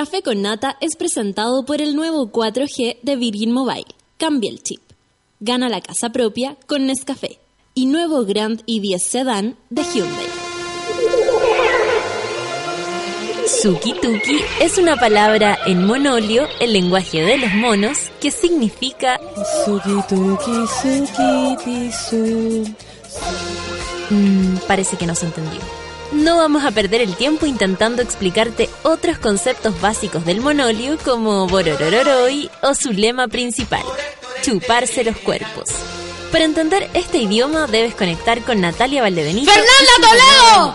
Café con Nata es presentado por el nuevo 4G de Virgin Mobile. Cambia el chip. Gana la casa propia con Nescafé. Y nuevo Grand i10 Sedan de Hyundai. Suki-tuki es una palabra en monolio, el lenguaje de los monos, que significa Suki-tuki, suki-ti-su. Mm, parece que no se entendió. No vamos a perder el tiempo intentando explicarte otros conceptos básicos del monolio como Bororororoi o su lema principal, chuparse los cuerpos. Para entender este idioma debes conectar con Natalia Valdebenito. ¡Fernanda Toledo!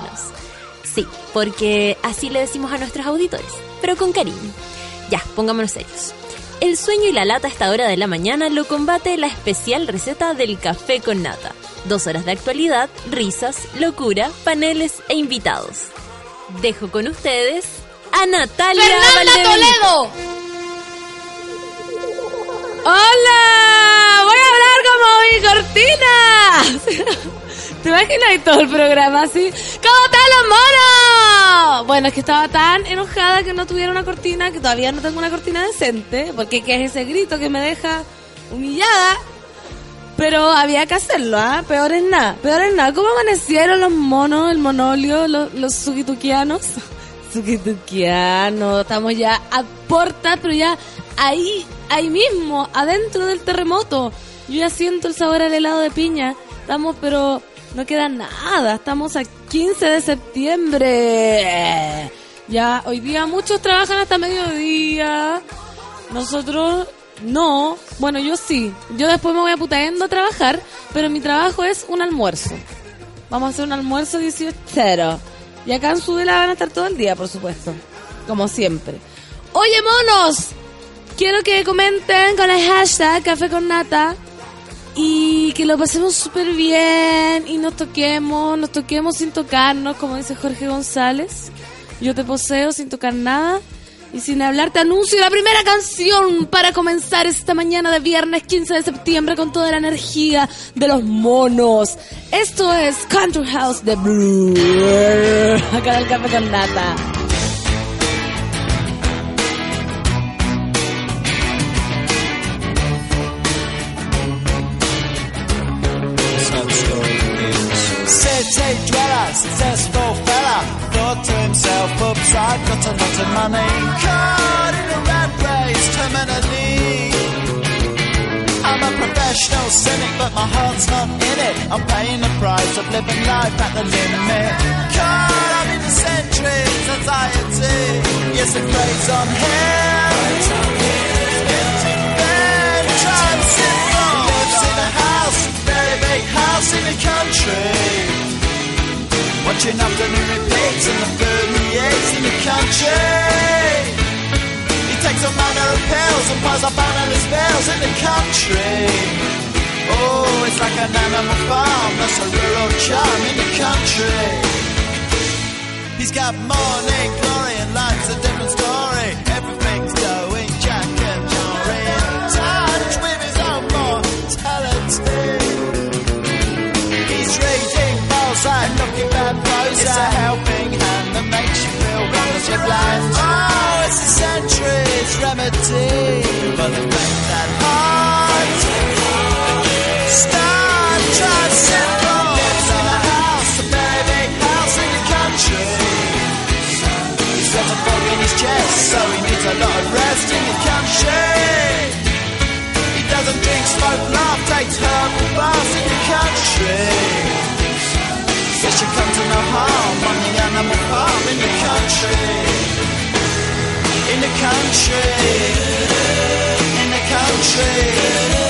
Sí, porque así le decimos a nuestros auditores, pero con cariño. Ya, pongámonos serios. El sueño y la lata a esta hora de la mañana lo combate la especial receta del café con nata. Dos horas de actualidad, risas, locura, paneles e invitados. Dejo con ustedes a Natalia ¡Fernanda. Toledo! ¡Hola! Voy a hablar como mi cortina. ¿Te imaginas ahí todo el programa así? ¿Cómo están los monos? Bueno, es que estaba tan enojada que no tuviera una cortina, que todavía no tengo una cortina decente, porque ¿qué es ese grito que me deja humillada? Pero había que hacerlo, ¿ah? Peor es nada. Peor es nada. ¿Cómo amanecieron los monos, el monolio, los, los sugituquianos? Sugituquianos. Estamos ya a puertas, pero ya ahí, ahí mismo, adentro del terremoto. Yo ya siento el sabor al helado de piña. Estamos, pero no queda nada. Estamos a 15 de septiembre. Ya, hoy día muchos trabajan hasta mediodía. Nosotros no. Bueno, yo sí. Yo después me voy a Putaendo a trabajar, pero mi trabajo es un almuerzo. Vamos a hacer un almuerzo 18 Y acá en Subela van a estar todo el día, por supuesto. Como siempre. Oye, monos. Quiero que comenten con el hashtag Café con Nata. Y que lo pasemos súper bien. Y nos toquemos. Nos toquemos sin tocarnos, como dice Jorge González. Yo te poseo sin tocar nada. Y sin hablar, te anuncio la primera canción para comenzar esta mañana de viernes 15 de septiembre con toda la energía de los monos. Esto es Country House de Blue. Acá en el café con nata. Professional cynic, but my heart's not in it. I'm paying the price of living life at the limit. Caught up in the centuries, anxiety. Yes, it preys on him. Empty bed, trying simple. Lives in a house, very big house in the country. Watching afternoon repeats and the food he eats in the country. He takes a manner of pills and piles up analyst bills in the country. Oh, it's like an animal farm, that's a rural charm in the country. He's got morning glory and life's a different story. Everything's going jack and Jory in touch with his own mortality. He's reading Balzac, looking bad Prozac. It's a helping hand that makes you feel wrong as you're blind. Oh, it's a century's remedy for the fact that harm on the animal farm in the country. In the country. In the country.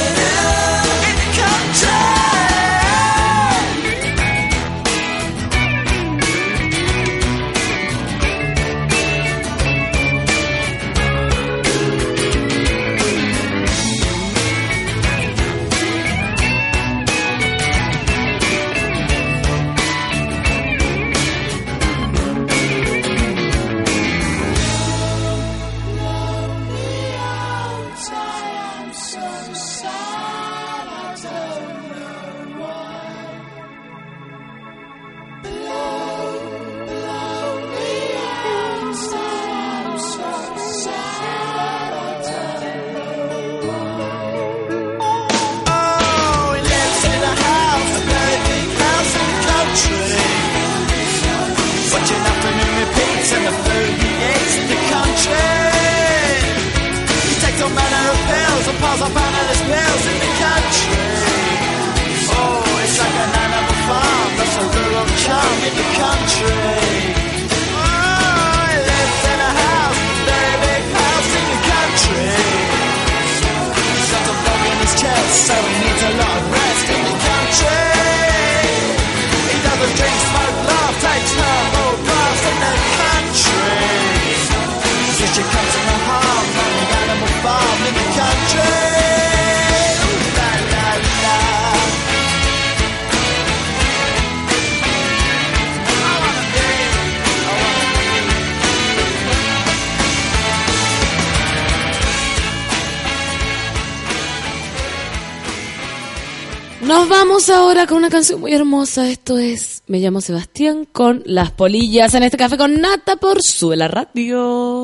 Con una canción muy hermosa. Esto es Me llamo Sebastián con Las Polillas en este café con Nata por Suela Radio.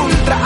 Ultra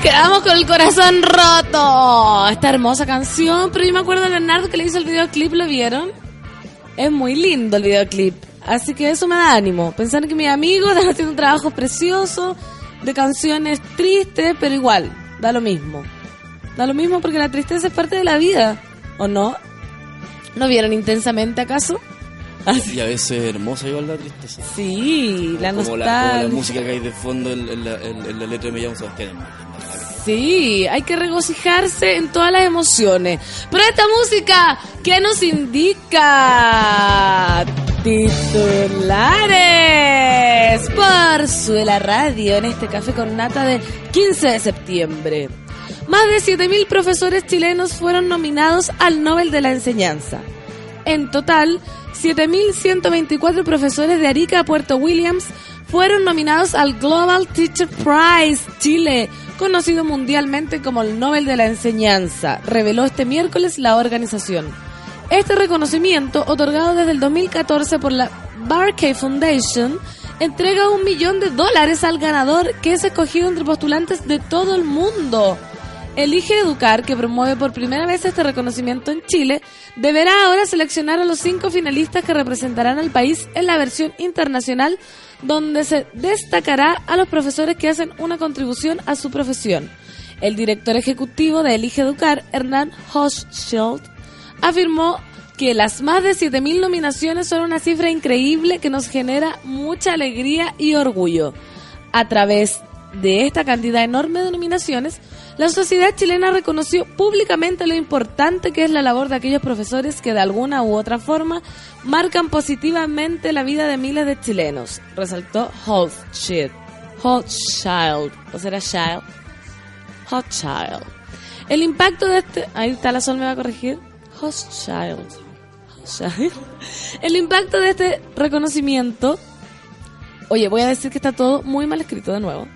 Quedamos con el corazón roto. Esta hermosa canción, pero yo me acuerdo de Leonardo que le hizo el videoclip, ¿lo vieron? Es muy lindo el videoclip. Así que eso me da ánimo. Pensar que mis amigos están haciendo un trabajo precioso de canciones tristes, pero igual, da lo mismo. Da lo mismo porque la tristeza es parte de la vida, ¿o no? ¿No vieron intensamente acaso? Y a veces hermosa igual la tristeza. Sí, la como, la, como la nostalgia. música que hay de fondo en, en la, en- en la letra de Me llamo Sebastián. Sí, hay que regocijarse en todas las emociones. Pero esta música, ¿qué nos indica? Titulares por Suela Radio en este café con nata de 15 de septiembre. Más de 7.000 profesores chilenos fueron nominados al Nobel de la Enseñanza. En total, 7.124 profesores de Arica a Puerto Williams fueron nominados al Global Teacher Prize Chile, conocido mundialmente como el Nobel de la Enseñanza, reveló este miércoles la organización. Este reconocimiento, otorgado desde el 2014 por la Barkey Foundation, entrega un millón de dólares al ganador que es escogido entre postulantes de todo el mundo. Elige Educar, que promueve por primera vez este reconocimiento en Chile, deberá ahora seleccionar a los cinco finalistas que representarán al país en la versión internacional, donde se destacará a los profesores que hacen una contribución a su profesión. El director ejecutivo de Elige Educar, Hernán Hochschild, afirmó que las más de 7.000 nominaciones son una cifra increíble que nos genera mucha alegría y orgullo. A través de esta cantidad enorme de nominaciones, la sociedad chilena reconoció públicamente lo importante que es la labor de aquellos profesores que de alguna u otra forma marcan positivamente la vida de miles de chilenos, resaltó Hochschild. Hochschild, o será Child. Hochschild. El impacto de este... Ahí está la Sol, me va a corregir. Hochschild. El impacto de este reconocimiento... Oye, voy a decir que está todo muy mal escrito de nuevo.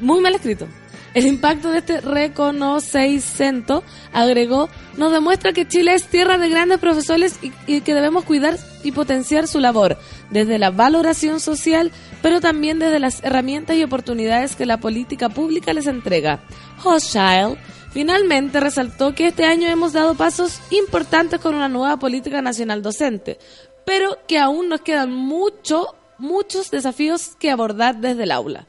Muy mal escrito. El impacto de este reconocimiento, agregó, nos demuestra que Chile es tierra de grandes profesores y, y que debemos cuidar y potenciar su labor, desde la valoración social, pero también desde las herramientas y oportunidades que la política pública les entrega. Hochschild finalmente resaltó que este año hemos dado pasos importantes con una nueva política nacional docente, pero que aún nos quedan mucho, muchos desafíos que abordar desde el aula.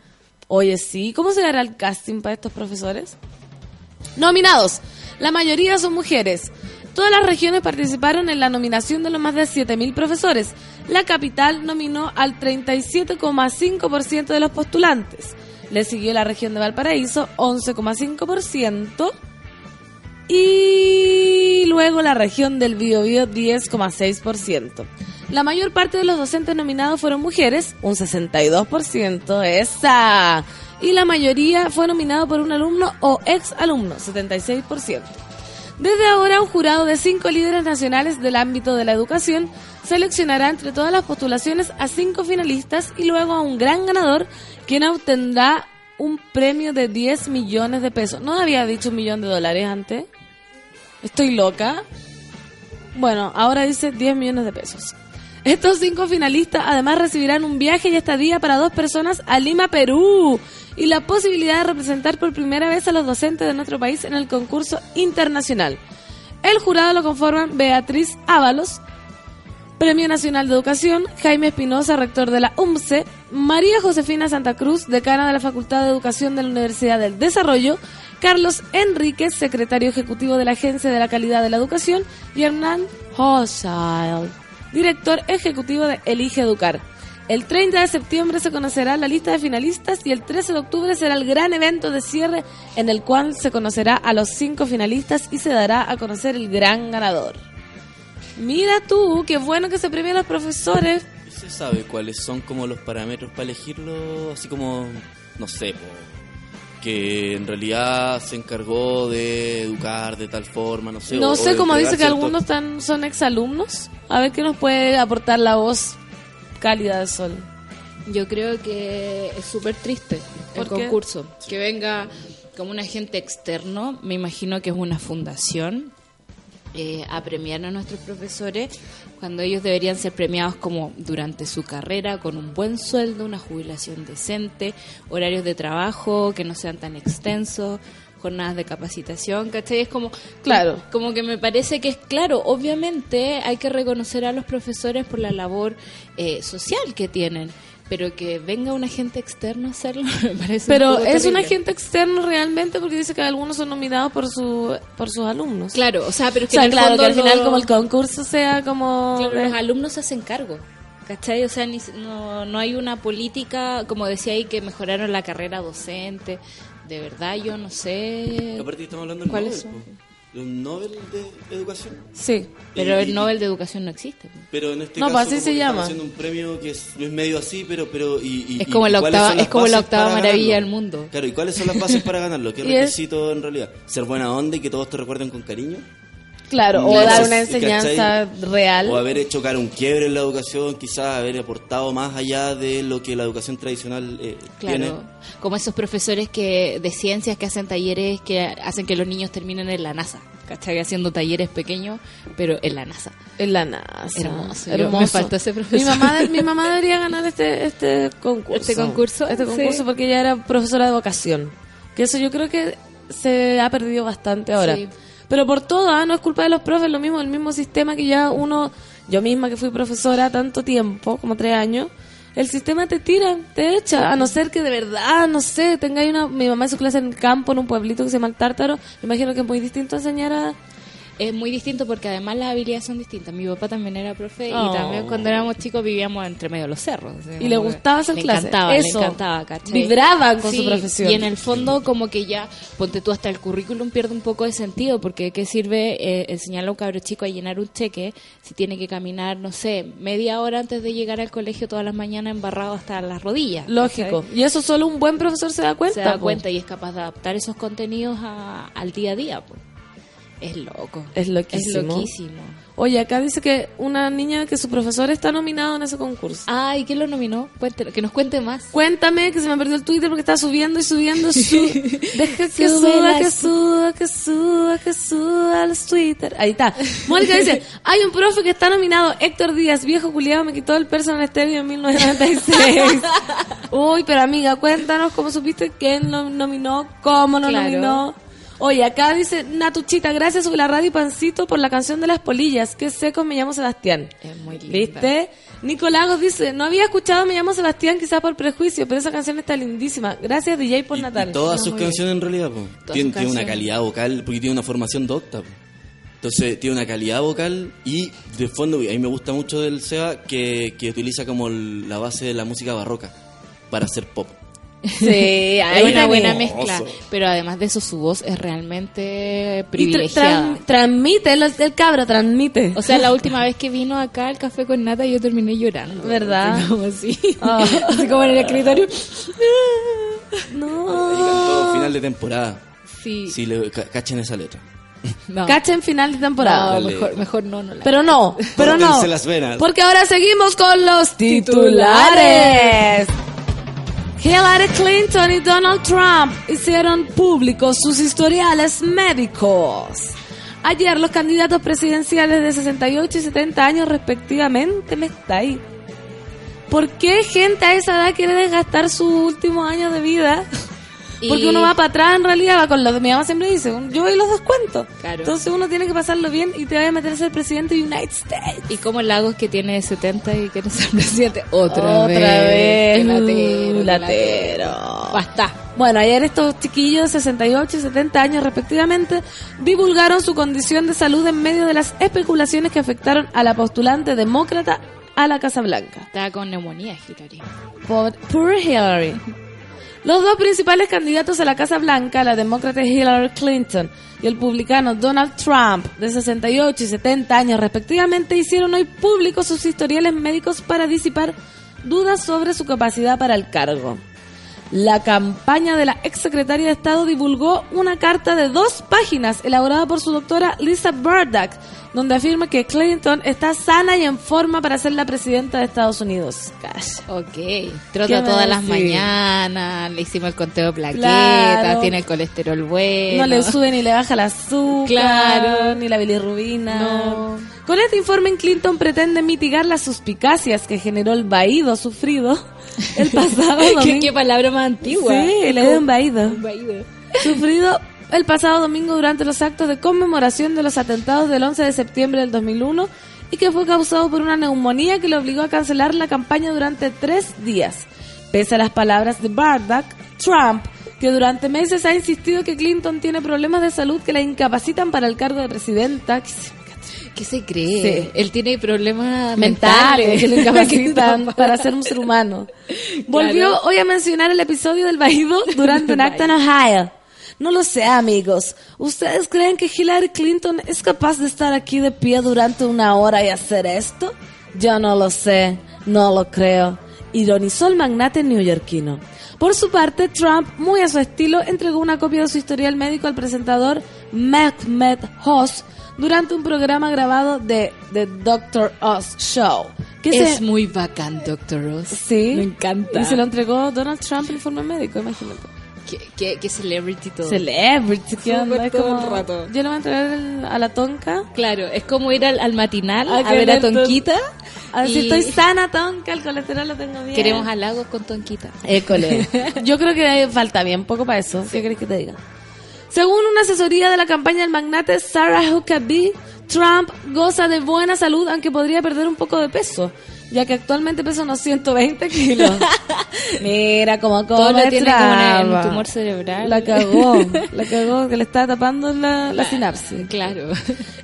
Oye, sí, ¿cómo se hará el casting para estos profesores? Nominados. La mayoría son mujeres. Todas las regiones participaron en la nominación de los más de 7.000 profesores. La capital nominó al 37,5% de los postulantes. Le siguió la región de Valparaíso, 11,5%. Y luego la región del Biobío, 10,6%. La mayor parte de los docentes nominados fueron mujeres, un 62%, esa. Y la mayoría fue nominado por un alumno o ex alumno, 76%. Desde ahora, un jurado de cinco líderes nacionales del ámbito de la educación seleccionará entre todas las postulaciones a cinco finalistas y luego a un gran ganador, quien obtendrá un premio de 10 millones de pesos. ¿No había dicho un millón de dólares antes? ¿Estoy loca? Bueno, ahora dice 10 millones de pesos. Estos cinco finalistas además recibirán un viaje y estadía para dos personas a Lima, Perú, y la posibilidad de representar por primera vez a los docentes de nuestro país en el concurso internacional. El jurado lo conforman Beatriz Ábalos, Premio Nacional de Educación, Jaime Espinosa, rector de la UMCE, María Josefina Santa Cruz, decana de la Facultad de Educación de la Universidad del Desarrollo, Carlos Enríquez, secretario ejecutivo de la Agencia de la Calidad de la Educación, y Hernán Hochschild, director ejecutivo de Elige Educar. El 30 de septiembre se conocerá la lista de finalistas y el 13 de octubre será el gran evento de cierre en el cual se conocerá a los cinco finalistas y se dará a conocer el gran ganador. Mira tú, qué bueno que se premian los profesores. ¿Y se sabe cuáles son como los parámetros para elegirlo? Así como, no sé, po, que en realidad se encargó de educar de tal forma, no sé. o- No o sé, de como dice que algunos están, son exalumnos. A ver qué nos puede aportar la voz cálida del sol. Yo creo que es súper triste el ¿Por qué? concurso. Que venga como un agente externo, me imagino que es una fundación, eh, a premiar a nuestros profesores cuando ellos deberían ser premiados como durante su carrera, con un buen sueldo, una jubilación decente, horarios de trabajo que no sean tan extensos jornadas de capacitación, ¿cachai? Es como, Claro. como que me parece que es claro, obviamente hay que reconocer a los profesores por la labor eh, social que tienen, pero que venga un agente externo a hacerlo me parece un Pero poco es un agente externo realmente porque dice que algunos son nominados por su por sus alumnos. Claro, o sea, pero es O que sea, en el claro, fondo que al final lo- como el concurso sea como... claro, los alumnos se hacen cargo. ¿Cachai? O sea, ni- no, no hay una política, como decía ahí, que mejoraron la carrera docente. De verdad, yo no sé. Aparte estamos hablando del ¿Cuáles Nobel, son? De un Nobel de Educación. Sí. Pero Y- el Nobel de Educación no existe. Pero en este No, caso pues así se llama. haciendo un premio que es, es medio así, pero pero y, y- Es como la octava- es como la octava maravilla ganarlo. del mundo. Claro, ¿y cuáles son las bases para ganarlo? ¿Qué requisito en realidad? ¿Ser buena onda y que todos te recuerden con cariño? Claro, o dar una enseñanza real. O haber hecho cara un quiebre en la educación, quizás haber aportado más allá de lo que la educación tradicional eh, tiene. Claro, como esos profesores que de ciencias que hacen talleres que hacen que los niños terminen en la NASA. ¿cachai? Haciendo talleres pequeños, pero en la NASA. En la NASA. Hermoso. Yo- Hermoso. me faltó ese profesor. Mi mamá, mi mamá debería ganar este, este concurso. ¿Este concurso? Este concurso Sí. porque ella era profesora de vocación. Que eso yo creo que se ha perdido bastante ahora. Sí. Pero por todo, ¿ah? no es culpa de los profes, lo mismo, el mismo sistema que ya uno, yo misma que fui profesora tanto tiempo, como tres años, el sistema te tira, te echa, a no ser que de verdad, no sé, tengáis una, mi mamá hizo clase en el campo, en un pueblito que se llama el Tártaro, me imagino que es muy distinto enseñar a... Es muy distinto porque además las habilidades son distintas. Mi papá también era profe Oh. y también cuando éramos chicos vivíamos entre medio de los cerros. Y le gustaba hacer le clase. Encantaba, Eso. Le encantaba, ¿cachai? Vibraban con su profesión. Y en el fondo como que ya, ponte tú hasta el currículum pierde un poco de sentido porque ¿de ¿qué sirve eh, enseñarle a un cabro chico a llenar un cheque si tiene que caminar, no sé, media hora antes de llegar al colegio todas las mañanas embarrado hasta las rodillas? Lógico. ¿cachai? Y eso solo un buen profesor se da cuenta. Se da po. cuenta y es capaz de adaptar esos contenidos a- al día a día. po. Es loco. Es loquísimo. Es loquísimo. Oye, acá dice que una niña que su profesor está nominado en ese concurso. Ay, ¿quién lo nominó? Cuéntelo, que nos cuente más. Cuéntame que se me perdió el Twitter porque está subiendo y subiendo su... Deja que suba, que su- suba, que suba, que suba los Twitter. Ahí está. Mónica dice, hay un profe que está nominado, Héctor Díaz, viejo culiado, me quitó el personal estéreo en 1996. Uy, pero amiga, cuéntanos cómo supiste quién lo nominó, cómo lo Claro. nominó. Oye, acá dice Natuchita, gracias sobre la radio y Pancito por la canción de las polillas. Qué seco, me llamo Sebastián. Es muy linda. ¿Viste? Nicolagos dice, no había escuchado Me llamo Sebastián quizás por prejuicio, pero esa canción está lindísima. Gracias DJ por Y- Natal. Y, todas sus canciones en realidad, Tiene, tiene una calidad vocal, porque tiene una formación docta. po. Entonces tiene una calidad vocal y de fondo, y a mí me gusta mucho del Seba que, que utiliza como el- la base de la música barroca para hacer pop. Sí, Es ahí una tenés. buena mezcla, pero además de eso su voz es realmente Y tra- privilegiada. tran- transmite, el, el cabro transmite. O sea, la última vez que vino acá al café con nata yo terminé llorando. ¿Verdad? Así como así. Ah. Así como en el escritorio. no. Final de temporada. Sí. Si le ca- cachen esa letra. No. Cacha en final de temporada. No, mejor, mejor no, no la Pero no, pero no. Córtense las venas. Porque ahora seguimos con los titulares. Hillary Clinton y Donald Trump hicieron públicos sus historiales médicos. Ayer los candidatos presidenciales de 68 y 70 años respectivamente me está ahí. ¿Por qué gente a esa edad quiere desgastar sus últimos años de vida? Porque Y- uno va para atrás, en realidad va con los mi mamá siempre dice, yo voy los descuento. Claro. Entonces uno tiene que pasarlo bien y te va a meter a ser presidente de United States. Y como Lagos que tiene 70 y quiere ser presidente otra, Otra vez. Latero, Uh, qué latero. Basta. Bueno, ayer estos chiquillos de 68 y 70 años respectivamente divulgaron su condición de salud en medio de las especulaciones que afectaron a la postulante demócrata a la Casa Blanca. Estaba con neumonía, Hillary. Poor Hillary. Los dos principales candidatos a la Casa Blanca, la demócrata Hillary Clinton y el publicano Donald Trump, de 68 y 70 años respectivamente, hicieron hoy públicos sus historiales médicos para disipar dudas sobre su capacidad para el cargo. La campaña de la exsecretaria de Estado divulgó una carta de dos páginas elaborada por su doctora Lisa Burdock, donde afirma que Clinton está sana y en forma para ser la presidenta de Estados Unidos. Calla. Ok. ¿Qué Trota todas las mañanas, le hicimos el conteo de plaquetas, Claro. tiene el colesterol bueno. No le sube ni le baja el azúcar, Claro. ni la bilirrubina. No. Con este informe, Clinton pretende mitigar las suspicacias que generó el vaído sufrido el pasado ¿Qué, domingo. qué palabra más antigua. Sí. Vaído. Sufrido el pasado domingo durante los actos de conmemoración de los atentados del 11 de septiembre del 2001 y que fue causado por una neumonía que le obligó a cancelar la campaña durante tres días. Pese a las palabras de Bardock, Trump, que durante meses ha insistido que Clinton tiene problemas de salud que la incapacitan para el cargo de presidenta, ¿Qué se cree? Sí. Él tiene problemas mentales mentales. que le incapacitan ¿Qué para ser un ser humano. Volvió hoy a mencionar el episodio del vaído durante un acto en Ohio. No lo sé, amigos. ¿Ustedes creen que Hillary Clinton es capaz de estar aquí de pie durante una hora y hacer esto? Yo no lo sé, no lo creo. Ironizó el magnate neoyorquino. Por su parte, Trump, muy a su estilo, entregó una copia de su historial médico al presentador Mehmet Oz durante un programa grabado de The Dr. Oz Show. Que Es se- muy bacán, Doctor Oz. Sí. Me encanta. Y se lo entregó Donald Trump el informe médico, imagínate. Qué, qué- qué celebrity todo. Celebrity, ¿qué onda? Todo el como, rato. Yo le voy a entregar el- a la tonca. Claro, es como ir al, al matinal A a, ver a Tonquita. A ver si y estoy sana, tonca, el colesterol lo tengo bien. Queremos halagos con Tonquita. École. Yo creo que falta bien poco para eso. ¿Qué querés que te diga? Según una asesoría de la campaña del magnate Sarah Huckabee, Trump goza de buena salud, aunque podría perder un poco de peso, ya que actualmente pesa unos 120 kilos. Mira cómo Todo lo tiene como el tumor cerebral. La cagó, la cagó, que le estaba tapando la, la sinapsis. Claro.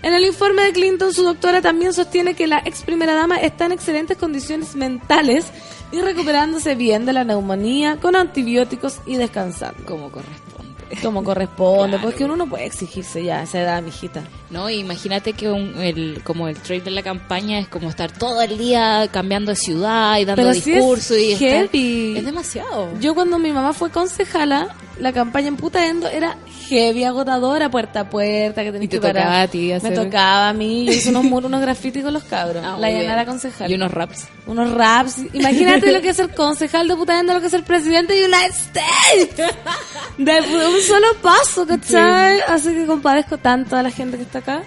En el informe de Clinton, su doctora también sostiene que la ex primera dama está en excelentes condiciones mentales y recuperándose bien de la neumonía con antibióticos y descansando. Como corresponde. Como corresponde, porque uno no puede exigirse ya a esa edad, mijita. No, imagínate que un- el, como el trade de la campaña es como estar todo el día cambiando de ciudad y dando Pero sí es discursos y estar- es demasiado. Yo cuando mi mamá fue concejala, la campaña en Putaendo era heavy, agotadora, puerta a puerta, que tenías te que parar. tocaba a ti Me hacer- tocaba a mí, yo hice unos muros, unos grafitis con los cabros. Ah, la llanara concejal. Y unos raps. unos raps. Imagínate lo que es ser concejal de Putaendo, lo que es ser presidente de United States. De un solo paso, ¿cachai? Así que compadezco tanto a la gente que está acá.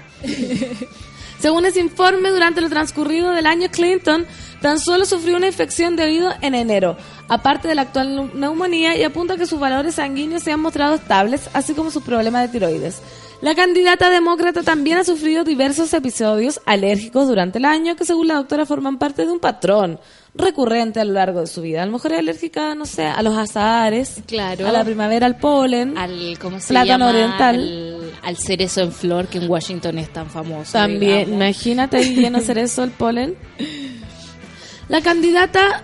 Según ese informe, durante lo transcurrido del año Clinton, tan solo sufrió una infección de oído en enero, aparte de la actual neu- neumonía, y apunta que sus valores sanguíneos se han mostrado estables, así como sus problemas de tiroides. La candidata demócrata también ha sufrido diversos episodios alérgicos durante el año que según la doctora forman parte de un patrón recurrente a lo largo de su vida. A lo mejor es alérgica, no sé, a los azahares, Claro. a la primavera, al polen, Al, ¿cómo se Plátano llama? oriental. Al, al cerezo en flor que en Washington es tan famoso. También, digamos. imagínate lleno cerezo el polen. La candidata,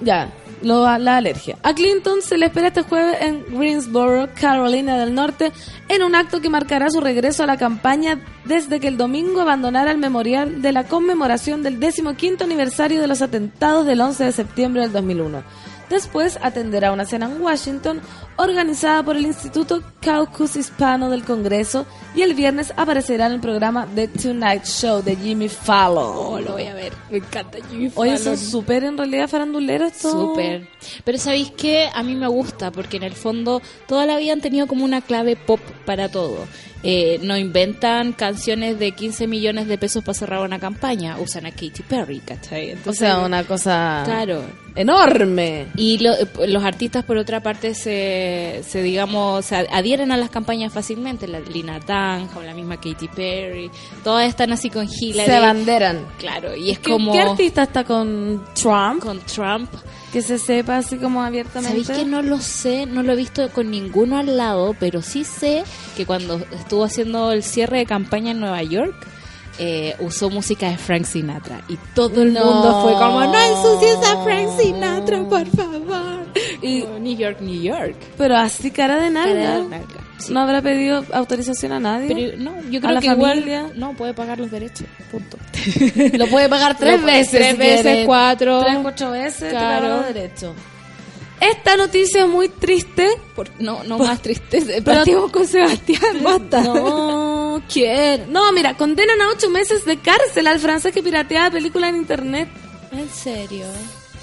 ya, lo, la alergia. A Clinton se le espera este jueves en Greensboro, Carolina del Norte, en un acto que marcará su regreso a la campaña desde que el domingo abandonara el memorial de la conmemoración del 15 aniversario de los atentados del 11 de septiembre del 2001. Después atenderá una cena en Washington organizada por el Instituto Caucus Hispano del Congreso y el viernes aparecerá en el programa The Tonight Show de Jimmy Fallon. Oh, lo voy a ver. Me encanta Jimmy Oye, Fallon. son súper en realidad faranduleros estos. Súper. Pero ¿sabéis qué? A mí me gusta porque en el fondo toda la vida han tenido como una clave pop para todo. Eh, no inventan canciones de 15 millones de pesos para cerrar una campaña. Usan a Katy Perry, ¿cachai? O sea, una cosa Claro. enorme. Y lo- los artistas, por otra parte, se, se digamos, se adhieren a las campañas fácilmente. La Lina Dunham, o la misma Katy Perry. Todas están así con Hillary. Se banderan. Claro, y es ¿Qué, como... qué artista está con Trump? Con Trump. Que se sepa así como abiertamente. ¿Sabéis que no lo sé? No lo he visto con ninguno al lado, pero sí sé que cuando estuvo haciendo el cierre de campaña en Nueva York, eh, usó música de Frank Sinatra. Y todo el No. mundo fue como, no ensucies a Frank Sinatra, por favor. Y- New York, New York. Pero así cara de nalga. Cara de nalga, sí. No habrá pedido autorización a nadie. Pero no, yo ¿A creo la que familia? igual no puede pagar los derechos. Punto. Lo puede pagar tres veces. tres si veces, quiere. cuatro. Tres, cuatro veces. Claro. los derechos. Esta noticia es muy triste. Por- no, no más tristeza. Partimos con Sebastián, basta. No, quiero. No, mira, condenan a ocho meses de cárcel al francés que pirateaba películas en internet. ¿En serio?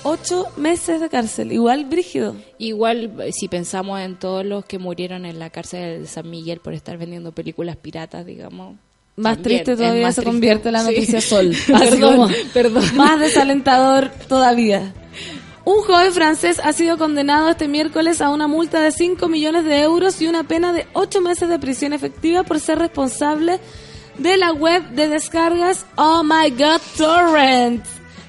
Ocho meses de cárcel. Igual brígido. Igual, eh, si pensamos en todos los que murieron en la cárcel de San Miguel por estar vendiendo películas piratas, digamos. Más también triste todavía más se triste. convierte la Sí. noticia Sol. Perdón, como- perdón. Más desalentador todavía. Un joven francés ha sido condenado este miércoles a una multa de 5 millones de euros y una pena de 8 meses de prisión efectiva por ser responsable de la web de descargas Oh My God Torrent,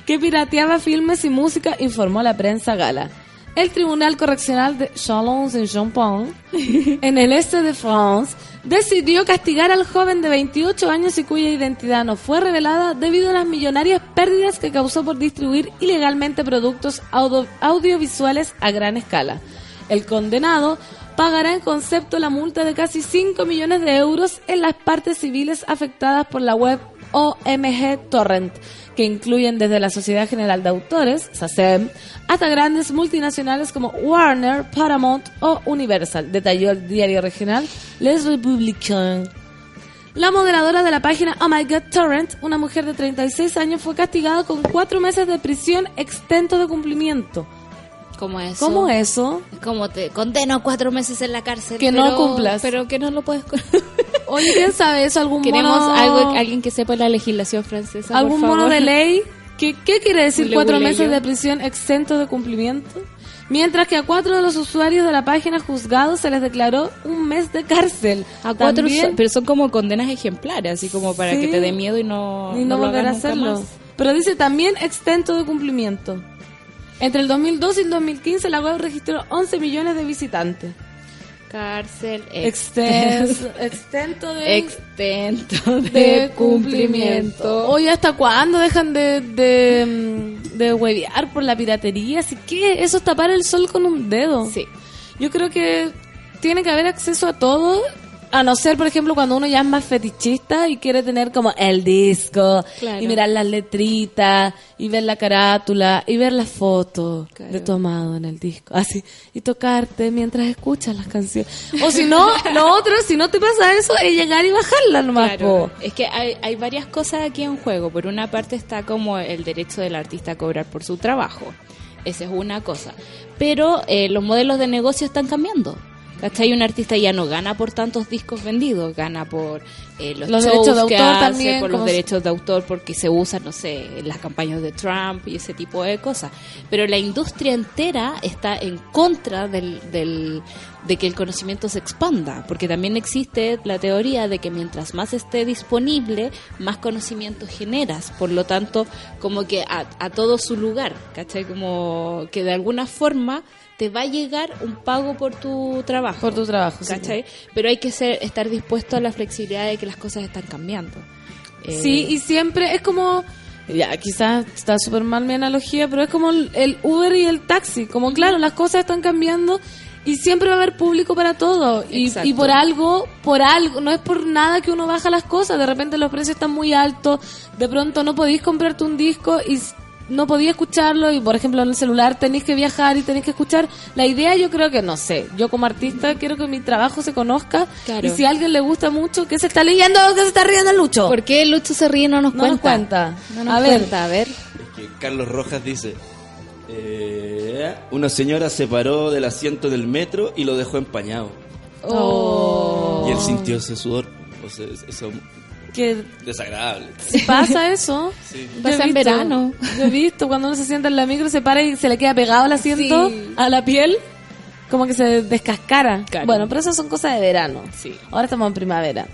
que pirateaba filmes y música, informó la prensa gala. El Tribunal Correccional de Chalon-en-Champagne, en el este de France, decidió castigar al joven de 28 años y cuya identidad no fue revelada debido a las millonarias pérdidas que causó por distribuir ilegalmente productos audio- audiovisuales a gran escala. El condenado pagará en concepto la multa de casi 5 millones de euros en las partes civiles afectadas por la web OMG Torrent, que incluyen desde la Sociedad General de Autores, SACEM, hasta grandes multinacionales como Warner, Paramount o Universal, detalló el diario regional Les Républicains. La moderadora de la página Oh My God Torrent, una mujer de 36 años, fue castigada con cuatro meses de prisión extento de cumplimiento. ¿Cómo eso? ¿Cómo eso? Es como te condeno a cuatro meses en la cárcel. Que no pero- cumplas. Pero que no lo puedes. Oye, ¿quién sabe eso? ¿Algún Queremos mono, algo, alguien que sepa la legislación francesa. algún por mono favor. de ley? ¿Qué, qué quiere decir cuatro meses yo. de prisión exento de cumplimiento? Mientras que a cuatro de los usuarios de la página juzgados se les declaró un mes de cárcel. A cuatro, También- pero son como condenas ejemplares, así como para Sí. que te dé miedo y no, y no, lo volver a hacerlo. Pero dice también extento de cumplimiento. Entre el 2002 y el 2015 la web registró 11 millones de visitantes. Cárcel Extenso, extento de, extento de, de cumplimiento. Oye, ¿hasta cuándo dejan de, de, de huevear por la piratería? Así que eso es tapar el sol con un dedo. Sí. Yo creo que tiene que haber acceso a todo, a no ser, por ejemplo, cuando uno ya es más fetichista y quiere tener como el disco, Claro. y mirar las letritas, y ver la carátula, y ver las fotos Claro. de tu amado en el disco, así, y tocarte mientras escuchas las canciones. O si no, lo otro, si no te pasa eso, es llegar y bajarla nomás, Claro, es que hay, hay varias cosas aquí en juego. Por una parte está como el derecho del artista a cobrar por su trabajo. Esa es una cosa. Pero eh, los modelos de negocio están cambiando. ¿Cachai? Un artista ya no gana por tantos discos vendidos, gana por eh, los, derechos de autor hace, también, por los derechos de autor porque se usan, no sé, en las campañas de Trump y ese tipo de cosas. Pero la industria entera está en contra del, del, de que el conocimiento se expanda, porque también existe la teoría de que mientras más esté disponible, más conocimiento generas. Por lo tanto, como que a, a todo su lugar, ¿cachai? Como que de alguna forma te va a llegar un pago por tu trabajo. Por tu trabajo, sí. ¿cachai? Pero hay que ser, estar dispuesto a la flexibilidad de que las cosas están cambiando. Eh, Sí, y siempre es como, ya, quizás está súper mal mi analogía, pero es como el, el Uber y el taxi. Como, claro, las cosas están cambiando y siempre va a haber público para todo. Y, y por algo, por algo, no es por nada que uno baja las cosas. De repente los precios están muy altos, de pronto no podéis comprarte un disco y no podía escucharlo y por ejemplo en el celular tenéis que viajar y tenéis que escuchar la idea yo creo que no sé yo como artista quiero que mi trabajo se conozca Claro. y si a alguien le gusta mucho que se está leyendo que se está riendo el Lucho ¿Por qué Lucho se ríe y no nos no cuenta? nos cuenta. No nos a ver, cuenta, a ver. Que Carlos Rojas dice, eh, una señora se paró del asiento del metro y lo dejó empañado. oh, Y él sintió ese sudor. O sea, que desagradable. si pasa eso. Sí. Pasa en verano. Yo he visto cuando uno se sienta en la micro, se para y se le queda pegado el asiento Sí. a la piel, como que se descascara. Claro. Bueno, pero esas son cosas de verano. Sí. Ahora estamos en primavera.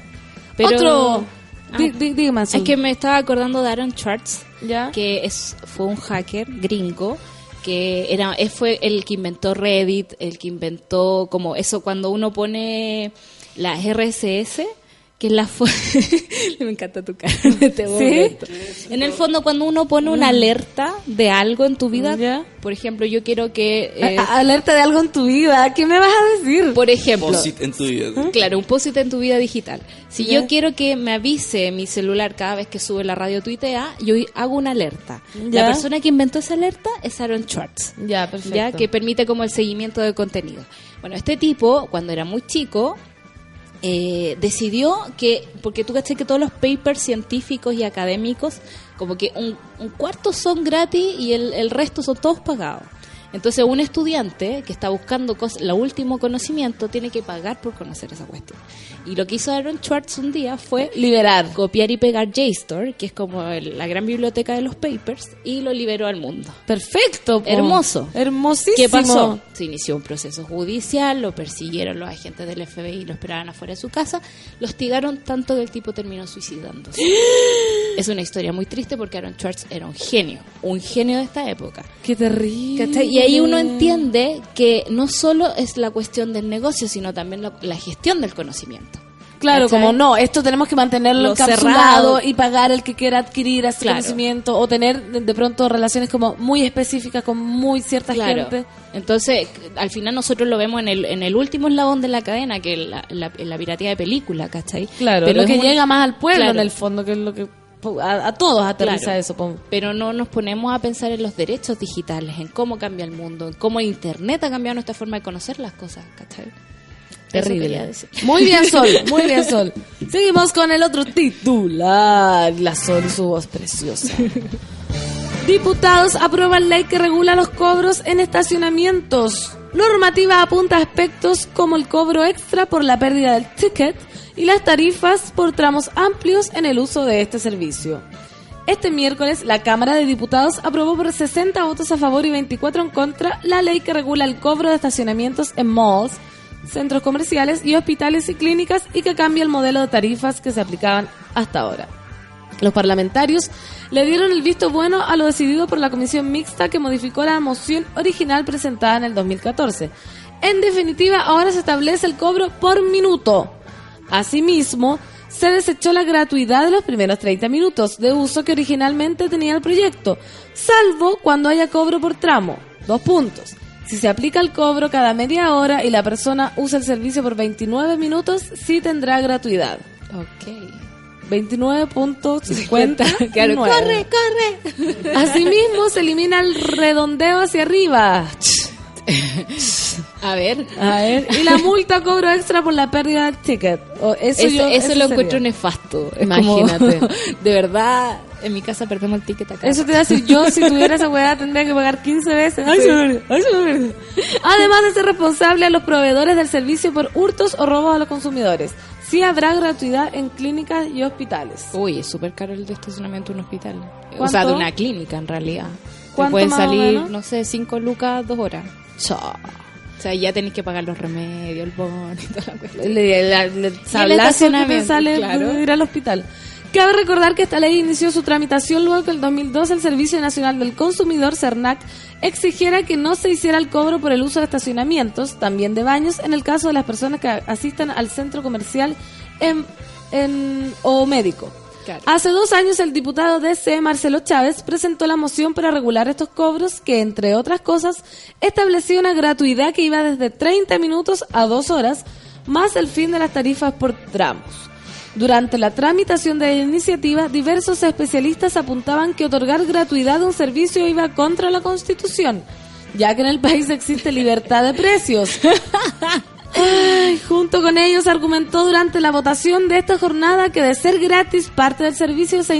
Pero- Otro. Ah. Dígame. Es que me estaba acordando de Aaron Schwartz, ¿Ya? que es fue un hacker gringo que era él fue el que inventó Reddit, el que inventó como eso cuando uno pone las RSS, que es la me encanta tu cara en este momento. En el fondo cuando uno pone una alerta de algo en tu vida, Ya. por ejemplo, yo quiero que eh, alerta de algo en tu vida. ¿Qué me vas a decir? por ejemplo, Posit en tu vida. Claro, un post en tu vida digital. Si Ya. yo quiero que me avise mi celular cada vez que sube la radio tuitea, yo hago una alerta. Ya. La persona que inventó esa alerta es Aaron Schwartz, Ya, perfecto. ya que permite como el seguimiento de contenido. Bueno, este tipo, cuando era muy chico, eh, decidió que, porque tú caché que todos los papers científicos y académicos, como que un, un cuarto son gratis y el, el resto son todos pagados. Entonces un estudiante que está buscando la último conocimiento tiene que pagar por conocer esa cuestión. Y lo que hizo Aaron Schwartz un día fue Liberar. copiar y pegar JSTOR, que es como el- la gran biblioteca de los papers, y lo liberó al mundo. Perfecto. po. Hermoso. Hermosísimo. ¿Qué pasó? Se inició un proceso judicial, lo persiguieron los agentes del FBI, lo esperaban afuera de su casa, lo hostigaron tanto que el tipo terminó suicidándose. es una historia muy triste porque Aaron Schwartz era un genio, un genio de esta época. Qué terrible. ¿Cachai? Y ahí uno entiende que no solo es la cuestión del negocio, sino también la, la gestión del conocimiento. Claro, ¿Cachai? como no, esto tenemos que mantenerlo cerrado. y pagar el que quiera adquirir ese Claro. conocimiento o tener de, pronto relaciones como muy específicas con muy cierta Claro. gente. Entonces, al final nosotros lo vemos en el, en el último eslabón de la cadena, que es la, la, la piratería de película, ¿cachai? Claro, Pero lo es que llega más al pueblo Claro. en el fondo, que es lo que a, a todos aterriza Claro. eso. Pero no nos ponemos a pensar en los derechos digitales, en cómo cambia el mundo, en cómo Internet ha cambiado nuestra forma de conocer las cosas, ¿cachai? Terrible. Muy bien, Sol, muy bien, Sol. Seguimos con el otro titular, la Sol su voz preciosa. Diputados aprueban ley que regula los cobros en estacionamientos. Normativa apunta a aspectos como el cobro extra por la pérdida del ticket y las tarifas por tramos amplios en el uso de este servicio. Este miércoles, la Cámara de Diputados aprobó por 60 votos a favor y 24 en contra la ley que regula el cobro de estacionamientos en malls, centros comerciales y hospitales y clínicas y que cambia el modelo de tarifas que se aplicaban hasta ahora. Los parlamentarios le dieron el visto bueno a lo decidido por la comisión mixta que modificó la moción original presentada en el 2014. En definitiva, ahora se establece el cobro por minuto. Asimismo, se desechó la gratuidad de los primeros 30 minutos de uso que originalmente tenía el proyecto, salvo cuando haya cobro por tramo. Dos puntos. Si se aplica el cobro cada media hora y la persona usa el servicio por 29 minutos, sí tendrá gratuidad. Ok. 29.50. Claro, corre, corre. Asimismo, se elimina el redondeo hacia arriba. A ver. A ver, y la multa cobro extra por la pérdida del ticket. O eso Eso, yo- eso eso lo sería. encuentro nefasto. Es Imagínate. como, de verdad, en mi casa perdemos el ticket acá. Eso te iba a decir, yo si tuviera esa weá tendría que pagar 15 veces. Ay, se ay, se. Además de ser responsable a los proveedores del servicio por hurtos o robos a los consumidores. Sí habrá gratuidad en clínicas y hospitales. Uy, es súper caro el de estacionamiento de un hospital. O sea, de una clínica en realidad. Te ¿Cuánto pueden salir, no sé, 5 lucas, 2 horas. O sea, ya tenéis que pagar los remedios, el bono y toda la cuestión. Le, le, le- que sale claro. de ir al hospital. Cabe recordar que esta ley inició su tramitación luego que en el 2002 el Servicio Nacional del Consumidor, CERNAC, exigiera que no se hiciera el cobro por el uso de estacionamientos, también de baños, en el caso de las personas que asistan al centro comercial en, en- o médico. Claro. Hace dos años el diputado DC Marcelo Chávez presentó la moción para regular estos cobros que, entre otras cosas, establecía una gratuidad que iba desde 30 minutos a 2 horas, más el fin de las tarifas por tramos. Durante la tramitación de la iniciativa, diversos especialistas apuntaban que otorgar gratuidad de un servicio iba contra la Constitución, ya que en el país existe libertad de precios. Ay, junto con ellos argumentó durante la votación de esta jornada que de ser gratis parte del servicio se,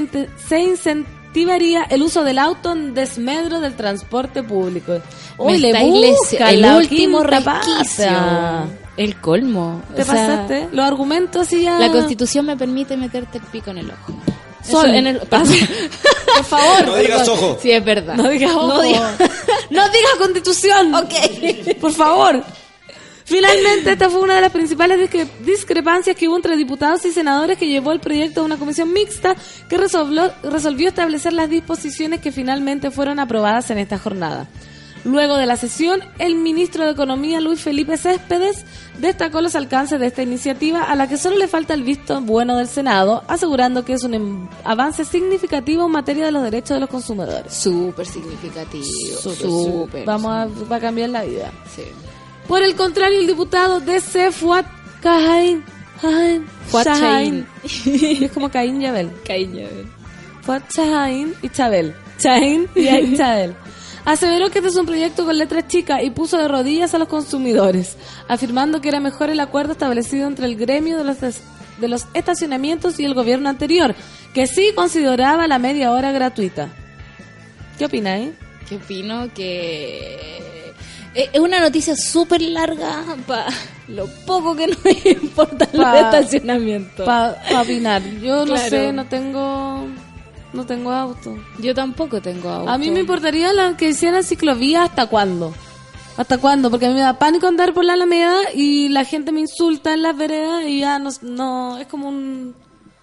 incentivaría el uso del auto en desmedro del transporte público. Uy, le busca el último resquicio. El colmo. ¿Te O sea, pasaste? Los argumentos así ya... La constitución me permite meterte el pico en el ojo. Sol. Eso en el. Por favor. No digas perdón. ojo. Sí, es verdad. No digas ojo. No digas- No digas constitución. Ok. Por favor. Finalmente, esta fue una de las principales discre- discrepancias que hubo entre diputados y senadores que llevó el proyecto a una comisión mixta que resolvió, resolvió establecer las disposiciones que finalmente fueron aprobadas en esta jornada. Luego de la sesión, el ministro de Economía, Luis Felipe Céspedes, destacó los alcances de esta iniciativa a la que solo le falta el visto bueno del Senado, asegurando que es un em- avance significativo en materia de los derechos de los consumidores. Súper significativo. Súper. Vamos a, va a cambiar la vida. Sí. Por el contrario, el diputado DC Fuat. Cain. Fuat Chain. Es como Caín y Abel. Cariño. Fuat Chain y Chabel. Chain y Chabel. Aseveró que este es un proyecto con letras chicas y puso de rodillas a los consumidores, afirmando que era mejor el acuerdo establecido entre el gremio de los, de los estacionamientos y el gobierno anterior, que sí consideraba la media hora gratuita. ¿Qué opináis? Que opino que eh, es una noticia súper larga para lo poco que nos importa Pa- el estacionamiento. Para opinar. Yo no sé, no tengo no tengo auto. Yo tampoco tengo auto. A mí me importaría la que hicieran ciclovía hasta cuándo. ¿Hasta cuándo? Porque a mí me da pánico andar por la Alameda y la gente me insulta en las veredas y ya no, no es como un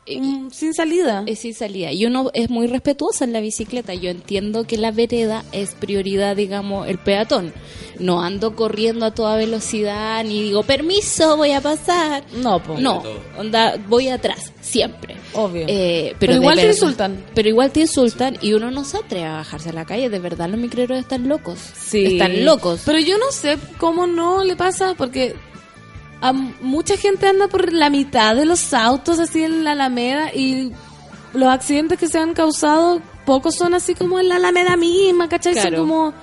sin salida. Es sin salida. Y uno es muy respetuoso en la bicicleta. Yo entiendo que la vereda es prioridad, digamos, el peatón. No ando corriendo a toda velocidad ni digo, permiso, voy a pasar. No, po. No, onda, voy atrás, siempre. Obvio. Eh, Pero igual te insultan. Pero igual te insultan y uno no se atreve a bajarse a la calle. De verdad, los micreros están locos. Sí. Están locos. Pero yo no sé cómo no le pasa porque a mucha gente anda por la mitad de los autos así en la Alameda y los accidentes que se han causado pocos son así como en la Alameda misma, ¿cachai? Son Claro. como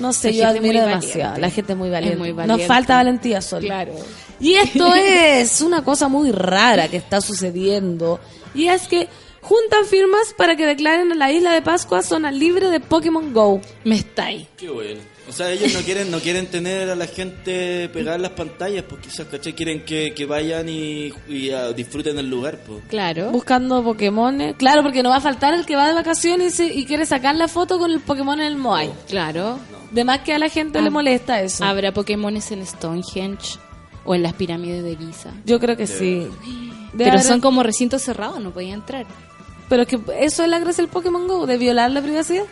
no sé, La yo gente admiro demasiado. valiente. La gente es muy valiente. muy Nos falta valentía solo. Claro. Y esto es una cosa muy rara que está sucediendo. Y es que juntan firmas para que declaren a la isla de Pascua zona libre de Pokémon Go. Me está ahí. Qué bueno. O sea, ellos no quieren no quieren tener a la gente pegada en las pantallas, pues quizás, ¿cachai? Quieren que, que vayan y, y, ah, disfruten el lugar, pues. Claro. Buscando Pokémon. Claro, porque no va a faltar el que va de vacaciones y, se- y quiere sacar la foto con el Pokémon en el Moai. Claro. De más que a la gente le Ah. molesta eso. ¿Habrá Pokémones en Stonehenge o en las pirámides de Giza? Yo creo que sí. Pero haber- son como recintos cerrados, no podía entrar. Pero es que eso es la gracia del Pokémon Go, de violar la privacidad.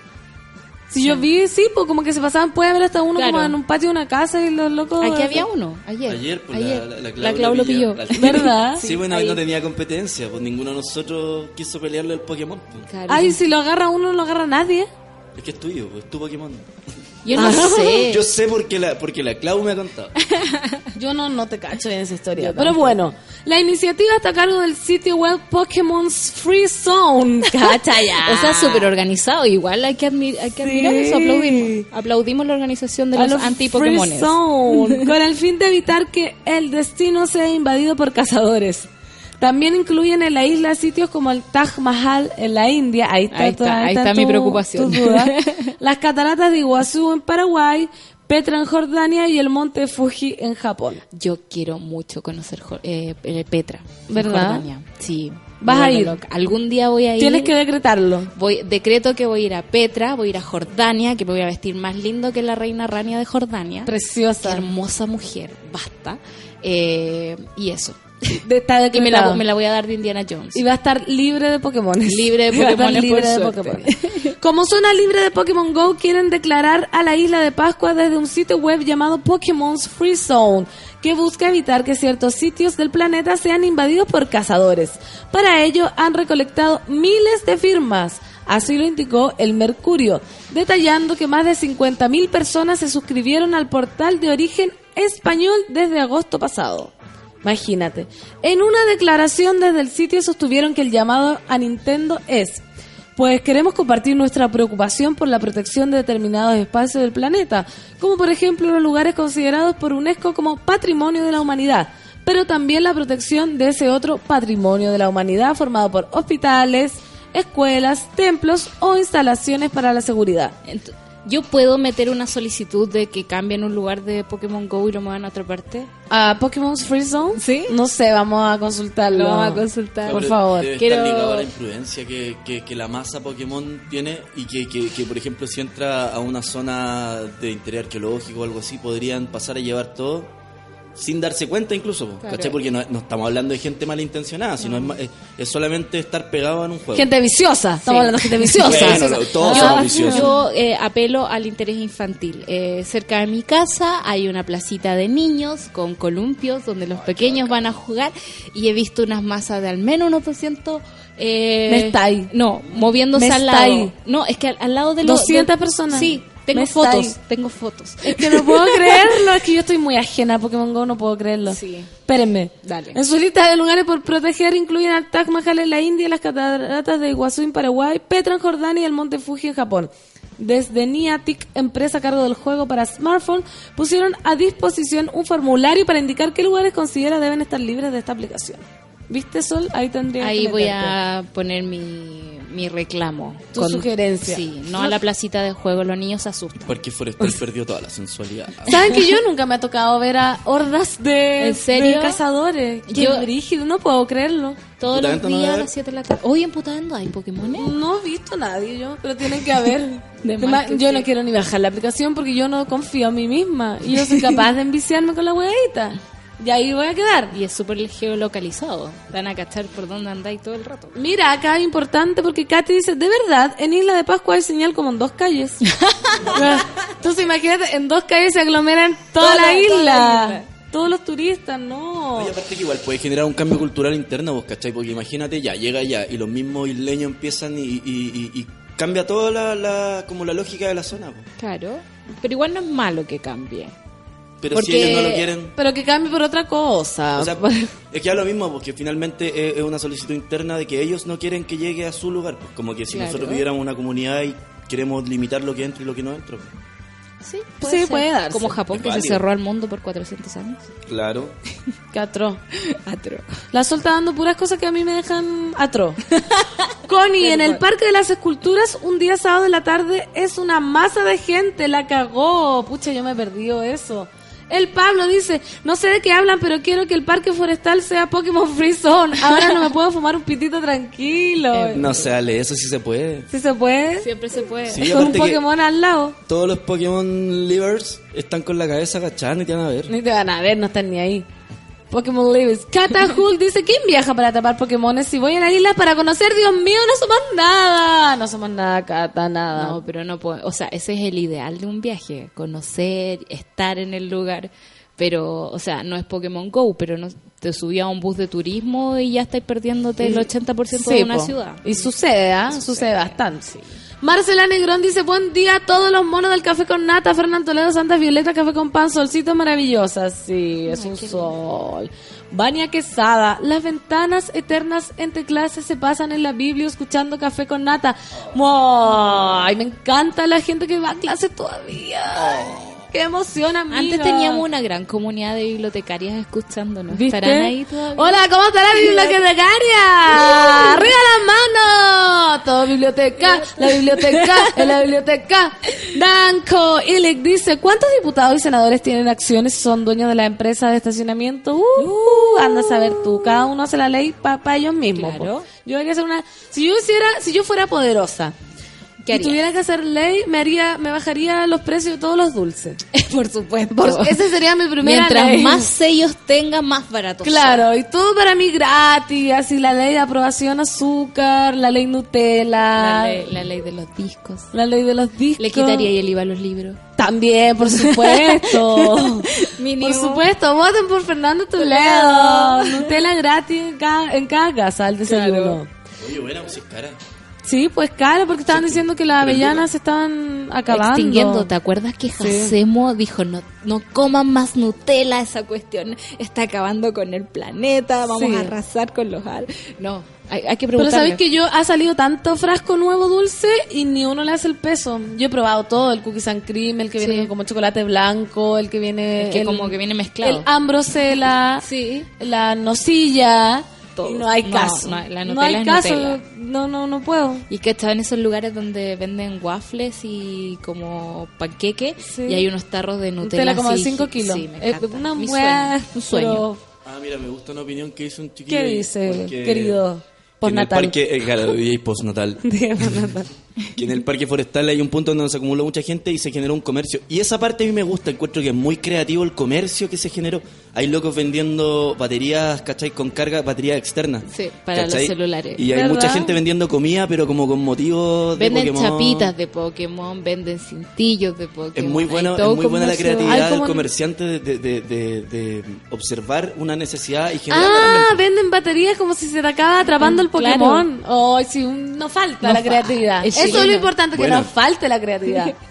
Si yo vi, sí, pues como que se pasaban, puede haber hasta uno Claro. como en un patio de una casa y los locos... Aquí había uno, ayer. Ayer, pues, Ayer. la, la, la, La Clau lo pilló. ¿Verdad? Sí, bueno, ahí. no tenía competencia, pues ninguno de nosotros quiso pelearle al Pokémon. pues. Claro. Ay, si lo agarra uno, no lo agarra nadie. Es que es tuyo, pues, es tu Pokémon. Yo no sé. Yo sé porque la, porque la Clau me ha contado. Yo no, no te cacho en esa historia. Pero bueno, la iniciativa está a cargo del sitio web Pokémon's Free Zone. Cacha ya. O sea, súper organizado. Igual hay que, hay que admirar eso. Aplaudimos. Aplaudimos la organización de A los los anti-Pokémones. Free Zone, con el fin de evitar que el destino sea invadido por cazadores. También incluyen en la isla sitios como el Taj Mahal en la India. Ahí está, Ahí está, toda- ahí está mi tu- preocupación. tu duda. Las cataratas de Iguazú en Paraguay, Petra en Jordania y el monte Fuji en Japón. Yo quiero mucho conocer eh, Petra. ¿Verdad? Jordania. Sí. ¿Vas a ir? loca. Algún día voy a ir. Tienes que decretarlo. Voy, decreto que voy a ir a Petra, voy a ir a Jordania, que me voy a vestir más lindo que la reina Rania de Jordania. Qué Preciosa. hermosa mujer, basta. Eh, y eso. De- está Y me la, me la voy a dar de Indiana Jones. Y va a estar libre de Pokémon. Libre de Pokémones, libre de. Pokémones. Como zona libre de Pokémon Go, quieren declarar a la isla de Pascua desde un sitio web llamado Pokémon's Free Zone, que busca evitar que ciertos sitios del planeta sean invadidos por cazadores. Para ello, han recolectado miles de firmas. Así lo indicó el Mercurio, detallando que más de 50.000 personas se suscribieron al portal de origen español desde agosto pasado. Imagínate. En una declaración desde el sitio sostuvieron que el llamado a Nintendo es, pues queremos compartir nuestra preocupación por la protección de determinados espacios del planeta, como por ejemplo los lugares considerados por UNESCO como patrimonio de la humanidad, pero también la protección de ese otro patrimonio de la humanidad formado por hospitales, escuelas, templos o instalaciones para la seguridad. Yo puedo meter una solicitud de que cambien un lugar de Pokémon Go y lo muevan a otra parte. ¿A Pokémon's Free Zone? Sí. No sé, vamos a consultarlo. Lo vamos a consultar. Por Pero favor. Debe Quiero- estar ligado a la imprudencia que, que, que la masa Pokémon tiene y que, que, que, por ejemplo, si entra a una zona de interés arqueológico o algo así, podrían pasar a llevar todo sin darse cuenta incluso, po, Claro. ¿cachai? Porque no, no estamos hablando de gente malintencionada, sino es, ma- es, es solamente estar pegado en un juego. Gente viciosa. Estamos Sí. hablando de gente viciosa. Bueno, todos Yo, somos viciosos. yo, eh, apelo al interés infantil. Eh, cerca de mi casa hay una placita de niños con columpios donde los pequeños van a jugar y he visto unas masas de al menos unos 200... Eh, Me está ahí. No, moviéndose Me al está lado. ahí. No, es que al, al lado de los... 200 de- personas. Sí, tengo fotos, tengo fotos. Es que no puedo creerlo, es que yo estoy muy ajena a Pokémon Go, no puedo creerlo. Sí. Espérenme. Dale. En su lista de lugares por proteger incluyen al Taj Mahal en la India, las cataratas de Iguazú en Paraguay, Petra en Jordania y el Monte Fuji en Japón. Desde Niantic, empresa a cargo del juego para smartphone, pusieron a disposición un formulario para indicar qué lugares considera deben estar libres de esta aplicación. ¿Viste, Sol? Ahí tendría Ahí que voy a poner mi, mi reclamo. Tu sugerencia. Sí, no a la placita de juego, los niños se asustan. Porque Forestal perdió toda la sensualidad. ¿Saben que yo nunca me ha tocado ver a hordas de, ¿En serio? de cazadores? Qué Yo- brígido, no puedo creerlo. Todos los ¿esto no días va a las 7 de la tarde. Hoy en Putando hay Pokémon. No he visto a nadie yo, pero tienen que haber. De Además, más que yo sí. no quiero ni bajar la aplicación porque yo no confío en mí misma. Y yo soy capaz de enviciarme con la huevita. Y ahí voy a quedar. Y es súper geolocalizado. Van a cachar por dónde andáis todo el rato. Mira, acá es importante porque Katy dice, de verdad, en Isla de Pascua hay señal como en dos calles. Entonces imagínate, en dos calles se aglomeran toda, Toda la, la- isla. toda la isla. Todos los turistas, no. Oye, aparte que igual puede generar un cambio cultural interno, vos, ¿cachai? Porque imagínate, ya, llega ya, y los mismos isleños empiezan y, y, y- y cambia toda la, la- como la lógica de la zona, po. Claro. Pero igual no es malo que cambie. Pero si ellos no lo quieren... Pero que cambie por otra cosa. O sea, es que es lo mismo, porque finalmente es, una solicitud interna de que ellos no quieren que llegue a su lugar. Pues como que si Claro. nosotros viviéramos una comunidad y queremos limitar lo que entra y lo que no entra. pues. Sí, Sí, puede darse. Como Japón, Es que se cerró al mundo por 400 años. Claro. Qué atroz. Atro. La Sol está dando puras cosas que a mí me dejan atroz. Connie, en el Parque de las Esculturas, un día sábado de la tarde, es una masa de gente, la cagó. Pucha, yo me perdí eso. El Pablo dice, no sé de qué hablan, pero quiero que el parque forestal sea Pokémon Free Zone. Ahora no me puedo fumar un pitito tranquilo. No se Ale, eso sí se puede. ¿Sí se puede? Siempre se puede. Sí, Con un Pokémon al lado. todos los Pokémon livers están con la cabeza agachada y te van a ver. Ni te van a ver, no están ni ahí. Pokémon Lives. Kata Hulk dice, ¿quién viaja para tapar Pokémones? Si voy a la isla para conocer, Dios mío, no somos nada. No somos nada, Kata, nada. No, pero no puedo. O sea, ese es el ideal de un viaje. Conocer, estar en el lugar. Pero, o sea, no es Pokémon Go, pero no te subí a un bus de turismo y ya estáis perdiéndote el 80% de Sí, una po. ciudad. Y sucede, ¿ah? Sucede bastante. Marcela Negrón dice, buen día a todos los monos del café con nata, Fernán Toledo, Santa Violeta, café con pan, solcito maravillosa. Sí, es un sol. Vania Quesada, las ventanas eternas entre clases se pasan en la Biblia escuchando café con nata. Ay, me encanta la gente que va a clases todavía. Qué emoción, amiga. Antes teníamos una gran comunidad de bibliotecarias escuchándonos. ¿Viste? ¿Estarán ahí todavía? Hola, ¿cómo está la bibliotecaria? ¡Arriba la mano! Todo biblioteca, la biblioteca, en la biblioteca. Danko Ilek dice, ¿cuántos diputados y senadores tienen acciones y son dueños de la empresa de estacionamiento? Uh, anda a saber tú, cada uno hace la ley para ellos mismos. Claro. Yo debería hacer una... Si yo hiciera, si yo fuera poderosa ¿Qué y harías? tuviera que hacer ley, me haría, me bajaría los precios de todos los dulces. Por supuesto. Por- ese sería mi primera Mientras ley. más sellos tenga, más barato. Claro, y todo para mí gratis, así la ley de aprobación azúcar, la ley Nutella, La ley, la ley de los discos. la ley de los discos. Le quitaría el IVA a los libros. También, por supuesto. Mínimo. por supuesto, voten por Fernando Toledo. Nutella gratis en cada, en cada casa al desayuno. Oye, buena, pues es cara. Sí, pues claro, porque estaban diciendo que las avellanas se estaban acabando. Extinguiendo. ¿Te acuerdas que Sí. Jacemo dijo no, no coman más Nutella? Esa cuestión está acabando con el planeta. Vamos Sí. a arrasar con los. No, hay, hay que Pero preguntarle. sabes que yo ha salido tanto frasco nuevo dulce y ni uno le hace el peso. Yo he probado todo, el cookies and cream, el que Sí. viene como chocolate blanco, el que viene El que como que viene mezclado. el ambrosela, Sí. la nocilla, Todo. y no hay No, caso. no, la No hay es caso, Nutella. no no no puedo. Y que estaba en esos lugares donde venden waffles y como panqueque Sí. y hay unos tarros de Nutella. Nutella como de así, 5 kilos. Sí, me Eh, una Mi buena, sueño, un sueño. pero- Ah, mira, me gusta una opinión que hizo un chiquillo. ¿Qué dice, porque- querido? que en el Postnatal. parque, eh, claro, y postnatal. que en el parque forestal hay un punto donde se acumuló mucha gente y se generó un comercio. Y esa parte a mí me gusta, encuentro que es muy creativo el comercio que se generó. Hay locos vendiendo baterías, ¿cachai? Con carga, baterías externas. Sí, para los celulares. Y hay ¿Verdad? mucha gente vendiendo comida, pero como con motivos de Venden Pokémon. chapitas de Pokémon, venden cintillos de Pokémon. Es muy, bueno, es muy buena la creatividad del comerciante de, de- de- de- de observar una necesidad y generarla Ah, venden baterías como si se te acaba atrapando el Claro. Pokémon. Ay, sí, un- no falta No la fa- creatividad. es Eso es lo importante, que Bueno. no falte la creatividad.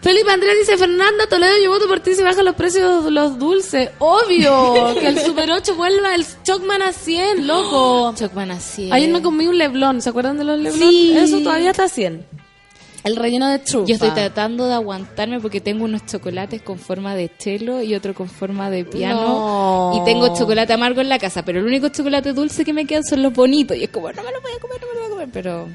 Felipe Andrés dice, Fernanda Toledo, yo voto por ti si bajan los precios de los dulces. Obvio, que el Super 8 vuelva el Chocman a 100, loco. Chocman así. Ayer me comí un Leblon, ¿se acuerdan de los Leblon? Sí. Eso todavía está a 100. El relleno de trufa. Yo estoy tratando de aguantarme porque tengo unos chocolates con forma de chelo y otro con forma de piano. No. Y tengo chocolate amargo en la casa, pero el único chocolate dulce que me quedan son los bonitos. Y es como, no me lo voy a comer, no me lo voy a comer, pero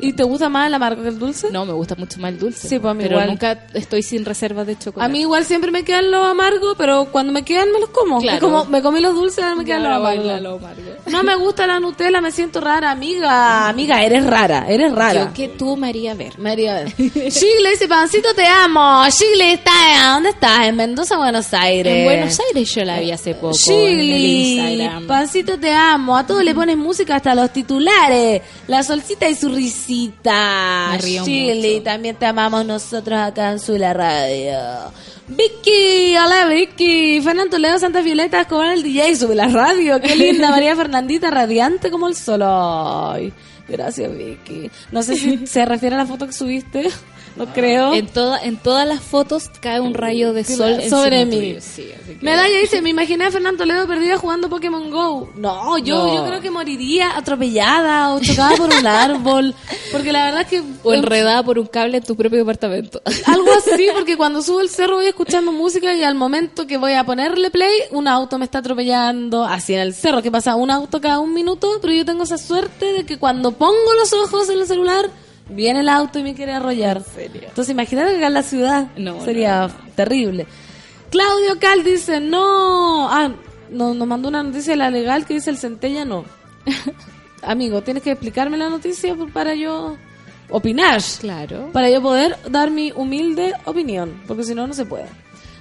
¿Y te gusta más el amargo que el dulce? No, me gusta mucho más el dulce. Sí, pues a mí pero igual. nunca estoy sin reservas de chocolate. A mí igual siempre me quedan los amargos, pero cuando me quedan me los como. Claro. Es como me comí los dulces, ahora me quedan los amargos. lo amargo. No me gusta la Nutella, me siento rara, amiga. Amiga, eres rara, eres rara. Yo que tú, María, ver. María, Shigle dice, Pancito, te amo. Shigle, está, ¿dónde estás? En Mendoza, Buenos Aires. En Buenos Aires yo la vi hace poco Instagram. Pancito, te amo. A todos le pones música hasta los titulares. La solcita y su risita. Río Shigli, mucho. también te amamos nosotros acá en Sula Radio. Vicky, hola Vicky. Fernando Toledo, Santa Violeta, Escobar el DJ, sube la radio. Qué linda, María Fernandita, radiante como el sol. Gracias Vicky. No sé si se refiere a la foto que subiste no creo. En, toda, en todas las fotos cae un rayo de Sí, sol sobre mí. sí, así que- Medalla dice, me imaginé a Fernando Toledo perdida jugando Pokémon Go. No, yo, No. yo creo que moriría atropellada o chocada por un árbol. Porque la verdad es que... O enredada por un cable en tu propio departamento. Algo así, porque cuando subo el cerro voy escuchando música y al momento que voy a ponerle play, un auto me está atropellando así en el cerro, que pasa un auto cada un minuto, pero yo tengo esa suerte de que cuando pongo los ojos en el celular, viene el auto y me quiere arrollar. Entonces imagínate que acá en la ciudad No, sería terrible. Claudio Cal dice, no, ah, no, nos mandó una noticia de la legal que dice el centella no. Amigo, tienes que explicarme la noticia para yo opinar Claro. para yo poder dar mi humilde opinión, porque si no, no se puede.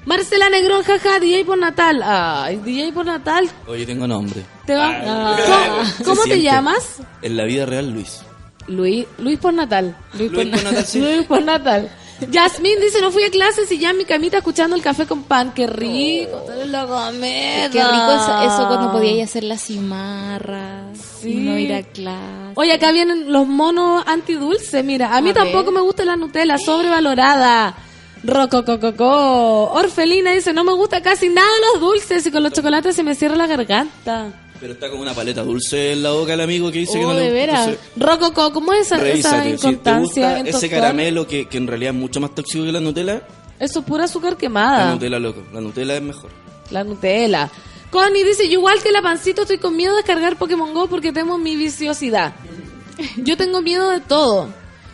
Marcela Negrón, jaja, DJ por Natal. Ay, DJ por Natal, Oye, tengo nombre. te va. Ah. ¿Cómo, Se cómo te llamas? En la vida real, Luis. Luis, Luis por Natal. Luis por Natal, sí. Luis por Natal. Yasmín dice, no fui a clases y ya en mi camita escuchando el café con pan. Qué rico, te lo comes. Qué rico eso, eso cuando podías hacer las cimarras Sí. y no ir a clase. Oye, acá vienen los monos antidulce. Mira, a mí A tampoco ver. me gusta la Nutella, sobrevalorada. Rococococó. Orfelina dice, no me gusta casi nada los dulces y con los chocolates se me cierra la garganta. Pero está como una paleta dulce en la boca el amigo que dice que Oh, no le de gusta. veras. Entonces, Rococó, ¿cómo es esa, esa revísate. Si te inconstancia? gusta ese caramelo que, que en realidad es mucho más tóxico que la Nutella, Eso es pura azúcar la quemada. Nutella, loco. La Nutella es mejor. La Nutella. Connie dice, yo igual que la pancito estoy con miedo de descargar Pokémon Go porque temo mi viciosidad. Yo tengo miedo de todo.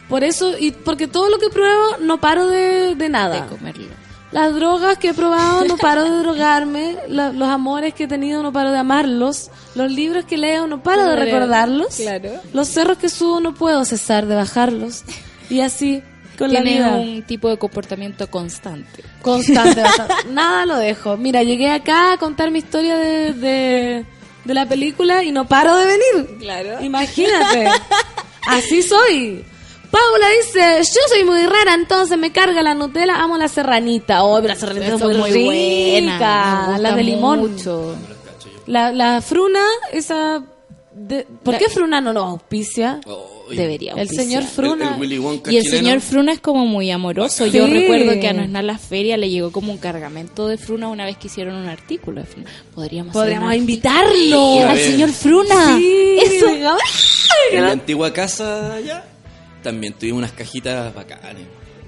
Por eso, y porque todo lo que pruebo no paro de, de nada. de comerlo. Las drogas que he probado no paro de drogarme, la- los amores que he tenido no paro de amarlos, los libros que leo no paro de recordarlos, claro. los cerros que subo no puedo cesar de bajarlos y así con la vida un tipo de comportamiento constante. constante. bastante. Nada lo dejo. Mira, llegué acá a contar mi historia de, de, de la película y no paro de venir. Claro. Imagínate. Así soy. Paula dice, yo soy muy rara, entonces me carga la Nutella, amo la serranita. Oh, pero la serranita es muy, muy rica. La de limón. mucho. La, la fruna, esa... de- ¿Por qué fruna no nos auspicia? Oh, Debería. El auspiciar. señor Fruna. El, el Willy Wonka Y el chileno. señor Fruna es como muy amoroso. Sí. Yo recuerdo que a Noesna la feria le llegó como un cargamento de Fruna una vez que hicieron un artículo de Fruna. Podríamos, hacer Podríamos un invitarlo. A al señor Fruna. Sí, Eso. En la antigua casa allá también tuvimos unas cajitas bacanas.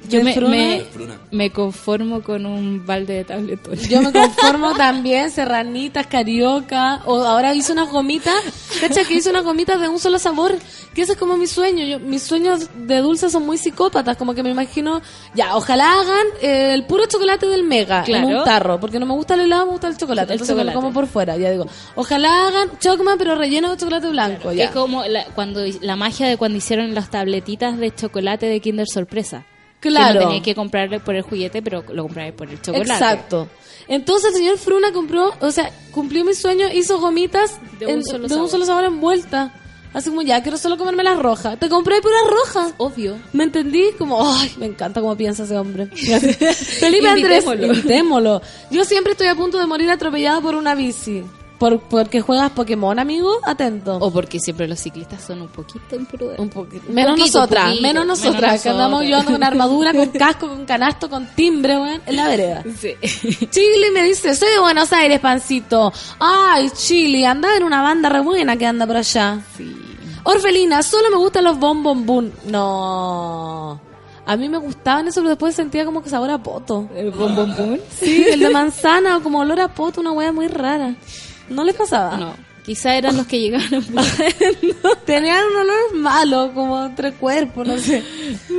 Yo ¿De me, me, me conformo con un balde de tabletón. Yo me conformo también, serranitas, carioca, o ahora hice unas gomitas, cacha que hice unas gomitas de un solo sabor, que ese es como mi sueño, yo, mis sueños de dulce son muy psicópatas, como que me imagino, ya, ojalá hagan eh, el puro chocolate del mega Claro. en un tarro, porque no me gusta el helado, me gusta el chocolate, El entonces me lo chocolate. como por fuera, ya digo, ojalá hagan chocma pero relleno de chocolate blanco, Que ya. es como la, cuando la magia de cuando hicieron las tabletitas de chocolate de Kinder Sorpresa. Claro. Que no tenías que comprarle por el juguete, pero lo comprabas por el chocolate. Exacto. Entonces el señor Fruna compró, o sea, cumplió mi sueño, hizo gomitas De un en- solo de un sabor. solo sabor envuelta. Así como, ya, quiero solo comerme las rojas. Te compré puras rojas. Obvio. ¿Me entendí? Como, ay, me encanta cómo piensa ese hombre. Felipe Andrés, invitémoslo. Yo siempre estoy a punto de morir atropellado por una bici. Por, porque juegas Pokémon, amigo, atento. O porque siempre los ciclistas son un poquito imprudentes. Un. Menos poquito, nosotras, poquito, menos menos nosotras, que andamos yo ando con armadura, con casco, con canasto, con timbre, weón, en la vereda. Sí. Chile me dice, soy de Buenos Aires, pancito. Ay, Chile, anda en una banda re buena que anda por allá. sí. Orfelina, solo me gustan los bon bon bun. No. A mí me gustaban eso, pero después sentía como que sabor a poto. ¿El bom bom bom? Sí, el de manzana o como olor a poto, una wea muy rara. ¿No les pasaba? No. Quizá eran los que llegaron. Tenían un olor malo, como entre cuerpos, no sé.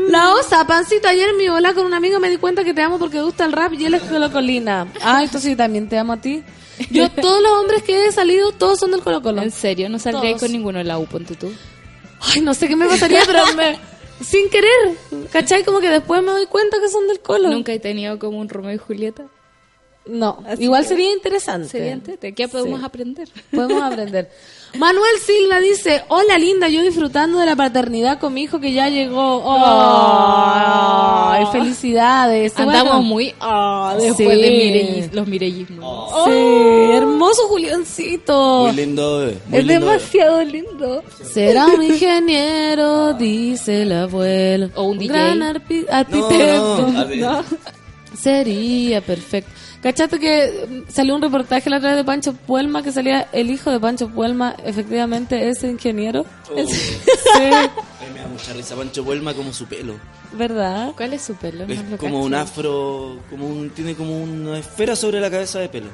La osa, pancito, ayer en mi bola con un amigo me di cuenta que te amo porque te gusta el rap y él es colocolina. Ah, entonces yo también te amo a ti. Yo, todos los hombres que he salido, todos son del Colo Colo. En serio, no saldría con ninguno en la U, ponte tú. Ay, no sé qué me pasaría, pero me, sin querer, ¿cachai? Como que después me doy cuenta que son del Colo. Nunca he tenido como un Romeo y Julieta. No, Así igual que- sería interesante. Sería entretenido. ¿Qué podemos Sí. aprender? Podemos aprender. Manuel Silva dice, hola linda, yo disfrutando de la paternidad con mi hijo que ya llegó. ¡Ay, felicidades! Andamos bueno. muy... ah, después Sí. de Mirellis- los mirellismos. Sí, hermoso Juliancito. Muy lindo, bebé. Muy es lindo, bebé. demasiado lindo. Será un ingeniero, dice el abuelo. O un DJ. gran arquitecto. no, a ver. No. Sería perfecto. ¿Cachaste que mm, salió un reportaje la otra vez de Pancho Puelma que salía el hijo de Pancho Puelma, efectivamente es ingeniero? Oh. Sí, Ay, me da mucha risa Pancho Puelma como su pelo. ¿verdad? ¿Cuál es su pelo? Es como un afro, como un, tiene como una esfera sobre la cabeza de pelo.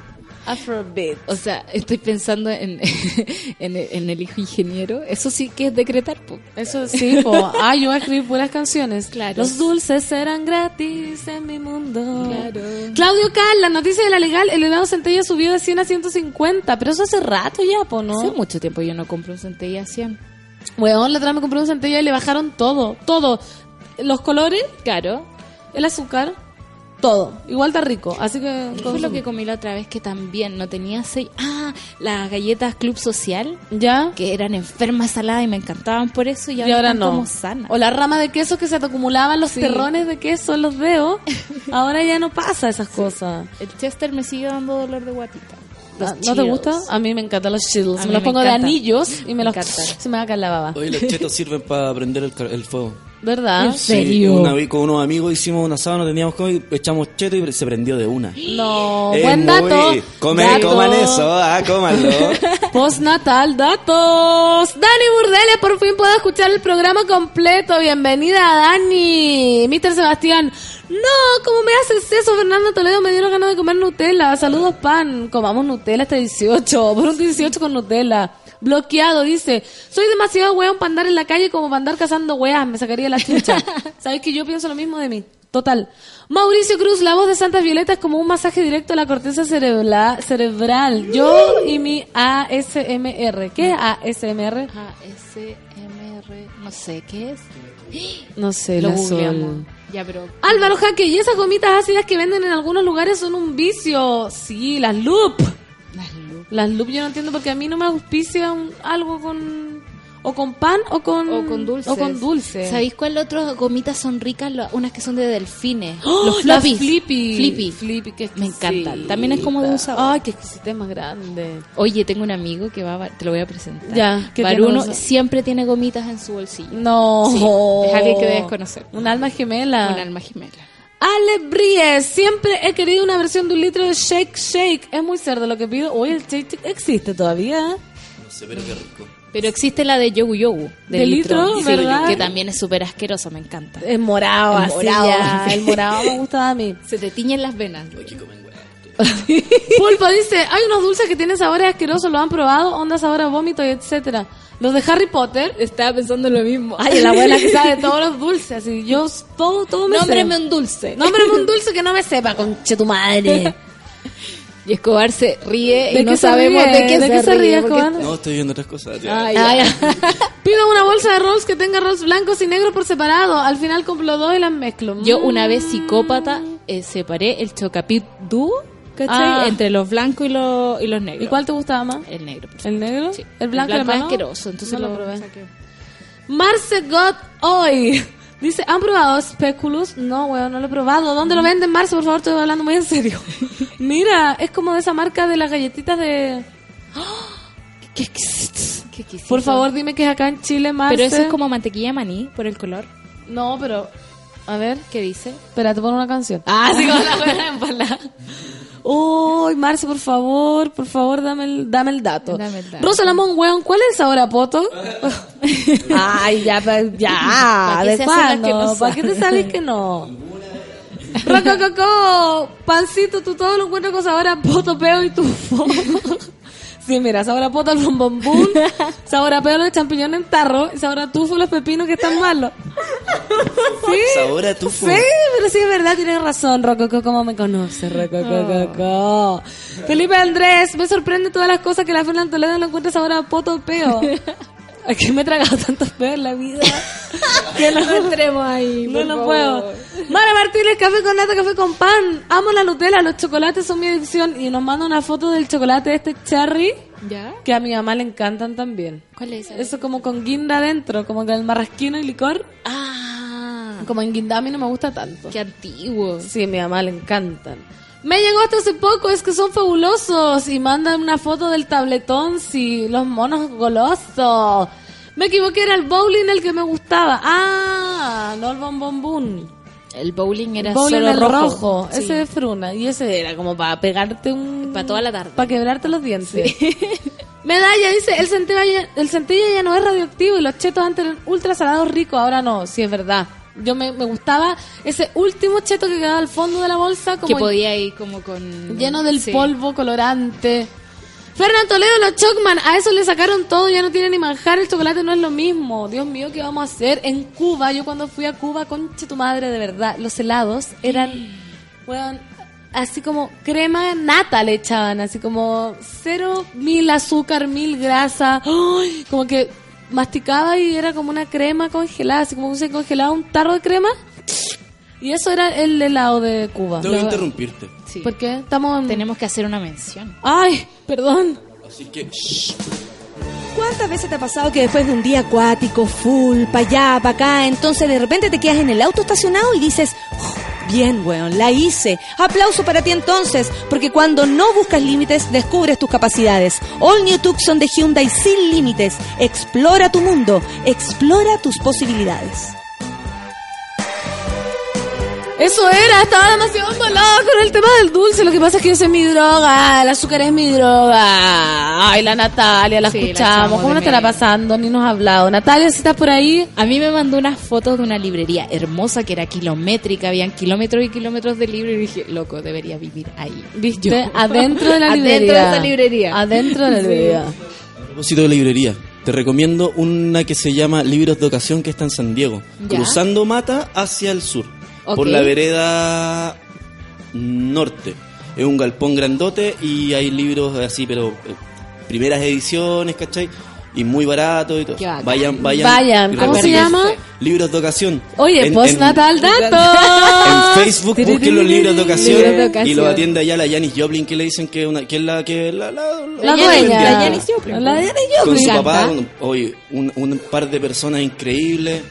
Afrobeat. O sea, estoy pensando en, en, el, en el hijo ingeniero. Eso sí que es decretar, po. Eso sí, po. Ah, yo voy a escribir puras canciones. Claro. Los dulces serán gratis en mi mundo. Claro. Claudio Cal, la noticia de la legal, el helado centella subió de 100 a 150, pero eso hace rato ya, po, ¿no? Hace mucho tiempo yo no compro un centella 100. Weón, la otra me compré un centella y le bajaron todo, todo. Los colores, Claro. el azúcar, todo. Igual está rico, así que... ¿Qué fue lo que comí la otra vez que también no tenía seis? Ah, las galletas Club Social, ¿Ya? que eran enfermas saladas y me encantaban por eso y Y ahora, están no. como sanas. O la rama de queso que se te acumulaban los Sí. terrones de queso en los dedos. Ahora ya no pasa esas cosas. El Chester me sigue dando dolor de guatita. Los Ah, ¿No te gusta? A mí me encantan los. A Me mí los me pongo de anillos y me, Me los... encanta. Se me va a caer la baba. Hoy los chetos sirven para prender el, el fuego. ¿Verdad? ¿En serio? Una vez con unos amigos hicimos un asado, no teníamos como y echamos cheto y se prendió de una. No, Es buen muy- dato. Dato. coman eso, ah, cómanlo. Postnatal datos. Dani Burdeles por fin puedo escuchar el programa completo. Bienvenida, Dani. Mister Sebastián. No, ¿cómo me haces eso, Fernando Toledo? Me dieron ganas de comer Nutella. Saludos, pan. Comamos Nutella hasta 18. Por un 18 con Nutella. Bloqueado, dice. Soy demasiado weón para andar en la calle como para andar cazando weas. Me sacaría la chucha. ¿Sabes que yo pienso lo mismo de mí? Total. Mauricio Cruz, la voz de Santas Violetas como un masaje directo a la corteza cerebla- cerebral. Yo y mi ASMR. ¿Qué es ASMR? ASMR, no sé qué es. No sé, Lo la sol. Ya, pero Álvaro Jaque, y esas gomitas ácidas que venden en algunos lugares son un vicio. Sí, las loop. las lu- Las loop yo no entiendo porque a mí no me auspicia un- algo con... O con pan o con... o con dulce. O con dulce. ¿Sabéis cuál otro gomitas son ricas? Lo- unas que son de delfines. ¡Oh! Los las floppies. flippy. Flippy. Flippy, que Me encantan. También es como de un sabor. Ay, qué exquisitez más grande. Oye, tengo un amigo que va, a- te lo voy a presentar. Ya, ¿qué Baruno tiene? siempre tiene gomitas en su bolsillo. No. Sí, es alguien que debes conocer. Un alma gemela. Un alma gemela. Ale Bries, siempre he querido una versión de un litro de Shake Shake. Es muy cerdo lo que pido. Oye, el Shake Shake existe todavía. No sé, pero qué rico. Pero existe la de Yogu Yogu. ¿De litro, Sí, verdad? Que también es súper asquerosa, me encanta. Es morado, El así morado. ya. El morado me gusta a mí. Se te tiñen las venas. Aquí comen. Pulpo dice, hay unos dulces que tienen sabores asquerosos, ¿lo han probado? Onda sabor a vómito y etcétera. Los de Harry Potter. Estaba pensando lo mismo. Ay, la abuela que sabe todos los dulces. Así, yo todo, todo me Nómbrame sé. un dulce. Nómbrame un dulce que no me sepa, conche tu madre. Y Escobar se ríe ¿De y no sabemos ríe? de qué ¿De se, qué se ríe. porque- Escobar? No, estoy viendo otras cosas. Ah, ya. Pido una bolsa de rolls que tenga rolls blancos y negros por separado. Al final compro dos y las mezclo. Yo una vez Mm. psicópata eh, separé el chocapit dúo, ¿cachai? Ah. Entre los blancos y los, y los negros. ¿Y cuál te gustaba más? El negro. por ¿El negro? Sí. ¿El blanco, es hermano? asqueroso, entonces No lo probé. saqué. Marce God Hoy. Dice, ¿han probado Speculus? No, weón, no lo he probado. ¿Dónde lo venden, Marce? Por favor, estoy hablando muy en serio. Mira, es como de esa marca de las galletitas de... ¿Qué, exquisito. Qué exquisito. Por favor, dime que es acá en Chile, Marce. Pero eso es como mantequilla maní por el color. No, pero... A ver, ¿Qué dice? espera, te pongo una canción. Ah, sí, con la buena empalada. Uy, Marce, por favor, por favor, dame el, dame el dato. Dame el dato. Rosa Lamón, weón, ¿cuál es ahora, Poto? Ay, ya, ya, ¿Pa' qué ¿de cuándo? ¿Para qué te sabes que no? Rocococo, pancito, tú todo lo encuentras con sabor a poto, peo y tufo. Sí, mira, sabor a poto, el bombombún, sabor a peo, los champiñones en tarro, y sabor a tufo, los pepinos que están malos. Sí. Sabor a tufo. Sí, pero sí es verdad, tienes razón, Rococo, ¿cómo me conoces, Rococo? Felipe Andrés, me sorprende todas las cosas que la Fernanda Toledo no encuentra sabor a poto peo. Es que me he tragado tantos peos en la vida que no, entremos ahí. no lo puedo. Mara Martínez, café con nata, café con pan. Amo la Nutella, los chocolates son mi adicción. Y nos manda una foto del chocolate este cherry ¿Ya? que a mi mamá le encantan también. ¿Cuál es? Eso como con guinda adentro, como con el marrasquino y licor. Ah, Como en guinda a mí no me gusta tanto. qué antiguo. Sí, a mi mamá le encantan. Me llegó hasta hace poco, es que son fabulosos. Y mandan una foto del tabletón, sí, los monos golosos. Me equivoqué, era el bowling el que me gustaba. Ah, no el bombombún. El bowling era bowling solo el rojo. rojo. Sí. Ese es fruna. Y ese era como para pegarte un... Para toda la tarde. Para quebrarte los dientes. Medalla dice, el centella, ya- el centella ya no es radioactivo y los chetos antes eran ultra salados ricos, ahora no, sí es verdad. Yo me, me gustaba ese último cheto que quedaba al fondo de la bolsa como que podía ir como con... lleno del Sí. polvo colorante. Fernando Toledo, los Chocman, a eso le sacaron todo, ya no tiene ni manjar, el chocolate no es lo mismo. Dios mío, ¿qué vamos a hacer? En Cuba, yo cuando fui a Cuba, conche tu madre, de verdad, los helados eran, weón, así como crema nata le echaban, así como cero, mil azúcar, mil grasa, ¡Ay! como que masticaba y era como una crema congelada, así como que se congelaba un tarro de crema. Y eso era el helado de Cuba. Tengo que interrumpirte. Sí. ¿Por qué? Estamos en... Tenemos que hacer una mención. Ay, perdón. Así que, shh, ¿Cuántas veces te ha pasado que después de un día acuático, full, pa' allá, pa' acá, entonces de repente te quedas en el auto estacionado y dices, "Oh, bien, weón, la hice. Aplauso para ti entonces, porque cuando no buscas límites, descubres tus capacidades. All New Tucson de Hyundai sin límites. Explora tu mundo, explora tus posibilidades. Eso era, estaba demasiado embalada con el tema del dulce. Lo que pasa es que esa es mi droga, el azúcar es mi droga. Ay, la Natalia, la Sí, la escuchamos. echamos ¿Cómo no estará menos. pasando? Ni nos ha hablado. Natalia, si estás por ahí, A mí me mandó unas fotos de una librería hermosa que era kilométrica, habían kilómetros y kilómetros de libros y dije, loco, debería vivir ahí. viste, Yo. adentro de la Adentro librería. de esa librería. Adentro de la librería. a propósito de librería, te recomiendo una que se llama Libros de Ocasión que está en San Diego, Ya. cruzando Mata hacia el sur, por la vereda norte. Es un galpón grandote y hay libros así, pero eh, primeras ediciones, ¿cachai? Y muy barato y todo. Vayan, vayan. Vayan. ¿Cómo se llama? Libros de ocasión. Oye, En- postnatal datos. En Facebook busquen los libros de ocasión, y los atiende allá la Janis Joplin que le dicen que, una, que es la que la, la, La dueña. la Janis Joplin. La Janis con Joplin. su encanta. papá, oye, un, un par de personas increíbles,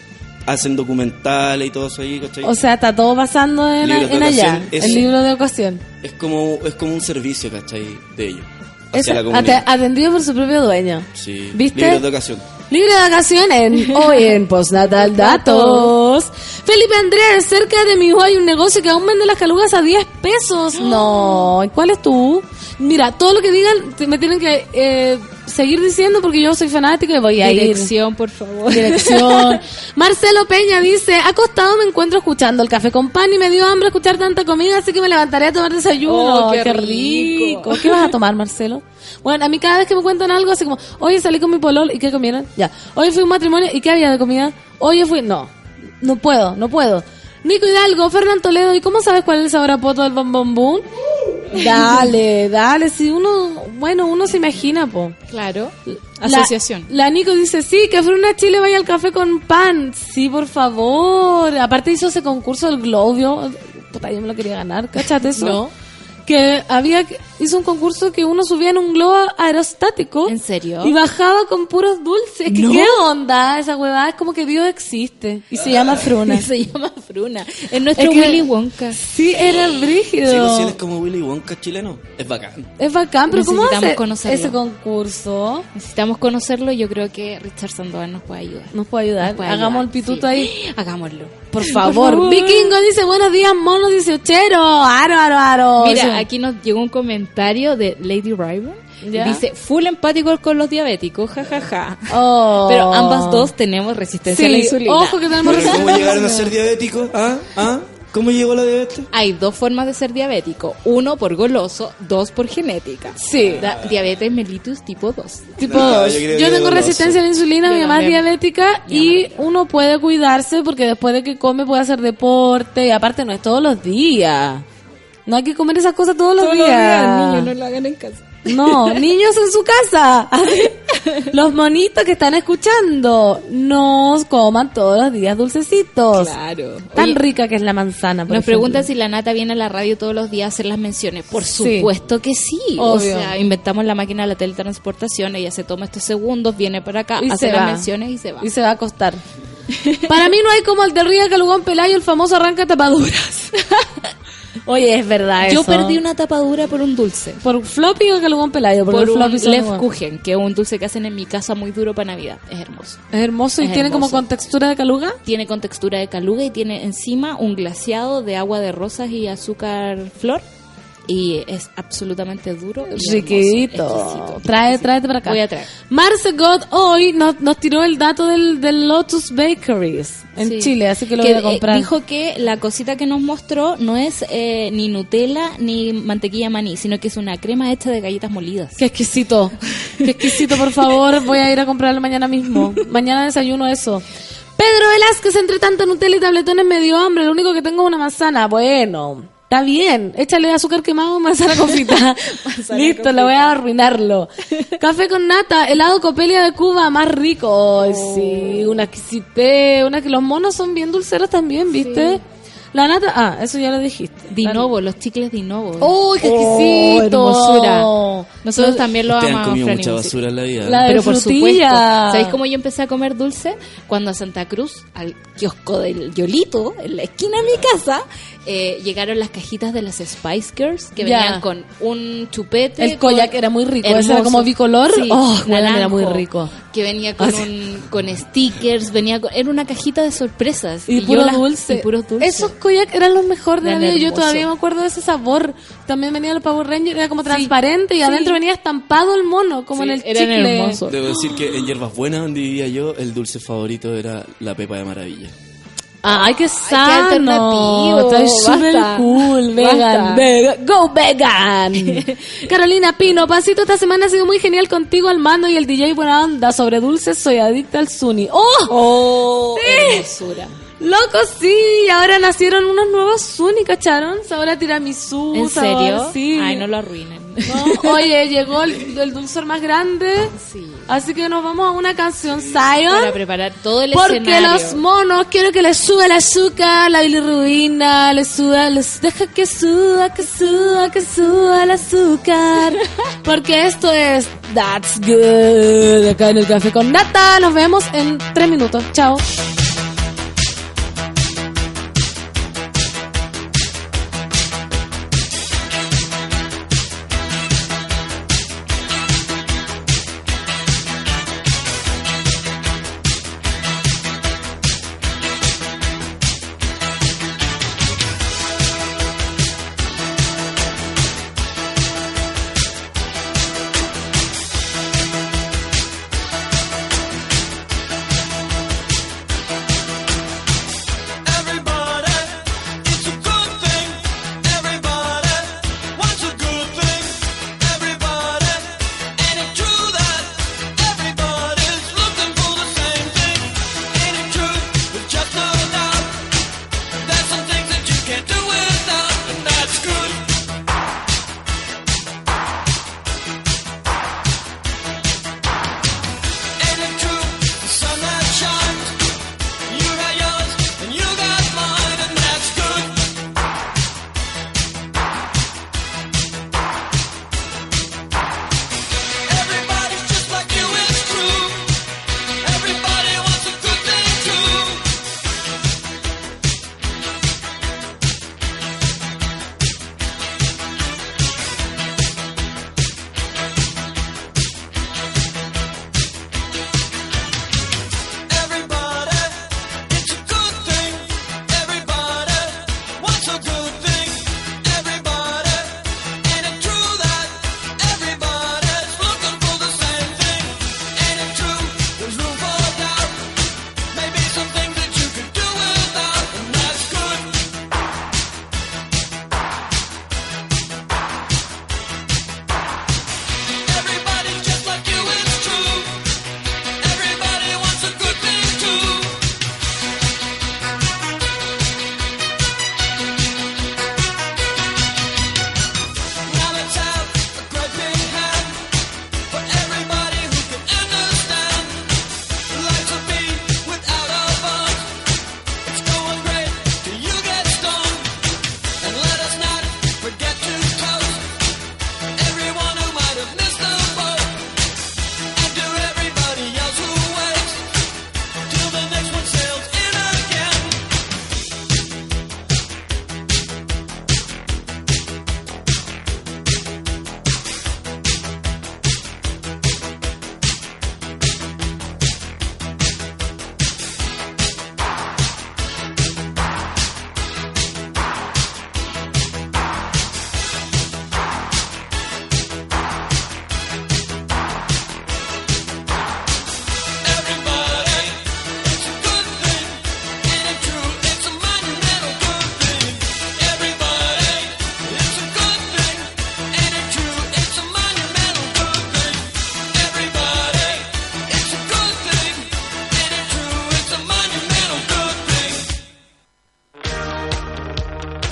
hacen documentales y todo eso ahí, ¿cachai? O sea, está todo pasando en, allá. El libro de ocasión. es como es como un servicio, ¿cachai? De ellos. Comunidad. atendido por su propio dueño. Sí, ¿Viste? libros de ocasión. Libre de vacaciones hoy en Postnatal Datos. Felipe Andrés, cerca de mi hijo hay un negocio que aún vende las calugas a 10 pesos. No, ¿y cuál es tú? Mira, todo lo que digan me tienen que eh, seguir diciendo porque yo soy fanática y voy a ir. Dirección, por favor. Dirección. Marcelo Peña dice, acostado me encuentro escuchando el café con pan y me dio hambre escuchar tanta comida, así que me levantaré a tomar desayuno. Oh, qué rico. rico. ¿Qué vas a tomar, Marcelo? Bueno, a mí cada vez que me cuentan algo, así como, oye, salí con mi polol, ¿y qué comieron? Ya. Oye, fui a un matrimonio, ¿y qué había de comida? Oye, fui... No, no puedo, no puedo. Nico Hidalgo, Fernán Toledo, ¿y cómo sabes cuál es el sabor a poto del bombombún? Dale, dale, si uno, bueno, uno se imagina, po. Claro. La- Asociación. La, Nico dice, sí, que Fruna Chile vaya al café con pan. Sí, por favor. Aparte hizo ese concurso del Globio. Puta, yo me lo quería ganar, ¿cachate eso? No. Que había, hizo un concurso que uno subía en un globo aerostático. ¿En serio? Y bajaba con puros dulces. ¿Qué, No. ¿Qué onda? Esa huevada es como que Dios existe. Y se llama Fruna. Se llama Fruna. Es nuestro Es que- Willy Wonka. Sí, era brígido. Sí, si él es como Willy Wonka chileno, es bacán. Es bacán, pero ¿cómo Necesitamos hace conocerlo. ese concurso? Necesitamos conocerlo. Yo creo que Richard Sandoval nos puede ayudar. Nos puede ayudar. Nos puede Hagamos ayudar, el pituto sí. ahí. Hagámoslo. Por favor. Vikingo dice, buenos días, monos 18. Aro, aro, aro. Mira, aquí nos llegó un comentario de Lady Riven. ¿Ya? Dice, full empático con los diabéticos, jajaja. Oh. Pero ambas dos tenemos resistencia a la Sí, insulina. ojo que tenemos Pero ¿cómo resistencia. llegaron a ser diabéticos? ¿Ah? ¿Ah? ¿Cómo llegó la diabetes? Hay dos formas de ser diabético. Uno por goloso, dos por genética. Sí. Da- diabetes mellitus tipo 2. Tipo, No, yo, yo tengo resistencia a la insulina, Yo mi mamá es diabética y uno puede cuidarse porque después de que come puede hacer deporte y aparte no es todos los días. No hay que comer esas cosas todos los días. lo hagan en casa. No, niños en su casa. Los monitos que están escuchando, no coman todos los días dulcecitos. Claro. Tan Oye, rica que es la manzana. por Nos ejemplo. preguntan si la nata viene a la radio todos los días a hacer las menciones. Por Sí. supuesto que sí. O sea, inventamos la máquina de la teletransportación, ella se toma estos segundos, viene para acá, Y hace las va. menciones y se va. Y se va a acostar. Para mí no hay como el de Ría Calugón Pelayo, el famoso arranca tapaduras. Oye, es verdad Yo eso. perdí una tapadura por un dulce. ¿Por floppy o Calugón Pelayo? Porque Por el un floppy. Lefkuchen, que es un dulce que hacen en mi casa muy duro para Navidad. Es hermoso. Es hermoso y Es tiene como hermoso. con textura de caluga. Tiene con textura de caluga y tiene encima un glaseado de agua de rosas y azúcar flor. Y es absolutamente duro. y hermoso, exquisito. Trae, tráete para acá. Voy a traer. Marce God hoy nos, nos tiró el dato del, del Lotus Bakeries en Sí. Chile, así que lo Que, voy a eh, comprar. dijo que la cosita que nos mostró no es eh, ni Nutella ni mantequilla maní, sino que es una crema hecha de galletas molidas. Qué exquisito. Qué exquisito, por favor. Voy a ir a comprarlo mañana mismo. Mañana desayuno eso. Pedro Velázquez, entre tanto Nutella y tabletones me dio hambre. Lo único que tengo es una manzana. Bueno, está bien. Échale azúcar quemado, manzana confita. Listo, le voy a arruinarlo. Café con nata, helado Copelia de Cuba, más rico. Ay, sí, una exquisite. Una que los monos son bien dulceros también, ¿viste? La nata, ah, eso ya lo dijiste. Dinovo, los chicles Dinovo. ¡Uy, qué Oh, exquisito! hermosura. Nosotros también lo Ustedes han amamos, comido mucha basura en la vida. La- de Pero por frutilla. supuesto. ¿Sabéis cómo yo empecé a comer dulce? Cuando a Santa Cruz, al kiosco del Yolito, en la esquina de mi casa, eh, llegaron las cajitas de las Spice Girls que Ya. venían con un chupete. El koyak era muy rico, ese hermoso. era como bicolor. Sí, Oh, weón, era naranjo, muy rico. Que venía con, un, con stickers, venía con- era una cajita de sorpresas. Y, puro dulce. Y puros dulces. Esos koyak eran los mejores de la vida. Yo todavía me acuerdo de ese sabor. También venía el Power Ranger, era como transparente y adentro venía estampado el mono, como Sí, en el eran chicle. hermosos. Debo decir que en Hierbas Buenas, donde vivía yo, el dulce favorito era la pepa de maravilla. Ay, qué sano. alternativo, Estoy súper basta. cool. Vegan. Basta. Vega- Go vegan. Carolina Pino, Pasito, esta semana ha sido muy genial contigo al mando y el DJ buena onda. Sobre dulces soy adicta al Suni. ¡Oh! Oh, Sí. hermosura. Loco, sí, ahora nacieron unos nuevos Suni, ¿cacharon? Ahora tiramisú, ¿En sabor, serio? sí. Ay, no lo arruinen. No, Oye, llegó el, el dulzor más grande, Sí. así que nos vamos a una canción, Para Zion. preparar todo el Porque escenario. los monos quiero que les suba el azúcar, la bilirrubina, les suba, les deja que suba, que suba, que suba el azúcar. Porque esto es That's Good acá en el café con nata. Nos vemos en tres minutos. Chao.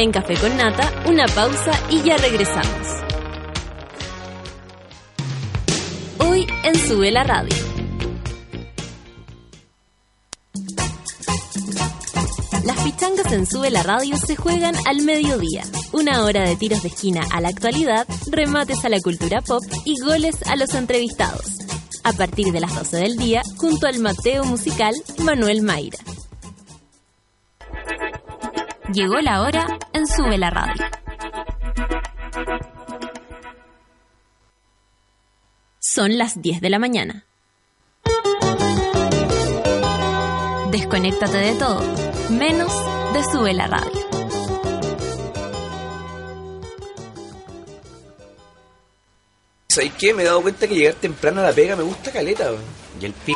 En Café con Nata, una pausa y ya regresamos. Hoy en Sube la Radio. Las pichangas en Sube la Radio se juegan al mediodía. Una hora de tiros de esquina a la actualidad, remates a la cultura pop y goles a los entrevistados. A partir de las 12 del día, junto al Mateo musical Manuel Mayra. Llegó la hora en Sube la Radio. Son las 10 de la mañana. Desconéctate de todo, menos de Sube la Radio. ¿Sabes qué? Me he dado cuenta que llegar temprano a la pega me gusta caleta. Y el p...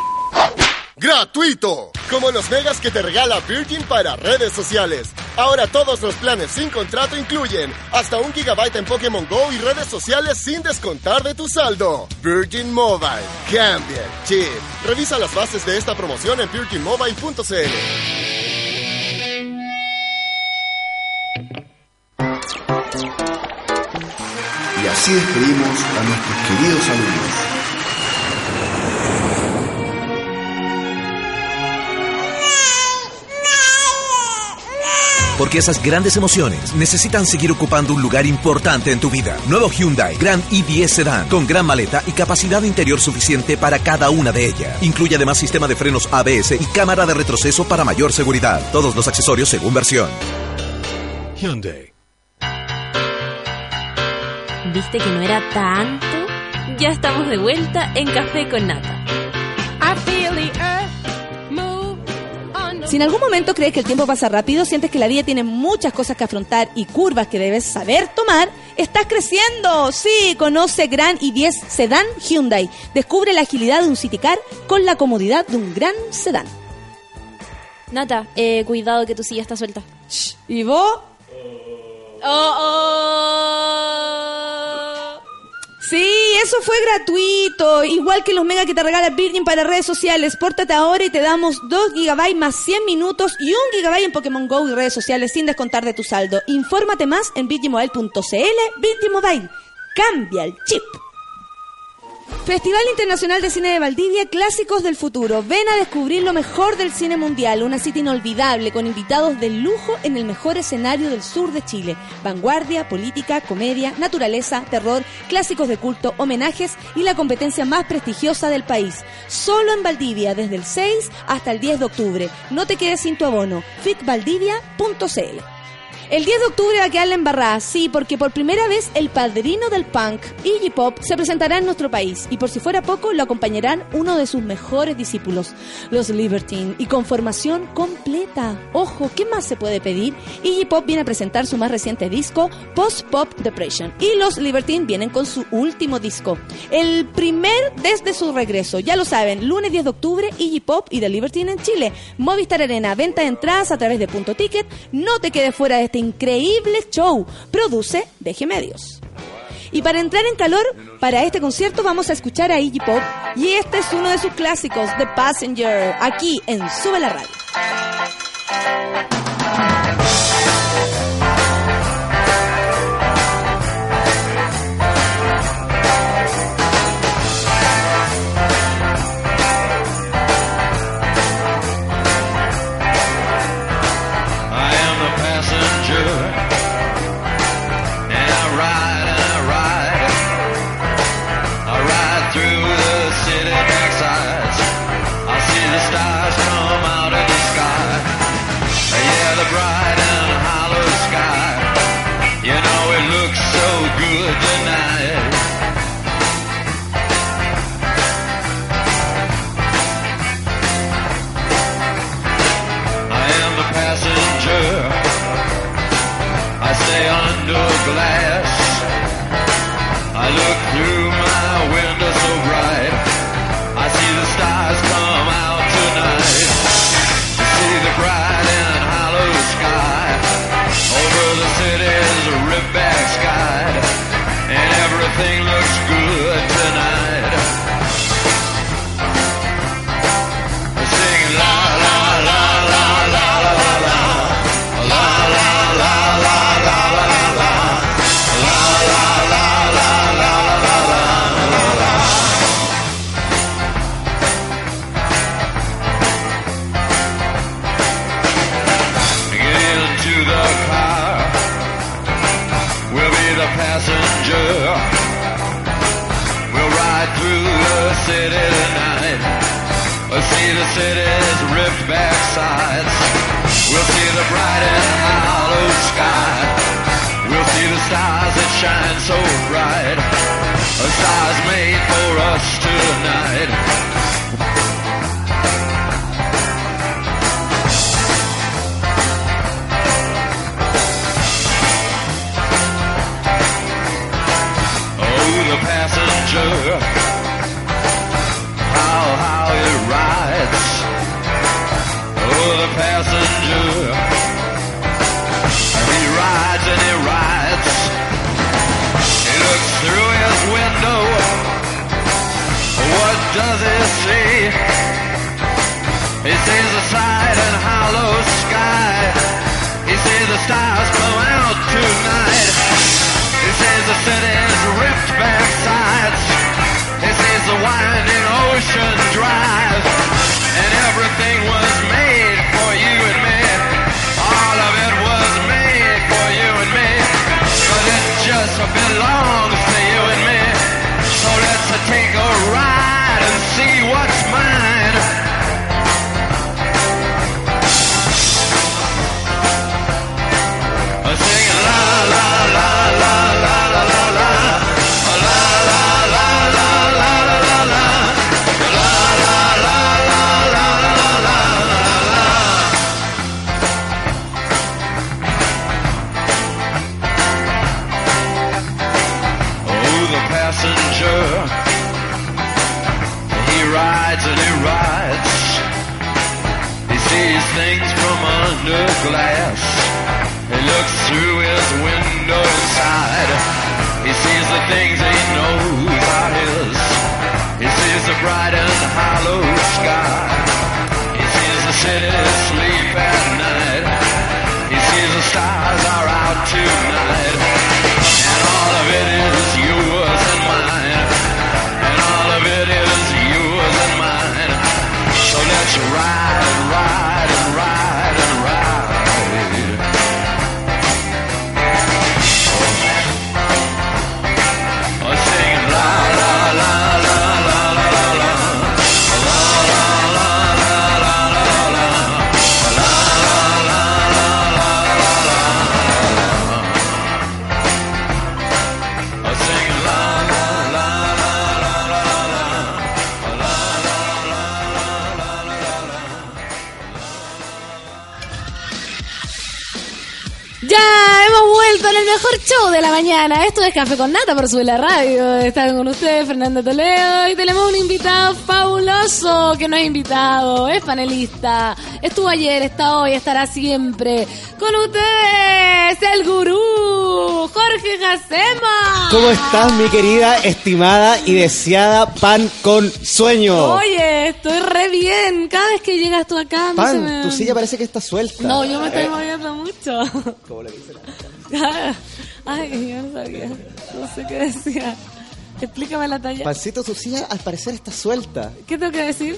¡Gratuito! Como los megas que te regala Virgin para redes sociales. Ahora todos los planes sin contrato incluyen hasta un gigabyte en Pokémon Go y redes sociales sin descontar de tu saldo. Virgin Mobile. Cambia chip. Revisa las bases de esta promoción en virginmobile.cl. Y así despedimos a nuestros queridos alumnos. Porque esas grandes emociones necesitan seguir ocupando un lugar importante en tu vida. Nuevo Hyundai Grand i10 Sedan con gran maleta y capacidad interior suficiente para cada una de ellas. Incluye además sistema de frenos ABS y cámara de retroceso para mayor seguridad. Todos los accesorios según versión. Hyundai. ¿Viste que no era tanto? Ya estamos de vuelta en Café con Nata. Si en algún momento crees que el tiempo pasa rápido, sientes que la vida tiene muchas cosas que afrontar y curvas que debes saber tomar, estás creciendo. Sí, conoce Gran i10 Sedan Hyundai. Descubre la agilidad de un City Car con la comodidad de un gran sedán. Nata, eh, cuidado que tu silla está suelta. ¿Y vos? Oh, oh. Sí, eso fue gratuito. Igual que los mega que te regala Virgin para redes sociales. Pórtate ahora y te damos 2 GB más 100 minutos y 1 GB en Pokémon Go y redes sociales sin descontar de tu saldo. Infórmate más en virginmobile.cl. Virgin Mobile. Cambia el chip. Festival Internacional de Cine de Valdivia, Clásicos del Futuro. Ven a descubrir lo mejor del cine mundial, una cita inolvidable con invitados de lujo en el mejor escenario del sur de Chile. Vanguardia, política, comedia, naturaleza, terror, clásicos de culto, homenajes y la competencia más prestigiosa del país. Solo en Valdivia, desde el 6 hasta el 10 de octubre. No te quedes sin tu abono. ficvaldivia.cl el 10 de octubre va a quedar la embarrada, sí, porque por primera vez el padrino del punk, Iggy Pop, se presentará en nuestro país y por si fuera poco lo acompañarán uno de sus mejores discípulos, los Libertine, y con formación completa. Ojo, ¿qué más se puede pedir? Iggy Pop viene a presentar su más reciente disco, Post Pop Depression, y los Libertine vienen con su último disco, el primer desde su regreso. Ya lo saben, lunes 10 de octubre, Iggy Pop y The Libertine en Chile. Movistar Arena, venta de entradas a través de Punto Ticket. No te quedes fuera de este increíble show. Produce Deje Medios. Y para entrar en calor, para este concierto vamos a escuchar a Iggy Pop y este es uno de sus clásicos, The Passenger, aquí en Sube la Radio. Glass. I look through sides. We'll see the bright and hollow sky. We'll see the stars that shine so bright. The stars made for us tonight. Stars come out tonight. He sees the city's ripped back sides. He sees the winding ocean drive. And everything was made for you and me. All of it was made for you and me. But it just belongs to you and me. So let's take a ride and see things he knows are his. He sees the bright and hollow sky. He sees the city sleep at night. He sees the stars are out tonight. Show de la mañana. Esto es Café con Nata por su la radio. Están con ustedes Fernando Toledo y tenemos un invitado fabuloso que no es invitado, es panelista. Estuvo ayer, está hoy, estará siempre. Con ustedes, el gurú, Jorge Jacema. ¿Cómo estás, mi querida, estimada y deseada pan con sueño? Oye, estoy re bien. Cada vez que llegas tú acá, se pan, me... tu silla parece que está suelta. No, yo me estoy Eh, moviendo mucho. como le dice la- Ay, yo no sabía. No sé qué decía. Explícame la talla. Pancito, silla al parecer está suelta. ¿Qué tengo que decir?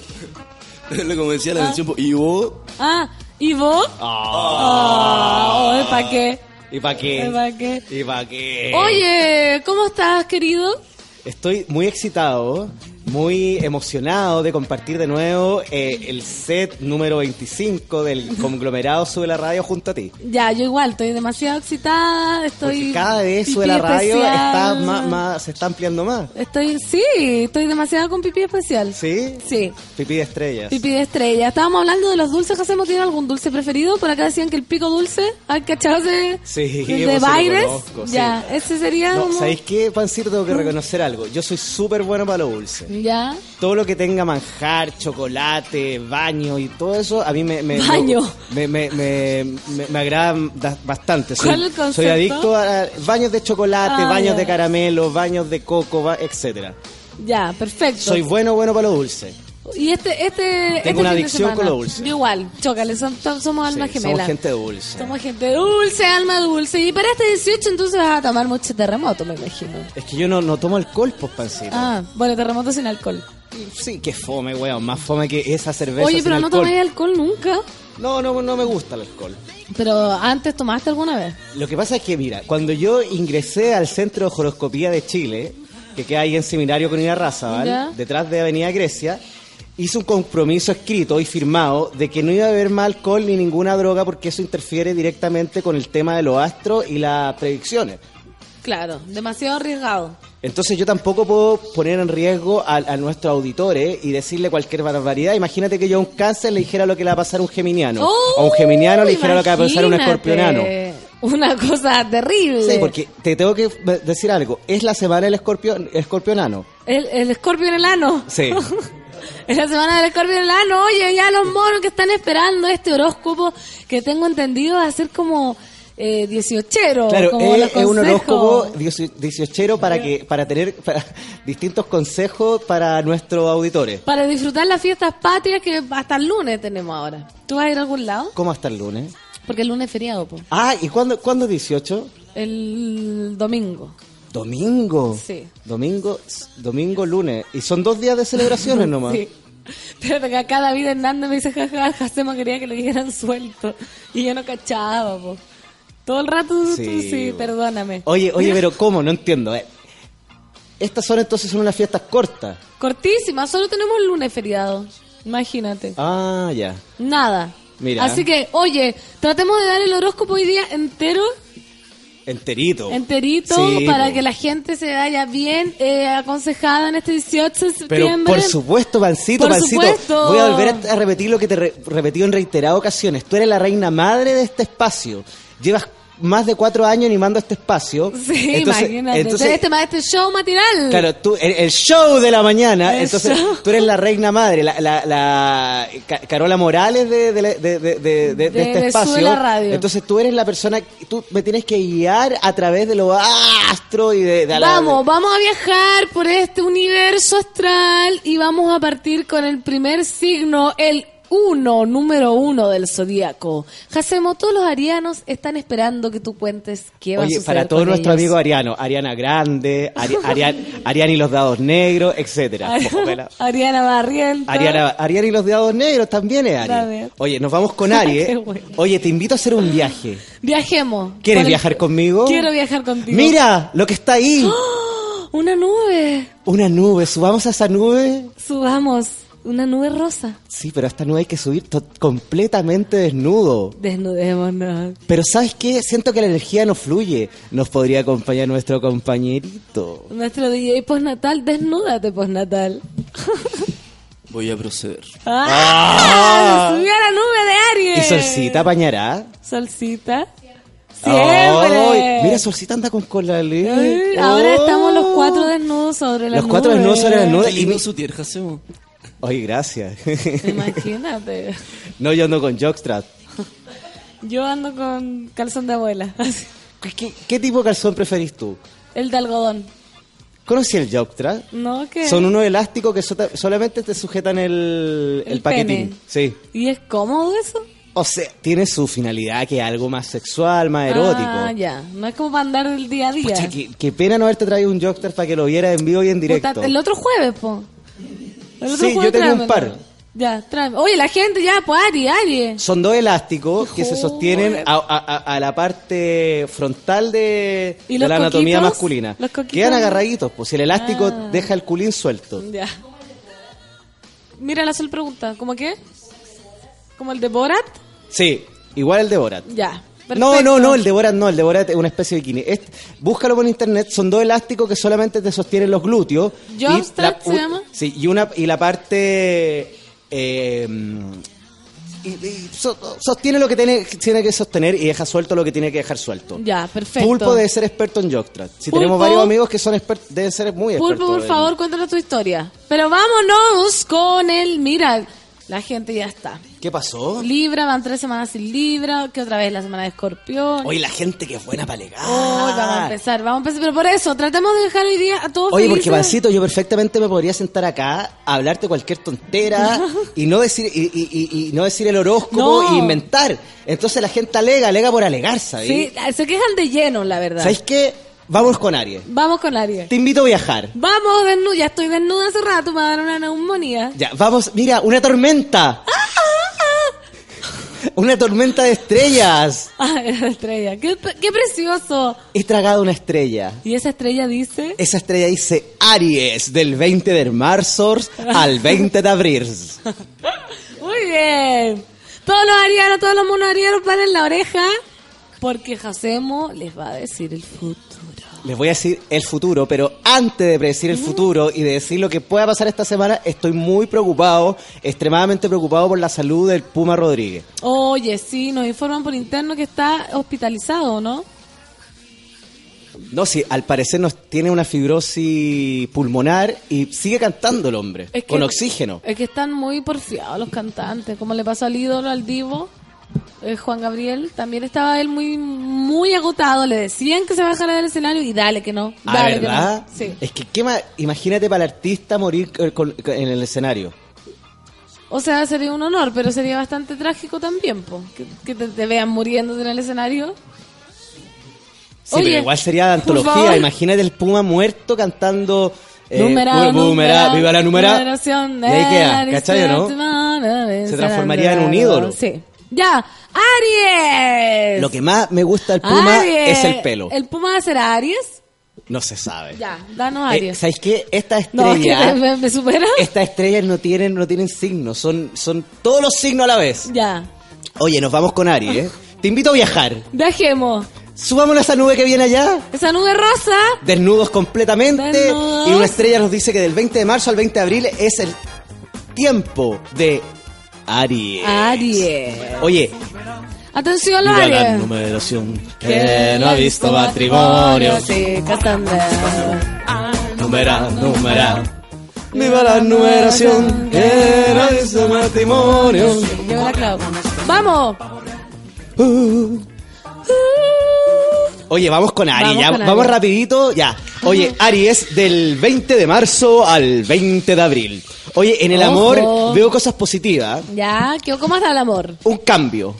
Como decía la Ah. canción, y vos, Ah, ¿y vos? Ah, ¿para qué? ¿Y para qué? ¿Para qué? ¿Y para qué? Oye, ¿cómo estás, querido? Estoy muy excitado, muy emocionado de compartir de nuevo eh, el set número 25 del conglomerado Sube la Radio junto a ti. Ya, yo igual, estoy demasiado excitada, estoy... Porque cada vez Sube la Radio está más, más- se está ampliando más. Estoy, sí, estoy demasiado con pipí especial. ¿Sí? Sí. Pipí de estrellas. Pipí de estrella. Estábamos hablando de los dulces que hacemos. ¿Tiene algún dulce preferido? Por acá decían que el pico dulce, ¿hay cachado? Sí, de sí lo Baires. conozco, sí. Ya, ese sería No. ¿sabéis qué, Pancito? Tengo que reconocer algo. Yo soy súper bueno para lo dulce. Ya. Todo lo que tenga manjar, chocolate, baño y todo eso, a mí me... me Baño. Me, me, agrada da- bastante. Soy, ¿Cuál el concepto? soy adicto a baños de chocolate, Ah, baños ya. de caramelo, baños de coco, ba- etcétera. Ya, perfecto. Soy bueno, bueno para lo dulce. Y este, este, este Tengo una fin de adicción con lo dulce. Igual, chócale, som- somos almas Sí, gemelas. somos gente dulce. Somos gente dulce, alma dulce. Y para este 18 entonces vas a tomar mucho terremoto, me imagino. Es que yo no, no tomo alcohol, pues, Pancito. Ah, bueno, terremoto sin alcohol. Sí, que fome, weón. Más fome que esa cerveza Oye, sin pero no alcohol. tomáis alcohol nunca. No, no, no me gusta el alcohol. Pero antes tomaste alguna vez. Lo que pasa es que, mira, cuando yo ingresé al Centro de Horoscopía de Chile, que queda ahí en seminario con Ina Raza, Ya. detrás de Avenida Grecia, hizo un compromiso escrito y firmado de que no iba a beber más alcohol ni ninguna droga porque eso interfiere directamente con el tema de los astros y las predicciones. Claro, demasiado arriesgado. Entonces yo tampoco puedo poner en riesgo a, a nuestros auditores y decirle cualquier barbaridad. Imagínate que yo a un cáncer le dijera lo que le va a pasar a un geminiano. o a un geminiano le dijera lo que va a pasar a un Oh, escorpionano. Una cosa terrible. Sí, porque te tengo que decir algo. Es la semana del escorpión, escorpionano. El, el escorpio en el ano. Sí. Es la semana del escorpio en el ano. Oye, ya los monos que están esperando este horóscopo que tengo entendido va a ser como eh, 18. Claro, como es, es un horóscopo diocio- dieciochero para que para tener para distintos consejos para nuestros auditores. Para disfrutar las fiestas patrias que hasta el lunes tenemos ahora. ¿Tú vas a ir a algún lado? ¿Cómo hasta el lunes? Porque el lunes es feriado, po. Ah, ¿y cuándo, cuándo es 18? El domingo. Domingo. Sí. Domingo, domingo, lunes. Y son dos días de celebraciones nomás. Sí. Pero que acá David Hernández me dice, jaja, Jacema quería que le dijeran suelto. Y yo no cachaba, po. Todo el rato tú Sí, sí, sí perdóname. Oye, oye, pero ¿cómo? No entiendo. eh. Estas son entonces son unas fiestas cortas. Cortísima, solo tenemos el lunes feriado. Imagínate. Ah, ya. Nada. Mira. Así que, oye, tratemos de dar el horóscopo hoy día entero, Enterito. enterito, Sí, para po. que la gente se vaya bien eh, aconsejada en este 18 de Pero septiembre. por supuesto, Pancito, Por Pancito. supuesto. Voy a volver a, a repetir lo que te he repetido en reiteradas ocasiones. Tú eres la reina madre de este espacio. Llevas más de cuatro años animando este espacio. Sí, Entonces- imagínate. entonces- este, este show matinal. Claro, tú, el, el show de la mañana, El entonces show. tú eres la reina madre, la, la, la Ca- Carola Morales de, de, de, de- este espacio. Radio. Entonces tú eres la persona, tú me tienes que guiar a través de lo astro y de, de la- Vamos, vamos a viajar por este universo astral y vamos a partir con el primer signo, el uno, número uno del zodíaco. Jacemo, todos los arianos están esperando que tú cuentes qué va a Oye, suceder para todos nuestros amigos arianos, Ariana Grande, Ari- Arian- Ariana y los dados negros, etcétera. Ojalá. Ariana Barrientos. Ariana, Ariana y los dados negros también es. Ari. Oye, nos vamos con Ari. ¿eh? Bueno. Oye, te invito a hacer un viaje. Viajemos. ¿Quieres el- viajar conmigo? Quiero viajar contigo. Mira lo que está ahí. ¡Oh! Una nube. Una nube, subamos a esa nube. Subamos. Una nube rosa. Sí, pero a esta nube hay que subir completamente desnudo. Desnudémonos. Pero ¿sabes qué? Siento que la energía no fluye. Nos podría acompañar nuestro compañerito. Nuestro DJ postnatal, desnúdate postnatal. Voy a proceder. ¡Ah! Se subió a la nube de Aries. ¿Y Solcita apañará? Solcita. Siempre. mira, Solcita anda con cola Ahora Oh. estamos los cuatro desnudos sobre la Los cuatro desnudos sobre la nube. Y mi- su tier, Jacemo. Oye, gracias. Imagínate. no, yo ando con Jockstrap. Yo ando con calzón de abuela. ¿Qué, qué tipo de calzón preferís tú? El de algodón. ¿Conocí el Jockstrap? ¿No? ¿Qué? Son unos elásticos que sota- solamente te sujetan el, el, El paquetín. pene. Sí. ¿Y es cómodo eso? O sea, tiene su finalidad que es algo más sexual, más erótico. Ah, ya. No es como para andar el día a día. Pucha, qué, qué pena no haberte traído un Jockstrap para que lo viera en vivo y en directo. Puta, el otro jueves, po. El otro Sí, yo tengo un par. Ya, tráeme. Oye, la gente ya, pues Ari, Ari. Son dos elásticos que se sostienen a, a- a- la parte frontal de, ¿Y de los la anatomía coquitos? masculina. ¿Los? Quedan agarraditos, pues si el elástico Ah. deja el culín suelto. Ya. Mira, la sol pregunta, ¿cómo qué? ¿Como el de Borat? Sí, igual el de Borat. Ya. No, perfecto. no, no, el de Borat no, el de Borat es una especie de bikini. Este- búscalo por internet, son dos elásticos que solamente te sostienen los glúteos. la- ¿se llama? Sí, y, una, y la parte... eh, y- y so- sostiene lo que tiene, tiene que sostener y deja suelto lo que tiene que dejar suelto. Ya, perfecto. Pulpo debe ser experto en Jockstrap. Si Pulpo. tenemos varios amigos que son expertos, deben ser muy expertos. Pulpo, por favor, cuéntanos tu historia. Pero vámonos con el... Mira, la gente ya está. ¿Qué pasó? Libra, van tres semanas sin Libra, que otra vez la semana de Escorpión. Oye, la gente que es buena para alegar. Hoy vamos a empezar, vamos a empezar. Pero por eso, tratemos de dejar hoy día a todos Oye, porque. Pancito, yo perfectamente me podría sentar acá a hablarte cualquier tontera y no decir y, y- y- y no decir el horóscopo No. e inventar. Entonces la gente alega, alega por alegar, ¿sabes? Sí, se quejan de lleno, la verdad. ¿Sabes qué? Vamos con Aries. Vamos con Aries. Te invito a viajar. Vamos desnuda, ya estoy desnuda hace rato, me va a dar una neumonía. Ya, vamos, mira, una tormenta. Una tormenta de estrellas. Ah, era la estrella. Qué, qué precioso. He tragado una estrella. Y esa estrella dice... Esa estrella dice Aries, del 20 de marzo al 20 de abril. Muy bien. Todos los arianos, todos los monos arianos van en la oreja porque Jacemo les va a decir el futuro. Les voy a decir el futuro, pero antes de predecir el futuro y de decir lo que pueda pasar esta semana, estoy muy preocupado, extremadamente preocupado por la salud del Puma Rodríguez. Oye, sí, nos informan por interno que está hospitalizado, ¿no? No, sí, al parecer nos tiene una fibrosis pulmonar y sigue cantando el hombre, Es que- con oxígeno. Es que están muy porfiados los cantantes, como le pasó al ídolo, al divo, eh, Juan Gabriel. También estaba él muy muy agotado, le decían que se bajara del escenario y dale que no. Ah, que ¿verdad? no. Sí. Es que, ¿qué más? Imagínate para el artista morir con- en el escenario. O sea, sería un honor, pero sería bastante trágico también, po, que, que te, te vean muriendo en el escenario. Sí, Oye, pero igual sería de antología. Imagínate el Puma muerto cantando. eh, Numerado, viva la numera. numeración Y ahí queda, de ¿cachai o no? Se Se transformaría en un ídolo. Sí. Ya, Aries. Lo que más me gusta del Puma Aries. es el pelo. ¿El Puma va a ser Aries? No se sabe. Ya, danos Eh, Aries. ¿Sabes qué? Esta no, es que estrella. me, me supera. Estas estrellas no tienen, no tienen signos, son, son todos los signos a la vez. Ya, Oye, nos vamos con Aries, ¿eh? Te invito a viajar. dejemos. Subámonos a esa nube que viene allá. Esa nube rosa. Desnudos completamente. Desnudos. Y una estrella nos dice que del 20 de marzo al 20 de abril es el tiempo de Aries. Aries. Oye, Atención, viva la Aries. numeración que no ha visto matrimonio. Sí. Numera, numera. Viva la numeración que no ha visto matrimonio. Llegó la Clau. ¡Vamos! Oye, vamos con Aries, Vamos ya, con vamos rapidito, ya. Oye, Aries del 20 de marzo al 20 de abril. Oye, en el Ojo. amor veo cosas positivas. Ya, ¿qué- ¿cómo está el amor? Un cambio.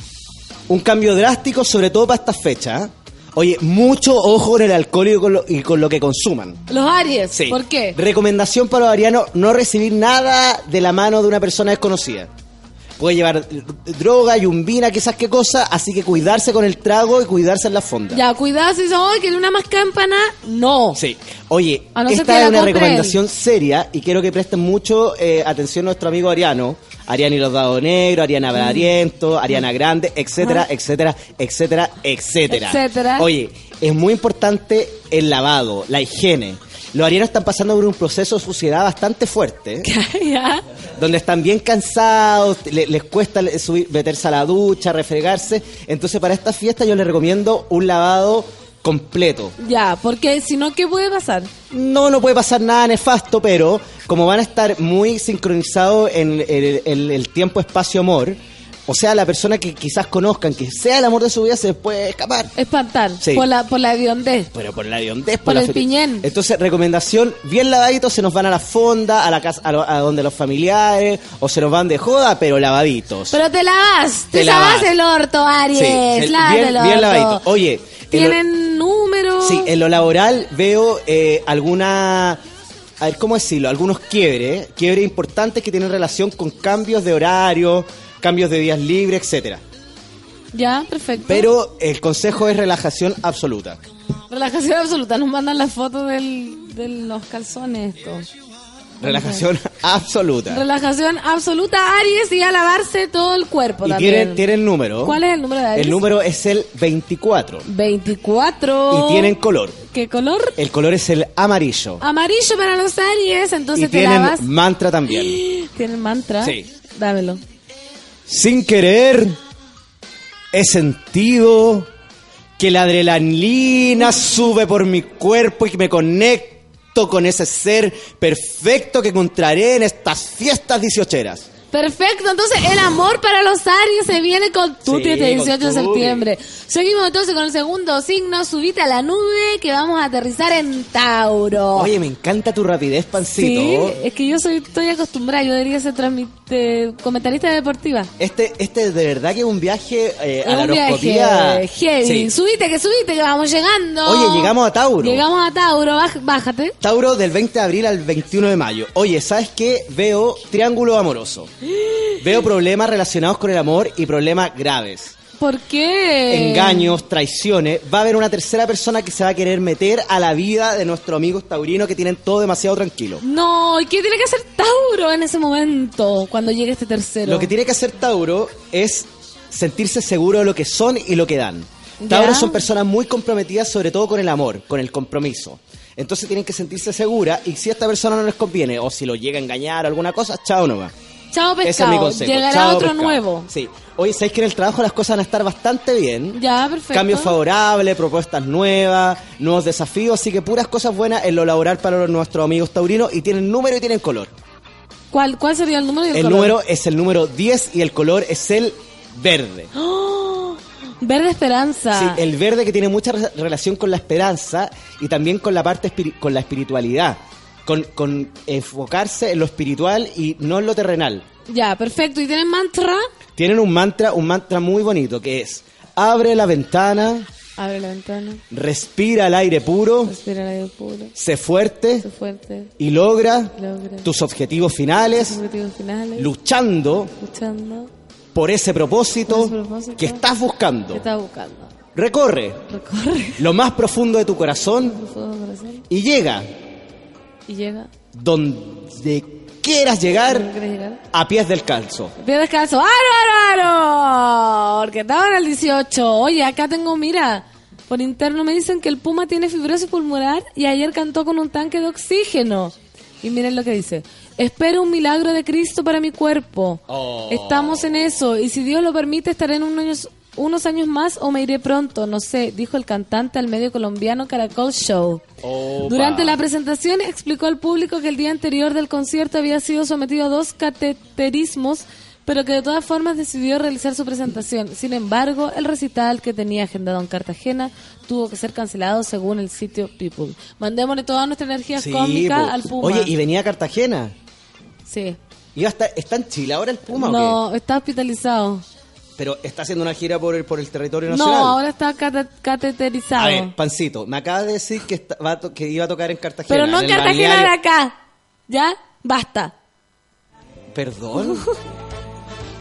Un cambio drástico, sobre todo para estas fechas. Oye, mucho ojo en el alcohol y con lo, y con lo que consuman. Los Aries. Sí. ¿Por qué? Recomendación para los arianos, no recibir nada de la mano de una persona desconocida. Puede llevar droga, yumbina, quizás qué cosa, así que cuidarse con el trago y cuidarse en la fonda. Ya, dicen, ¡ay, que una más campana! No. Sí. Oye, no esta es una recomendación seria y quiero que presten mucho eh, atención a nuestro amigo Ariano. Ariana y los dados negros, Ariana Valariento, Ariana Grande, etcétera, Ajá. etcétera, etcétera, etcétera. Etcétera. Oye, es muy importante el lavado, la higiene. Los arianos están pasando por un proceso de suciedad bastante fuerte, ya. donde están bien cansados, le- les cuesta subir, meterse a la ducha, refregarse. Entonces, para esta fiesta yo les recomiendo un lavado completo. Ya, porque si no, ¿qué puede pasar? No, no puede pasar nada nefasto, pero como van a estar muy sincronizados en el, el- el tiempo-espacio-amor, o sea, la persona que quizás conozcan, que sea el amor de su vida, se puede escapar. Espantar. Sí. Por la, por la hediondez. Pero por la hediondez, Por la el piñén. Entonces, recomendación, bien lavaditos, se nos van a la fonda, a la casa, a, lo- a donde los familiares, o se nos van de joda, pero lavaditos. Pero te lavas. Te, Te lavas el orto, Aries. Sí, el- bien, el bien lavadito. Oye, Tienen números. Sí, en lo laboral veo eh, alguna... A ver, ¿cómo decirlo? Algunos quiebres, quiebres importantes que tienen relación con cambios de horario, cambios de días libres, etcétera. Ya, perfecto. Pero el consejo es relajación absoluta. Relajación absoluta. Nos mandan las fotos del, de los calzones estos. Relajación absoluta. Relajación absoluta, Aries, y a lavarse todo el cuerpo Y también. tienen, tienen número. ¿Cuál es el número de Aries? El número es el 24. 24. Y tienen color. ¿Qué color? El color es el amarillo. Amarillo para los Aries, entonces y te tienen lavas. mantra también. ¿Tienen mantra? Sí. Dámelo. Sin querer, he sentido que la adrenalina sube por mi cuerpo y que me conecto con ese ser perfecto que encontraré en estas fiestas dieciocheras. Perfecto, entonces el amor para los Aries se viene con Tuti Sí, este 18 de septiembre. Seguimos entonces con el segundo signo, subite a la nube que vamos a aterrizar en Tauro. Oye, me encanta tu rapidez, sí, pancito. es que yo soy estoy acostumbrada, yo debería ser transmite, comentarista deportiva. Este, este de verdad que es un viaje eh, a Es la un horoscopía. viaje heavy. Sí. Subite, que subite, que vamos llegando. Oye, llegamos a Tauro. Llegamos a Tauro, baj- bájate. Tauro del 20 de abril al 21 de mayo. Oye, ¿sabes qué? Veo triángulo amoroso. Veo problemas relacionados con el amor y problemas graves. ¿Por qué? Engaños, traiciones. Va a haber una tercera persona que se va a querer meter a la vida de nuestros amigos taurinos que tienen todo demasiado tranquilo. No, ¿y qué tiene que hacer Tauro en ese momento cuando llegue este tercero? Lo que tiene que hacer Tauro es sentirse seguro de lo que son y lo que dan. Ya. Tauro son personas muy comprometidas sobre todo con el amor, con el compromiso. Entonces tienen que sentirse seguras y si a esta persona no les conviene o si lo llega a engañar o alguna cosa, chao nomás. Chao Ese es mi pescado, consejo. llegará Chao, otro pescado. nuevo. Sí. Oye, ¿sabéis que en el trabajo las cosas van a estar bastante bien? Ya, perfecto. Cambios favorables, propuestas nuevas, nuevos desafíos, así que puras cosas buenas en lo laboral para nuestros amigos taurinos y tienen número y tienen color. ¿Cuál, ¿Cuál sería el número y el, El color? número es el número 10 y el color es el verde. ¡Oh! Verde Esperanza. Sí, el verde que tiene mucha re- relación con la esperanza y también con la parte con la espiritualidad, con, con enfocarse en lo espiritual y no en lo terrenal. Ya, perfecto. ¿Y tienen mantra? Tienen un mantra, un mantra muy bonito que es abre la ventana, Abre la ventana. respira el aire puro, Respira el aire puro. sé fuerte Sé fuerte. y logra Logra. tus objetivos finales Objetivos finales. luchando Luchando. por ese propósito, Por ese propósito que estás buscando. ¿Qué estás buscando? Recorre Recorre. lo más profundo de tu corazón por fuego corazón. y llega Y llega. donde quieras llegar a pies del calzo. Pie descalzo. ¡Aro, aro, aro! Porque estaban al 18. Oye, acá tengo, mira. Por interno me dicen que el Puma tiene fibrosis pulmonar y ayer cantó con un tanque de oxígeno. Y miren lo que dice. Espero un milagro de Cristo para mi cuerpo. Oh. Estamos en eso. Y si Dios lo permite, estaré en unos unos años más o me iré pronto. No sé, dijo el cantante al medio colombiano Caracol Show. Durante la presentación explicó al público que el día anterior del concierto había sido sometido a dos cateterismos, pero que de todas formas decidió realizar su presentación. Sin embargo, el recital que tenía agendado en Cartagena tuvo que ser cancelado según el sitio People. Mandémosle toda nuestra energía Sí, cósmica po. al Puma. Oye, y venía a Cartagena. Sí. Iba a estar- ¿Está en Chile ahora el Puma o No, está hospitalizado. Pero está haciendo una gira por el, por el territorio No, nacional. ahora está cate- cateterizado. A ver, Pancito, me acaba de decir que, está- va to- que iba a tocar en Cartagena. pero no en Cartagena de acá. ¿Ya? Basta. ¿Perdón?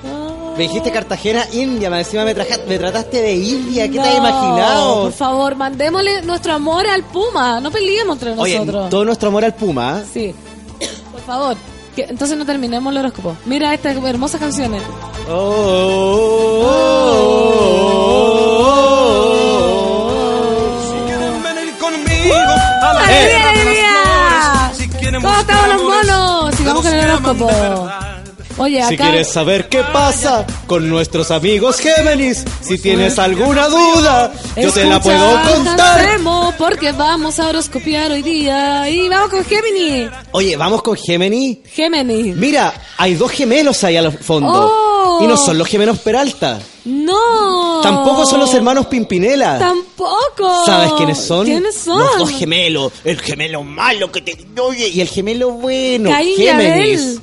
Me dijiste Cartagena, India, más encima me, traja- me trataste de India, ¿qué te has No, imaginado? Por favor, mandémosle nuestro amor al Puma. No peleemos entre Oye, nosotros. todo nuestro amor al Puma. ¿eh? Sí. Por favor. Que- entonces no terminemos el horóscopo. Mira estas hermosas canciones. conmigo a la ¡Alegría, guerra de las alegría! flores. Si quieren ¿Cómo estamos los monos? Sigamos con el horóscopo. Si quieres saber qué pasa con nuestros amigos Géminis, si tienes alguna duda, yo te la puedo contar. Porque vamos a horoscopiar hoy día. Y vamos con Gemini. Oye, vamos con Géminis. Gemini. Mira, hay dos gemelos ahí al fondo. Oh. Y no son los gemelos Peralta. No. Tampoco son los hermanos Pimpinela. Tampoco. ¿Sabes quiénes son? ¿Quiénes son? Los dos gemelos. El gemelo malo que te oye y el gemelo bueno. Caín Géminis.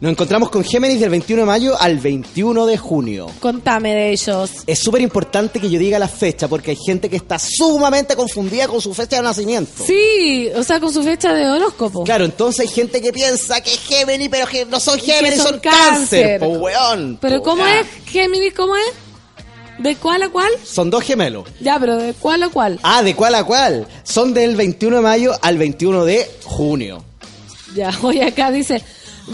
Nos encontramos con Géminis del 21 de mayo al 21 de junio. Contame de ellos. Es súper importante que yo diga la fecha porque hay gente que está sumamente confundida con su fecha de nacimiento. Sí, o sea, con su fecha de horóscopo. Claro, entonces hay gente que piensa que es Géminis, pero que no son Géminis, son son, cáncer. cáncer. po weón. Pero po, ¿cómo ya. es Géminis? ¿Cómo es? ¿De cuál a cuál? Son dos gemelos. Ya, pero ¿de cuál a cuál? Ah, ¿de cuál a cuál? Son del 21 de mayo al 21 de junio. Ya, oye, acá dice,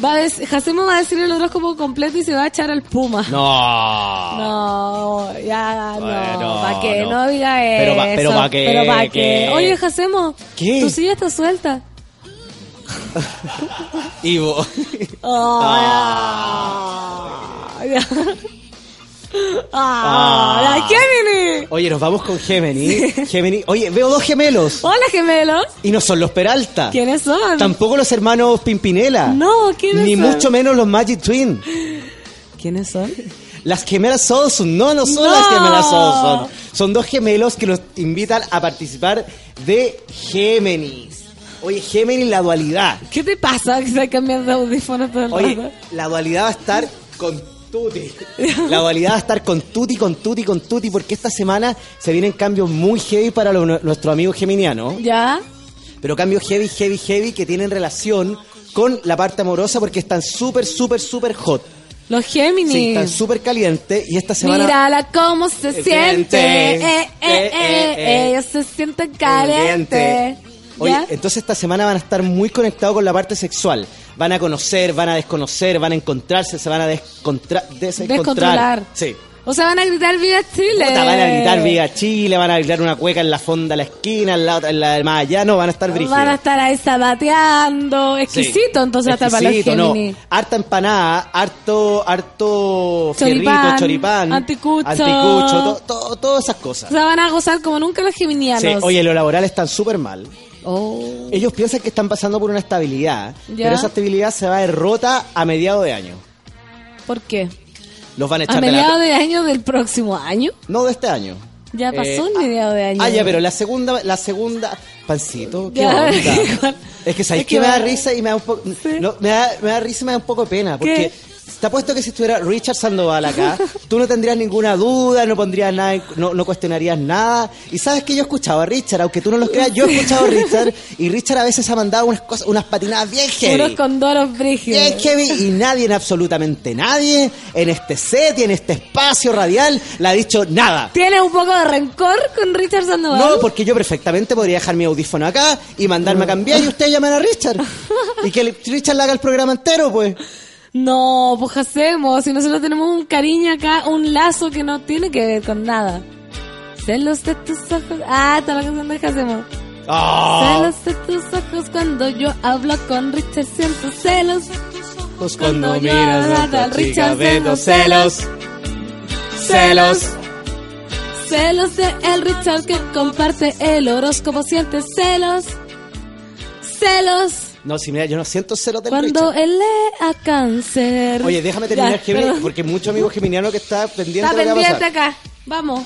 va a Jacemo va a decir el horóscopo completo y se va a echar al Puma. No. No, ya, no, Bueno, ¿para qué? no. No, diga eso. Pero pa- pero pa' qué, Pero ¿pa' qué? qué. Oye, Jacemo, ¿Qué? tu silla está suelta. Ivo. Ah, ya. Ah, la Gemini. Oye, nos vamos con Gemini. Gemini. Oye, veo dos gemelos. Hola, gemelos. Y no son los Peralta. ¿Quiénes son? Tampoco los hermanos Pimpinela. No, ¿quiénes Ni son? mucho menos los Magic Twin. ¿Quiénes son? Las gemelas Olson. No, no son No. las gemelas Olson. Son dos gemelos que nos invitan a participar de Géminis. Oye, Géminis, la dualidad. ¿Qué te pasa que se cambiando de audífono todo el Oye, rato? la dualidad va a estar con Tuti. La dualidad va a estar con Tuti, con Tuti, con Tuti, porque esta semana se vienen cambios muy heavy para lo- nuestro amigo geminiano. ¿Ya? Pero cambios heavy, heavy, heavy que tienen relación con la parte amorosa porque están súper, súper, súper hot. Los Géminis. Sí, están súper calientes y esta semana... Mírala cómo se siente. Eh, eh, eh, Eh, eh, eh. Ella se siente caliente. Oye, entonces esta semana van a estar muy conectados con la parte sexual. Van a conocer, van a desconocer, van a encontrarse, se van a descontra desencontrar. Descontrolar. Sí. O sea, van a gritar Viva Chile. Puta, van a gritar Viva Chile, van a gritar una cueca en la fonda de la esquina, en la, otra- en la del más allá, no, van a estar brígidos. Van a estar ahí zapateando. Exquisito, entonces, hasta para los Exquisito, no. Harta empanada, harto, harto Choripán, fierrito, choripán, anticucho. anticucho, to- to- todas esas cosas. O sea, van a gozar como nunca los geminianos. Sí, oye, los laborales están súper mal. Oh. Ellos piensan que están pasando por una estabilidad, Ya. pero esa estabilidad se va a derrota a mediados de año. ¿Por qué? Los van a A echar de mediados la... de año del próximo año. No de este año. Ya pasó Eh, el mediado de año. Ah, ya, pero la segunda, la segunda, pancito, ¿qué Ya, onda? Es que sabes Es que que me da risa y me da un poco, no, me da, me da risa y me da un poco de pena, porque te apuesto que si estuviera Richard Sandoval acá, tú no tendrías ninguna duda, no pondrías nada, no, no cuestionarías nada. Y sabes que yo he escuchado a Richard, aunque tú no lo creas, yo he escuchado a Richard y Richard a veces ha mandado unas cosas, unas patinadas bien heavy. Unos condoros brígidos. Bien heavy y nadie, absolutamente nadie, en este set y en este espacio radial, le ha dicho nada. ¿Tienes un poco de rencor con Richard Sandoval? No, porque yo perfectamente podría dejar mi audífono acá y mandarme a cambiar y ustedes llaman a Richard. Y que Richard le haga el programa entero, pues. No, pues ¿qué hacemos? Si nosotros tenemos un cariño acá, un lazo que no tiene que ver con nada. Celos de tus ojos. Ah, esta es la canción de ¿qué hacemos? Ah. Celos de tus ojos cuando yo hablo con Richard siento celos. Pues Cuando cuando yo miras a Richard veo tengo celos. Celos. Celos de el Richard que comparte el horóscopo siente celos. Celos No, si mira, yo no siento del cuando Richard. él lee a cáncer. Oye, déjame terminar, Gemini, porque muchos amigos geminianos que está pendiente Está de lo que va a pendiente pasar. acá. Vamos.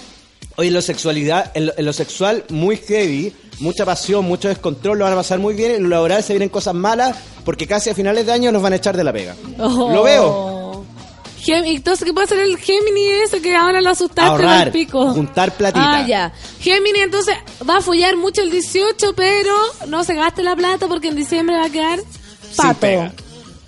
Oye, en lo sexualidad, en lo, en lo sexual, muy heavy, mucha pasión, mucho descontrol, lo van a pasar muy bien. En lo laboral se vienen cosas malas, porque casi a finales de año nos van a echar de la pega. Oh. Lo veo. Gem- Entonces, ¿qué puede hacer el Gemini ese que ahora lo asustaste Ahorrar, al pico? juntar platita. Ah, ya. Gemini entonces va a follar mucho el 18, pero no se gaste la plata porque en diciembre va a quedar Sin pato. pega.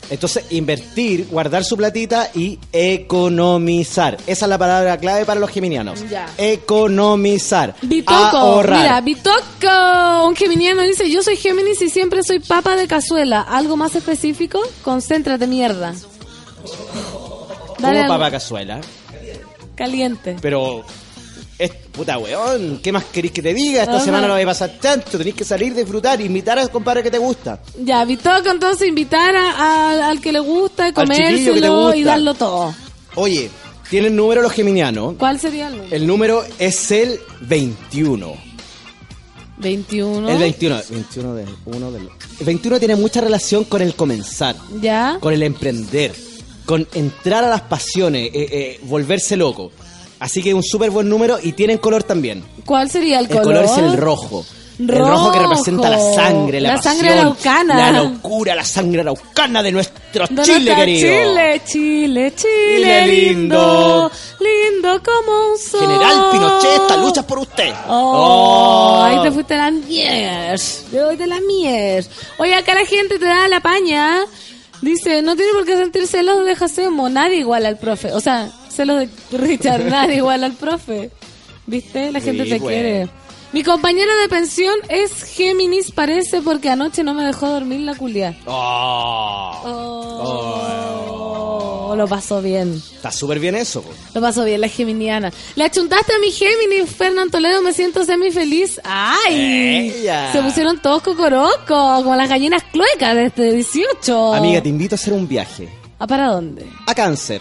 Entonces, invertir, guardar su platita y economizar. Esa es la palabra clave para los geminianos. Ya. Economizar. Bitoco, Ahorrar. mira, Bitoco, un geminiano dice, yo soy Géminis y siempre soy papa de cazuela. ¿Algo más específico? Concéntrate, mierda. Dale Como al- papa cazuela. Caliente. Pero, es, puta weón, ¿qué más querés que te diga? Esta Ajá. semana lo voy a pasar tanto. Tenés que salir, disfrutar, invitar al compadre que te gusta. Ya, Bitoco entonces invitar a- a- al que le gusta, chiquillo que te comérselo gusta. y darlo todo. Oye, tienen número los geminianos. ¿Cuál sería el número? El número es el 21. 21. El 21. 21 del, uno del- el 21 tiene mucha relación con el comenzar. ¿Ya? con el emprender, con entrar a las pasiones, eh, eh, volverse loco. Así que un súper buen número y tienen color también. ¿Cuál sería el El color? color es el rojo. El rojo que representa la sangre, la, La sangre araucana. La locura, la sangre araucana de nuestro De Chile, querido. Chile, Chile, Chile, Chile lindo. lindo. Como un sol. General Pinochet, esta lucha es por usted. Oh, Oh. ahí te fuiste a la mier. Te voy de la mier. Oye, acá la gente te da la paña. Dice, no tiene por qué sentir celos de Jacemo. Nadie igual al profe. O sea, celos de Richard, nadie igual al profe. ¿Viste? La gente Sí, te bueno. quiere. Mi compañera de pensión es Géminis, parece, porque anoche no me dejó dormir la culia. Oh, lo pasó bien. Está súper bien eso. po. Lo pasó bien, la geminiana. Le achuntaste a mi Géminis, Fernán Toledo, me siento semi feliz. ¡Ay! Ella. Se pusieron todos cocorocos, como las gallinas cluecas de este 18. Amiga, te invito a hacer un viaje. ¿A para dónde? A cáncer.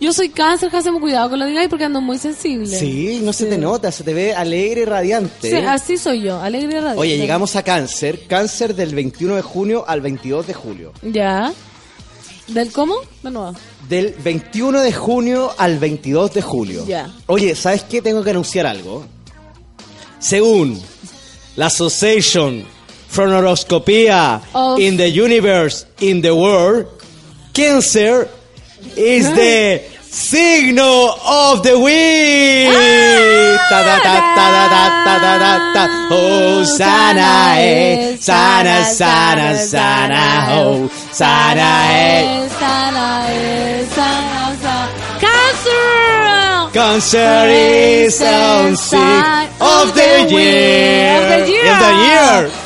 Yo soy cáncer, hacemos cuidado con lo digáis porque ando muy sensible. Sí, no se te nota, se te ve alegre y radiante. Sí, así soy yo, alegre y radiante. Oye, llegamos a cáncer. Cáncer del 21 de junio al 22 de julio. Ya. ¿Del cómo? De nuevo. Del 21 de junio al 22 de julio. Ya. Oye, ¿sabes qué? Tengo que anunciar algo. Según la Association for Horoscopia Of- in the Universe in the World, Cancer is the Signo of the Week. Oh, sana, eh. Sana, sana, sana, oh. Sana, eh. Sana. Eh. Sana, sana. Cancer! Cancer is the sign of the year. Of the year.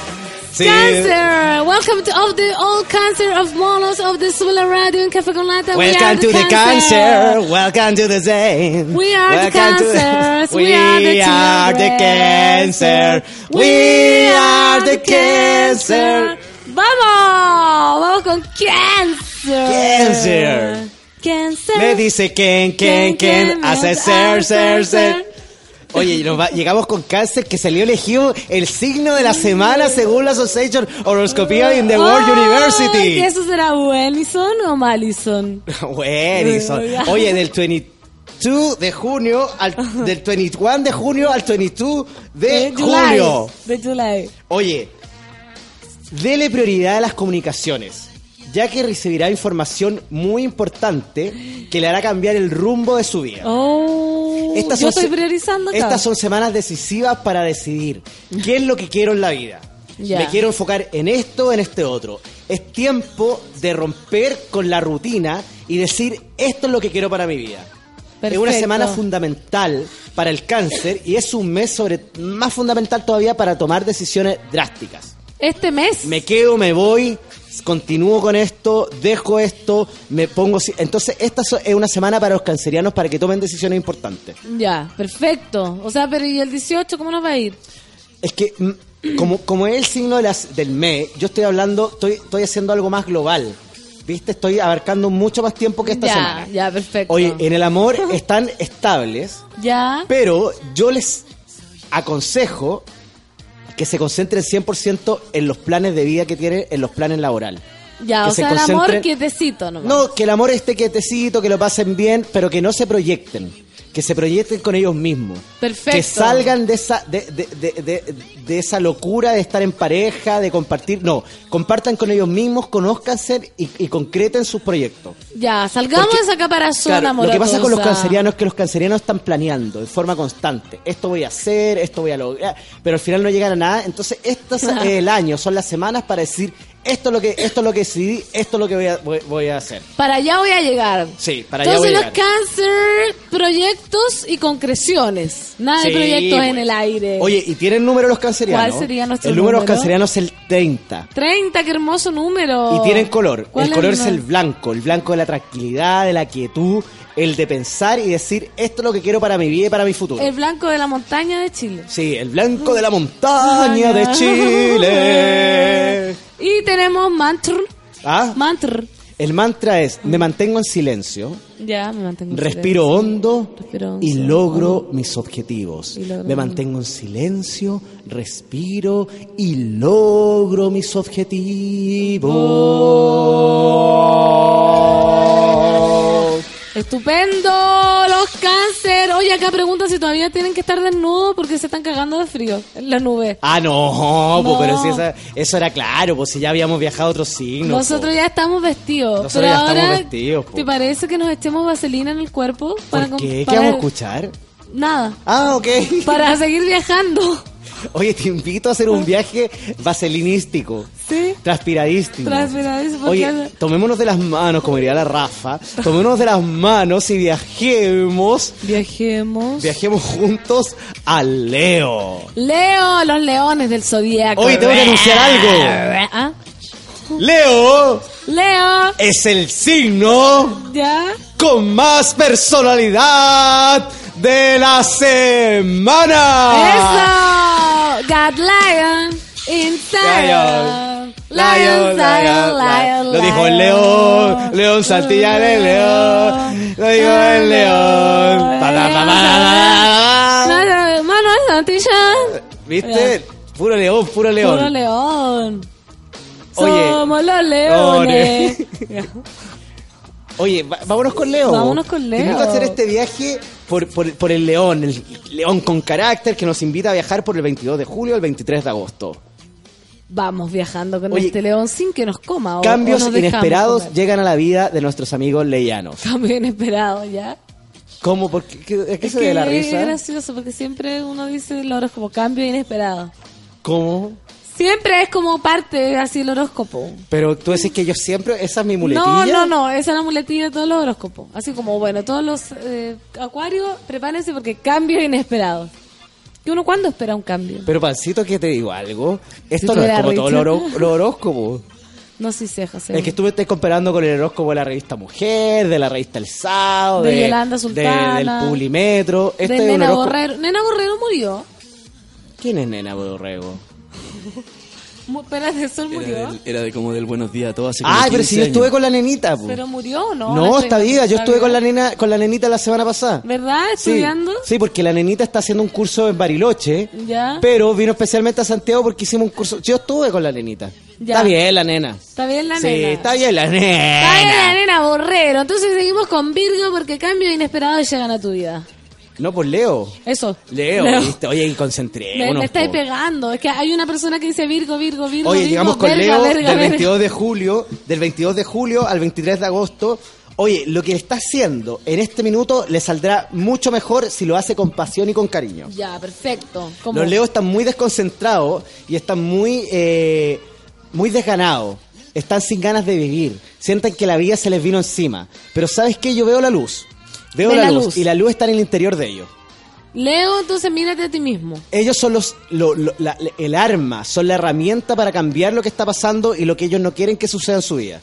Cancer! Welcome to of the all cancer of monos of the Sula Radio in Café con Lata. We are Welcome to the cancer. Welcome to the Zen. We are the Welcome to cancers. We, We are the are the cancer. We are the cancer. ¡Vamos! ¡Vamos con Cancer! Cancer. Cancer. Me dice Ken, Ken, Ken, hace ser, ser, ser. Oye, y nos va- llegamos con cáncer que salió elegido el signo de la semana según la Association Horoscopía in the World University. ¿que ¿Eso será Wellison o Malison? Buenísimo. Oye, del 22 de junio al del 21 de junio al 22 de julio. De July. Oye, dele prioridad a las comunicaciones, ya que recibirá información muy importante que le hará cambiar el rumbo de su vida. Oh, yo son estoy se- priorizando acá. Estas son semanas decisivas para decidir qué es lo que quiero en la vida. Me quiero enfocar en esto, en este otro. Es tiempo de romper con la rutina y decir esto es lo que quiero para mi vida. Es una semana fundamental para el cáncer y es un mes sobre más fundamental todavía para tomar decisiones drásticas. Este mes. Me quedo, me voy, continúo con esto, dejo esto, me pongo... Entonces, esta es una semana para los cancerianos para que tomen decisiones importantes. Ya, perfecto. O sea, pero ¿y el 18 cómo nos va a ir? Es que, mm, como, como es el signo de las, del mes, yo estoy hablando, estoy, estoy haciendo algo más global. ¿Viste? Estoy abarcando mucho más tiempo que esta ya, semana. ya, perfecto. Oye, en el amor están estables, ya. pero yo les aconsejo que se concentren 100% en los planes de vida que tienen, en los planes laborales. Ya, que o se sea, el amor quietecito nomás. No, que el amor esté quietecito, que lo pasen bien, pero que no se proyecten. Que se proyecten con ellos mismos. Perfecto. Que salgan de esa, de, de, de, esa locura de estar en pareja, de compartir. No, compartan con ellos mismos, conózcanse y, y concreten sus proyectos. Ya, salgamos Porque- de esa caparazón Claro, lo que pasa con los cancerianos es que los cancerianos están planeando de forma constante. Esto voy a hacer, esto voy a lograr, pero al final no llegan a nada. Entonces, este es el año, son las semanas para decir esto es lo que esto es lo que decidí, esto es lo que voy a, voy, voy a hacer. Para allá voy a llegar. Sí, para allá voy Entonces a los llegar. cáncer, proyectos y concreciones. Nada Sí, de proyectos pues. en el aire. Oye, ¿y tienen número los cancerianos? ¿Cuál sería nuestro El número de los cancerianos es el 30. 30, qué hermoso número. Y tienen color. ¿Cuál El color es el- el blanco. El blanco de la tranquilidad, de la quietud, el de pensar y decir esto es lo que quiero para mi vida y para mi futuro. El blanco de la montaña de Chile. Sí, el blanco de la montaña de Chile. Y tenemos mantr. ¿Ah? Mantr. El mantra es, me mantengo en silencio, Ya, me mantengo en respiro silencio. hondo Respiro y hondo. logro mis objetivos. Y logro Me mantengo en silencio, respiro y logro mis objetivos. Estupendo, los cáncer. Oye, acá preguntan si todavía tienen que estar desnudos porque se están cagando de frío en la nube. Ah, no, po, No. pero si esa- eso era claro, pues si ya habíamos viajado a otros signos. Nosotros ya estamos vestidos. Nosotros pero ya ahora, estamos vestidos, po. ¿te parece que nos echemos vaselina en el cuerpo? ¿Por com- qué? ¿Qué para- vamos a escuchar? Nada. Ah, ok. Para seguir viajando. Oye, te invito a hacer un viaje vaselinístico. Sí. Transpiradísimo, porque Oye, tomémonos de las manos, como diría la Rafa. Tomémonos de las manos y viajemos. Viajemos. Viajemos juntos a Leo. Leo, los leones del zodíaco. Oye, tengo que anunciar algo. ¿Ah? Leo Leo. es el signo ¿Ya? con más personalidad de la semana. ¡Eso! God Lion inside. Lion. Lion, lion, lion, Lo dijo el león, león Santillán el león, lo dijo el león. Lion, Manuel Santillán. ¿Viste? Puro león, puro león. Puro león. Oye, Somos los leones. Oye, vámonos con Leo. Vámonos con Te Leo. invito a hacer este viaje por, por, por el león, el león con carácter que nos invita a viajar por el 22 de julio al 23 de agosto. Vamos viajando con Oye, este león sin que nos coma. o- Cambios o nos inesperados comer. llegan a la vida de nuestros amigos leyanos. Cambios inesperados, ¿ya? ¿Cómo? ¿Por qué, qué- ¿A qué Es se que debe la Es risa? gracioso porque siempre uno dice logros como cambio inesperado. ¿Cómo? Siempre es como parte, así el horóscopo. Pero tú decís que yo siempre, esa es mi muletilla. No, no, no, esa es la muletilla de todos los horóscopos. Así como, bueno, todos los eh, acuarios, prepárense porque cambios inesperados. ¿Y uno cuándo espera un cambio? Pero Pancito, que te digo algo. Esto no es como todos los horó- los horóscopos. No si sé, José. Es que tú me estás comparando con el horóscopo de la revista Mujer, de la revista El Sábado, De Yolanda Sultana. del Publimetro. de Este Nena. Borrero. Nena Borrero murió. ¿Quién es Nena Borrego? Espérate, ¿eso Era, murió? del- era de como del buenos días a como Ay, pero si 15 yo estuve años. con la nenita, po. ¿Pero murió o no? No, está viva. Yo ¿está estuve con la nena, con la nenita la semana pasada. ¿Verdad? Sí, ¿Estudiando? sí, porque la nenita está haciendo un curso en Bariloche, Ya. pero vino especialmente a Santiago porque hicimos un curso. Yo estuve con la nenita. Ya. Está bien la nena. Está bien la sí, nena. está bien la Está bien la nena. nena Borrero. Entonces seguimos con Virgo porque cambios inesperados llegan a tu vida. No, pues Leo. Eso. Leo, Leo. ¿viste? Oye, y Me, me estáis pegando. Es que hay una persona que dice Virgo, Virgo, Virgo. Oye, Virgo, llegamos con verga, Leo verga, del verga. 22 de julio, del 22 de julio al 23 de agosto. Oye, lo que está haciendo en este minuto le saldrá mucho mejor si lo hace con pasión y con cariño. Ya, perfecto. Los Leos están muy desconcentrados y están muy, eh, muy desganados. Están sin ganas de vivir. Sienten que la vida se les vino encima. Pero ¿sabes qué? Yo veo la luz. Veo Ve la, la luz, luz. y la luz está en el interior de ellos. Leo, entonces mírate a ti mismo. Ellos son los, lo- lo- la- el arma, son la herramienta para cambiar lo que está pasando y lo que ellos no quieren que suceda en su vida.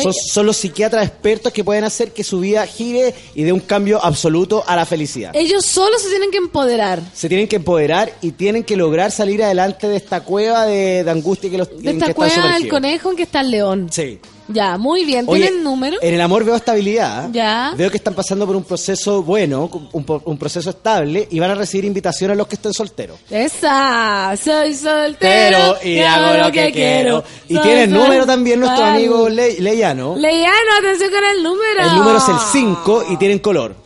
Son, son los psiquiatras expertos que pueden hacer que su vida gire y dé un cambio absoluto a la felicidad. Ellos solo se tienen que empoderar. Se tienen que empoderar y tienen que lograr salir adelante de esta cueva de, de angustia que los De que esta cueva del conejo en que está el león. Sí. Ya, muy bien. Oye, ¿Tienen número? En el amor veo estabilidad. Ya. Veo que están pasando por un proceso bueno, un, proceso estable y van a recibir invitaciones a los que estén solteros. Esa, soy soltero. Pero y hago lo que quiero. Y Soy tiene el sol- número también nuestro amigo Le- Leyano. Leyano, atención con el número. El número es el 5 y tienen color.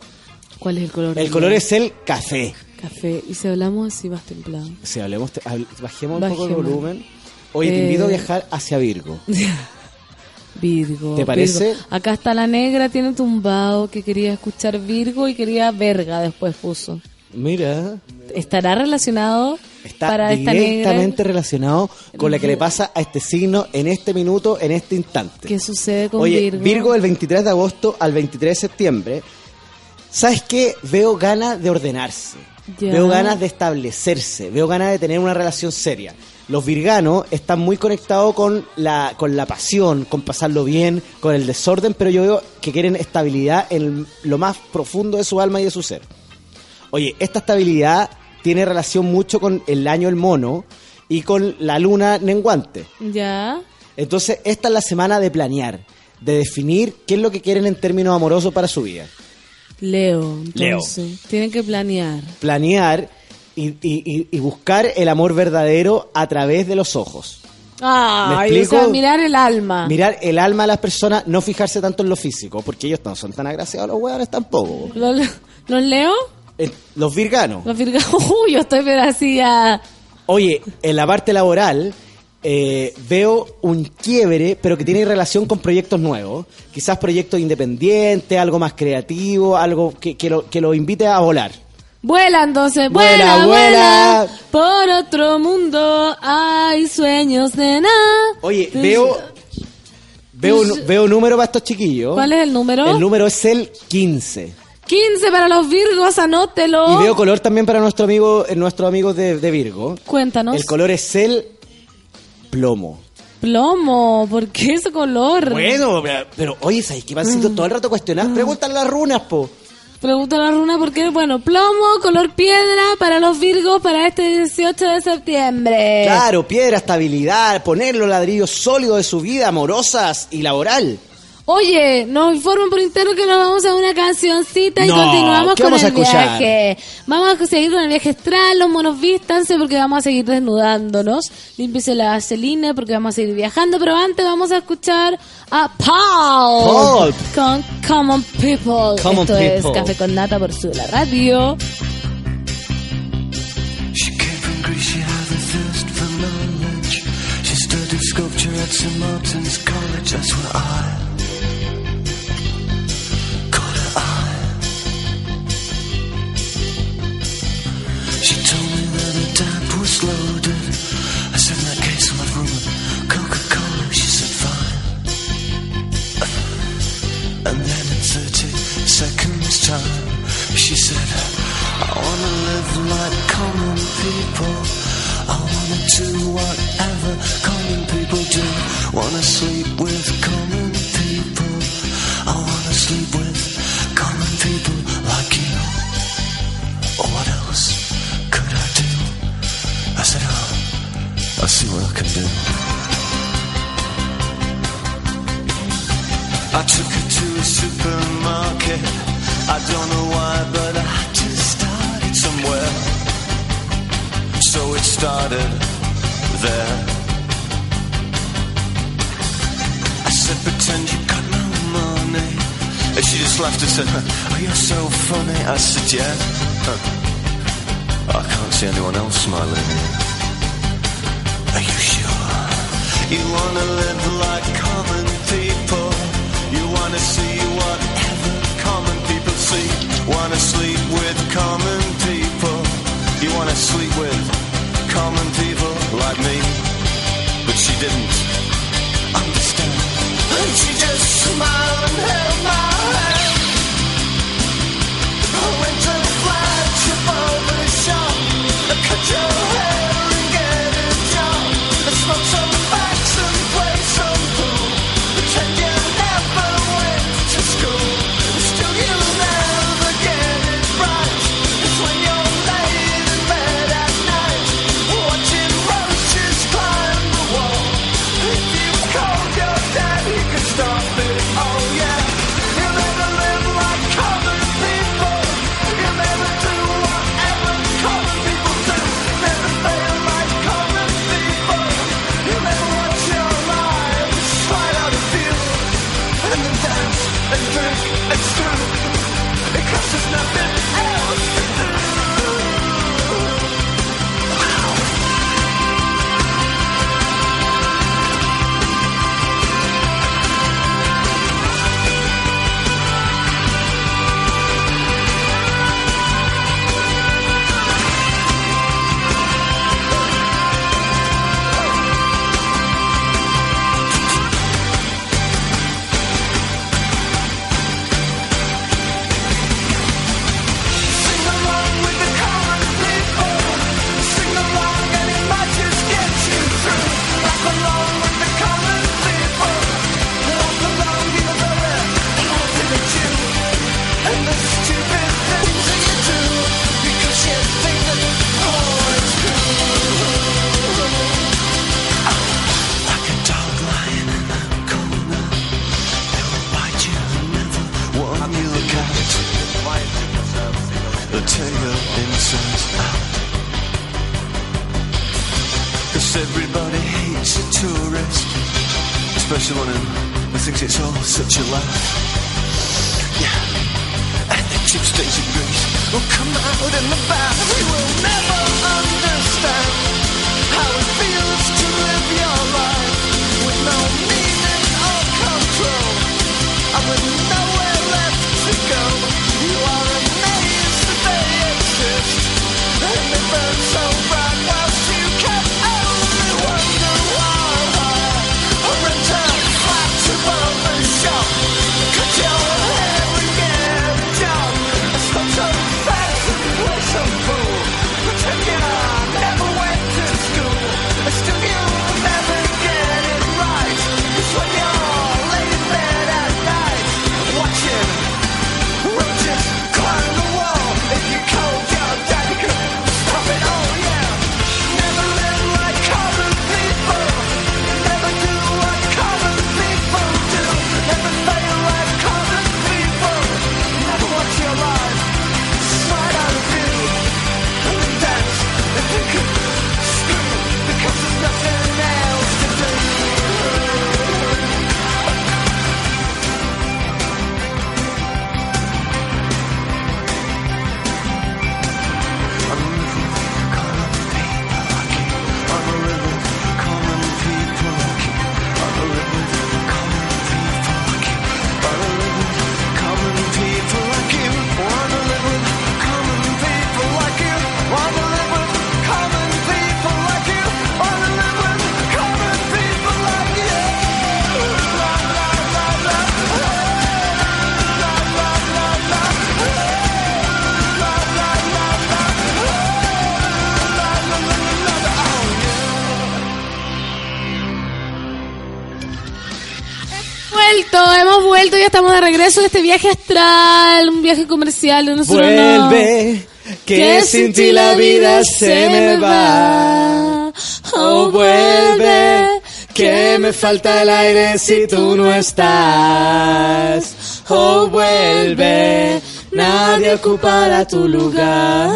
¿Cuál es el color? El color es el café. Café. Y si hablamos así más templado. Si hablemos, te- habl- bajemos un poco el volumen. Oye, te Eh. invito a viajar hacia Virgo. Virgo. ¿Te parece? Virgo. Acá está la negra, tiene tumbado que quería escuchar Virgo y quería verga después puso. Mira, ¿Estará relacionado está para esta negra? directamente relacionado con lo que le pasa a este signo en este minuto, en este instante. ¿Qué sucede con Oye, Virgo? Virgo del 23 de agosto al 23 de septiembre. ¿Sabes qué? Veo ganas de ordenarse. Ya. Veo ganas de establecerse. Veo ganas de tener una relación seria. Los virganos están muy conectados con la, con la pasión, con pasarlo bien, con el desorden, pero yo veo que quieren estabilidad en lo más profundo de su alma y de su ser. Oye, esta estabilidad tiene relación mucho con el año el mono y con la luna menguante. Ya. Entonces, esta es la semana de planear, de definir qué es lo que quieren en términos amorosos para su vida. Leo. Leo. Entonces, Tienen que planear. Planear y, y- y- buscar el amor verdadero a través de los ojos. O sea, mirar el alma. Mirar el alma de las personas, no fijarse tanto en lo físico, porque ellos no son tan agraciados, los hueones tampoco. ¿Los, los leo? Eh, Los virganos. Los Virgo. Uy, yo estoy pero así a... Oye, en la parte laboral eh, veo un quiebre, pero que tiene relación con proyectos nuevos. Quizás proyectos independientes, algo más creativo, algo que, que lo, que lo invite a volar. Vuela entonces, Vuela, vuela. Por otro mundo hay sueños de nada. Oye, veo, veo, un, veo un número para estos chiquillos. ¿Cuál es el número? El número es el 15. 15 para los Virgos, anótelo. Y veo color también para nuestro amigo, eh, nuestros amigos de, de Virgo. Cuéntanos. El color es el plomo. Plomo, ¿por qué ese color? Bueno, pero, oye, ¿sabes qué? Pancito, todo el rato cuestionás. Pregúntale las runas, po. Pregunta la runa por qué. Bueno, plomo, color piedra para los Virgos para este 18 de septiembre. Claro, piedra, estabilidad, poner los ladrillos sólidos de su vida, amorosas y laboral. Oye, nos informan por interno que nos vamos a una cancioncita y No, continuamos ¿qué con vamos a el escuchar? viaje. Vamos a seguir con el viaje astral, los monos vístanse porque vamos a seguir desnudándonos. Límpiese la vaselina porque vamos a seguir viajando, pero antes vamos a escuchar a Paul, Paul. con Common People. Common Esto es. Café con Nata por su la radio. She came from Greece, she had a thirst for knowledge. She studied sculpture at St. Martin's College, that's where I She told de este viaje astral, un viaje comercial. Nosotros no- Vuelve, que sin ti la vida se me va. Oh, vuelve, que me falta el aire si tú no estás. Oh, vuelve, nadie ocupará tu lugar.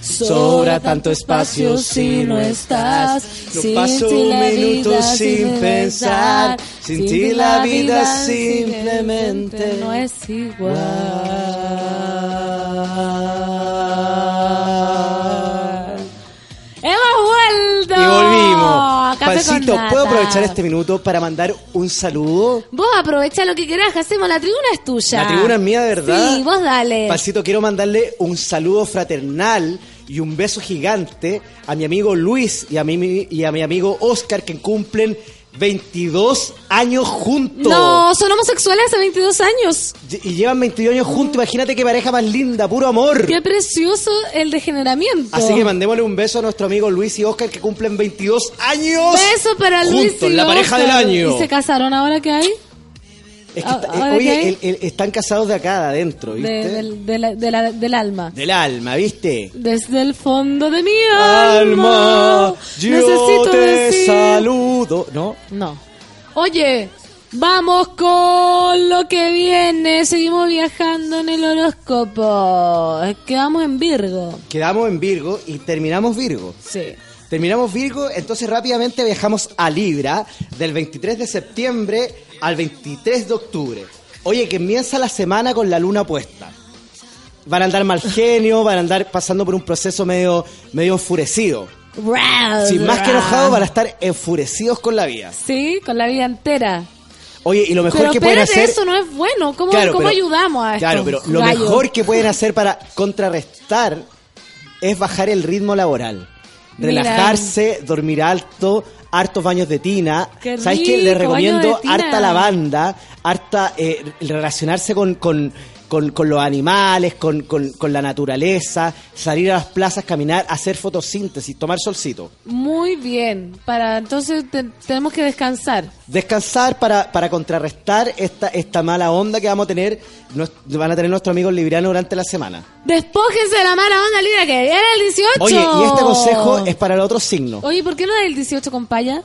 Sobra tanto espacio si no estás. Yo Sin paso minutos vida sin pensar. Sin ti la vida simplemente no es igual. ¡Hemos vuelto! Y volvimos. Pancito, ¿puedo aprovechar este minuto para mandar un saludo? Vos aprovecha lo que querás, hacemos. La tribuna es tuya. La tribuna es mía, de verdad. Sí, vos dale. Pancito, quiero mandarle un saludo fraternal y un beso gigante a mi amigo Luis y a mi, y a mi amigo Oscar que cumplen 22 años juntos. No, son homosexuales hace 22 años. Y llevan 22 años juntos. Imagínate qué pareja más linda, puro amor. Qué precioso el degeneramiento. Así que mandémosle un beso a nuestro amigo Luis y Oscar que cumplen 22 años. Beso para Luis juntos, y la pareja del año. ¿Y se casaron ahora que hay? Es que está- ¿ahora oye, el- el- están casados de acá, de adentro, De- ¿viste? del, de la- de la- del alma. Del alma, ¿viste? Desde el fondo de mi alma. Alma, yo necesito te decir- saludo. ¿No? No. Oye, vamos con lo que viene. Seguimos viajando en el horóscopo. Quedamos en Virgo. Quedamos en Virgo y terminamos Virgo. Sí. Terminamos Virgo, entonces rápidamente viajamos a Libra del 23 de septiembre al 23 de octubre. Oye, que comienza la semana con la luna puesta. Van a andar mal genio, van a andar pasando por un proceso medio, medio enfurecido. Sin más que enojados, van a estar enfurecidos con la vida. Sí, con la vida entera. Oye, y lo mejor pero que pueden hacer... eso no es bueno. ¿Cómo, Claro, cómo pero- ayudamos a esto? Claro, pero lo mejor que pueden hacer para contrarrestar es bajar el ritmo laboral. Mira. Relajarse, dormir alto, hartos baños de tina. Qué ¿Sabes qué? baño recomiendo harta lavanda, harta eh, relacionarse con, con, con- con los animales, con, con- con la naturaleza, salir a las plazas, caminar, hacer fotosíntesis, tomar solcito. Muy bien. Para entonces te- tenemos que descansar. Descansar para, para contrarrestar esta, esta mala onda que vamos a tener, nos- van a tener nuestros amigos librianos durante la semana. Despójense de la mala onda libra que viene el 18. Oye, y este consejo es para el otro signo. Oye, ¿por qué no es el 18 con paya?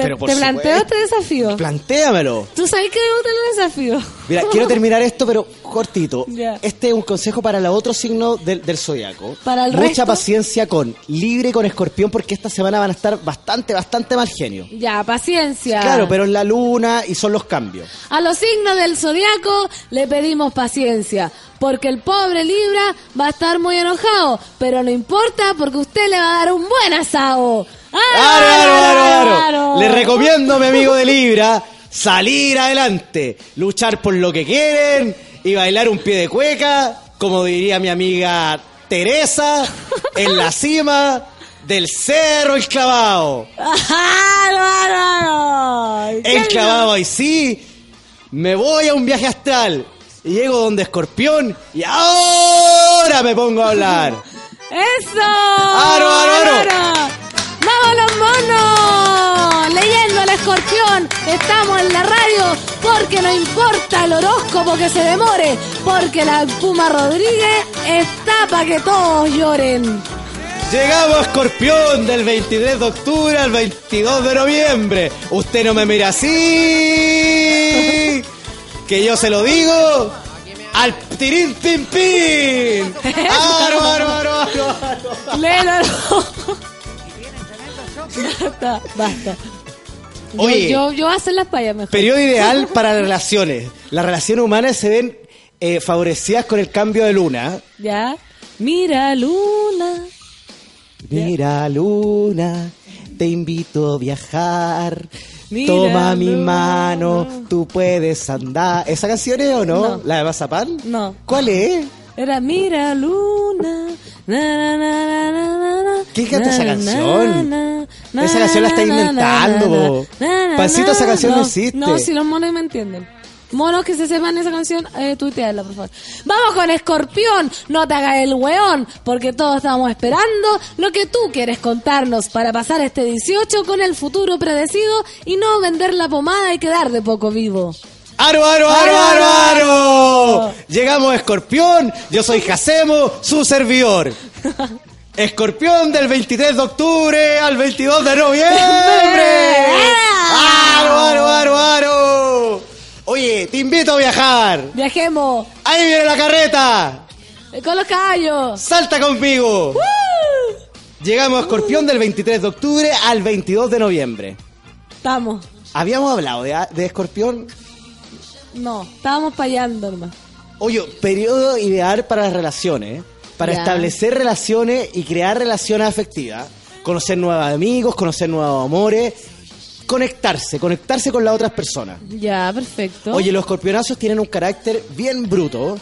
Te, Pero por te planteo supuesto. este desafío. Plantéamelo. ¿Tú sabes que me gusta el desafío? Mira, quiero terminar esto, pero cortito. Ya. Este es un consejo para el otro signo del, del zodiaco. Para el Mucha resto. paciencia con Libre y con Escorpión, porque esta semana van a estar bastante, bastante mal genio. Ya, paciencia. Claro, pero es la luna y son los cambios. A los signos del zodiaco le pedimos paciencia, porque el pobre Libra va a estar muy enojado, pero no importa porque usted le va a dar un buen asado. ¡Aro, aro, aro, aro! ¡Aro! Le recomiendo, mi amigo de Libra, salir adelante, luchar por lo que quieren y bailar un pie de cueca, como diría mi amiga Teresa, en la cima del cerro El Clavado. ¡Aro, aro, aro! El Clavado, ahí sí, me voy a un viaje astral y llego donde Escorpión y ahora me pongo a hablar. ¡Eso! ¡Aro, aro, aro! ¡Vámonos, monos! Leyendo al escorpión, estamos en la radio porque no importa el horóscopo que se demore, porque la Puma Rodríguez está para que todos lloren. Llegamos Escorpión del 23 de octubre al 22 de noviembre. Usted no me mira así. Que yo se lo digo al tirín pin. Aro, aro, aro, aro, aro. Basta, basta. Yo- Oye. yo, hacer las payas mejor. Periodo ideal para las relaciones. Las relaciones humanas se ven eh, favorecidas con el cambio de luna. ¿Ya? Mira, Luna. Mira, luna, te invito a viajar. Mira, Toma mi mano, tú puedes andar. ¿Esa canción es o no? No. ¿La de Mazapán? No. ¿Cuál es? Era Mira, Luna. Na, na, na, na, na, na, ¿Quién canta esa canción? na, na, Esa canción la está na, na, inventando, na, bo. na, na, Pancito, esa canción no existe. No, si los monos me entienden. Monos que se sepan esa canción, eh, tuiteala, por favor. Vamos con Escorpión, no te hagas el weón, porque todos estamos esperando lo que tú quieres contarnos para pasar este 18 con el futuro predecido y no vender la pomada y quedar de poco vivo. ¡Aro, aro, aro, aro, aro! Llegamos a Escorpión, yo soy Jacemo, su servidor. Escorpión del 23 de octubre al 22 de noviembre. ¡Aro, aro, aro, aro! Oye, te invito a viajar. Viajemos Ahí viene la carreta. eh, con los caballos. Salta conmigo. Llegamos a Escorpión del 23 de octubre al 22 de noviembre. Estamos. Habíamos hablado de, de Escorpión. No, estábamos payando nomás. Oye, periodo ideal para las relaciones. ¿eh? Para Ya. establecer relaciones y crear relaciones afectivas. Conocer nuevos amigos, conocer nuevos amores. Conectarse, conectarse con las otras personas. Ya, perfecto. Oye, los escorpionazos tienen un carácter bien bruto.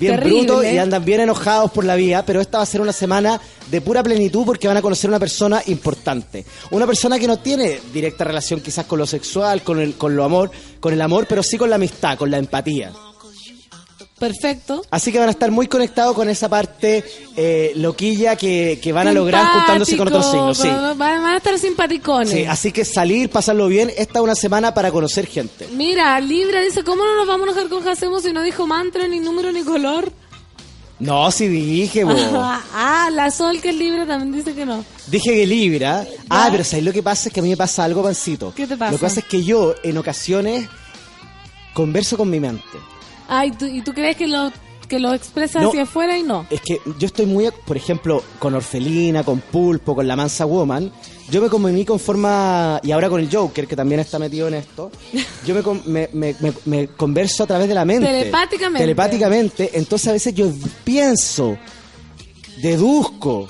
Bien Terrible. bruto y andan bien enojados por la vida, pero esta va a ser una semana de pura plenitud porque van a conocer una persona importante. Una persona que no tiene directa relación quizás con lo sexual, con el, con lo amor, con el amor, pero sí con la amistad, con la empatía. Perfecto. Así que van a estar muy conectados con esa parte eh, loquilla que, que van a lograr juntándose con otros signos. Sí. Van, a estar simpaticones. Sí, así que salir, pasarlo bien, esta es una semana para conocer gente. Mira, Libra dice, ¿cómo no nos vamos a enojar con Jacemo si no dijo mantra, ni número, ni color? No, sí dije, bo. ah, la Sol, que es Libra, también dice que no. Dije que Libra. Ah, pero ¿sabes lo que pasa? Es que a mí me pasa algo, pancito. ¿Qué te pasa? Lo que pasa es que yo, en ocasiones, converso con mi mente. Ah, ¿y tú, y tú crees que lo, que lo expresas No. hacia afuera y no? Es que yo estoy muy, por ejemplo, con Orfelina, con Pulpo, con la Mansa Woman. Yo me comunico en forma. Y ahora con el Joker, que también está metido en esto. Yo me, con- me, me- me- me converso a través de la mente. Telepáticamente. Telepáticamente. Entonces a veces yo pienso, deduzco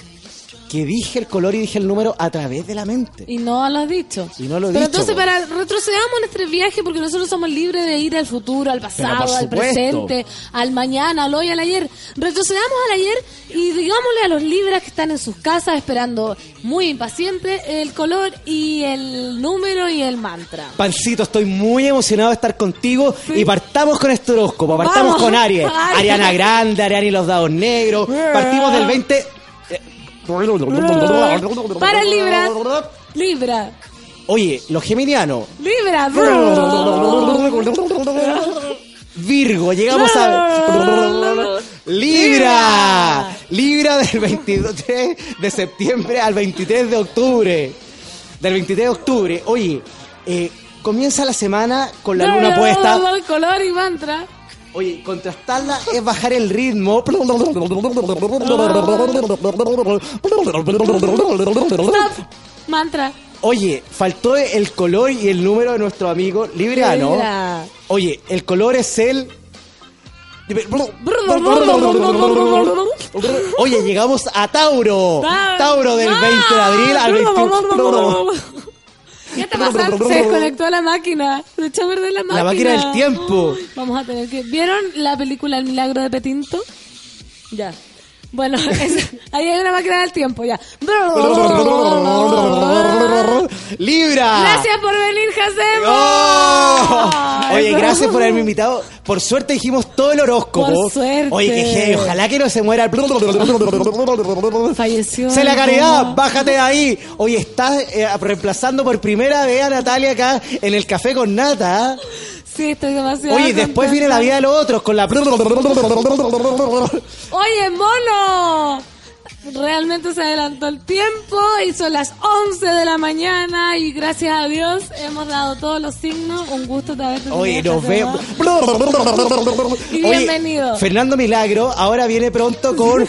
que dije el color y dije el número a través de la mente. Y no lo has dicho. Y no lo he Pero dicho, entonces, para retrocedamos nuestro viaje, porque nosotros somos libres de ir al futuro, al pasado, al presente, al mañana, al hoy, al ayer. Retrocedamos al ayer y digámosle a los libras que están en sus casas esperando muy impacientes el color y el número y el mantra. Pancito, estoy muy emocionado de estar contigo y partamos con este horóscopo. Partamos Vamos. con Aries. Aries. Ariana Grande, Ariana y los dados negros. Partimos del 20. Para Libra. Libra. Oye, los geminianos. Libra. Virgo, llegamos a. Libra. Libra del 22 de septiembre al 23 de octubre. Del 23 de octubre. Oye, eh, comienza la semana con la luna puesta. Color y mantra. Oye, contrastarla es bajar el ritmo. Stop. Mantra. Oye, faltó el color y el número de nuestro amigo Libriano. Libra. Oye, el color es el. Oye, llegamos a Tauro. Tauro del 20 de abril al 21. ¿Qué te pasa? Se desconectó la máquina. Se echó a perder la máquina. La máquina del tiempo. Vamos a tener que. ¿Vieron la película El milagro de Petinto? Ya. Bueno, es- ahí hay una máquina del tiempo, ya. Libra. Gracias por venir, Jacemo. ¡Oh! Oye, gracias por haberme invitado. Por suerte dijimos todo el horóscopo. Por suerte. Oye, que heavy. Ojalá que no se muera. Falleció. Se la caridad, mono. bájate de ahí. Oye, estás eh, reemplazando por primera vez a Natalia acá en el café con Nata. Sí, estoy demasiado. Oye, después viene la vida de los otros con la... Oye, mono. Realmente se adelantó el tiempo y son las 11 de la mañana y gracias a Dios hemos dado todos los signos. Un gusto de haberte Oye, nos vemos. Oye, bienvenido. Fernando Milagro ahora viene pronto con...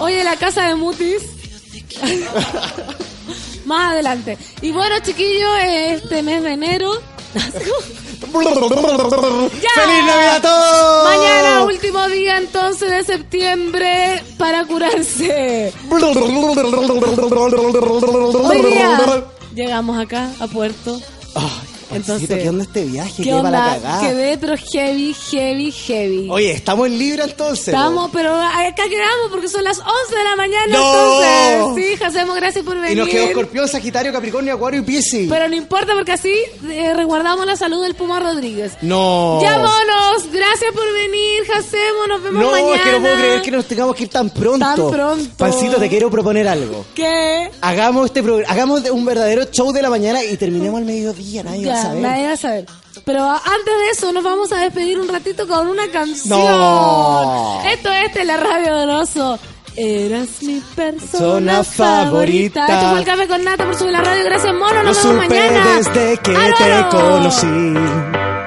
Oye, la casa de Mutis. Más adelante. Y bueno, chiquillos, este mes de enero. ¡Feliz Navidad a todos! Mañana, último día entonces de septiembre para curarse. Hoy día llegamos acá a Puerto. Entonces, ¿qué onda este viaje? ¿qué para la onda? cagada. Quedé, pero heavy, heavy, heavy. Oye, estamos en Libra entonces. Estamos, pero acá quedamos porque son las 11 de la mañana. ¡No! Entonces, sí, hacemos gracias por po. venir. Y nos quedó Escorpión, Sagitario, Capricornio, Acuario y Piscis. Pero no importa porque así eh, resguardamos la salud del Puma Rodríguez. No. Ya, monos, gracias por venir, Hacemos, nos vemos No, mañana. es que no puedo creer que nos tengamos que ir tan pronto. Tan pronto. Pancito, te quiero proponer algo. ¿Qué? Hagamos este hagamos un verdadero show de la mañana y terminemos al mediodía, nadie va Ya, saber. a saber. Pero antes de eso, nos vamos a despedir un ratito con una canción. No. Esto es de la radio del oso. Eras mi persona favorita. Esto fue el café con nata por subir la radio. Gracias, mono. Lo Nos vemos supe mañana. desde que ¡Al te conocí.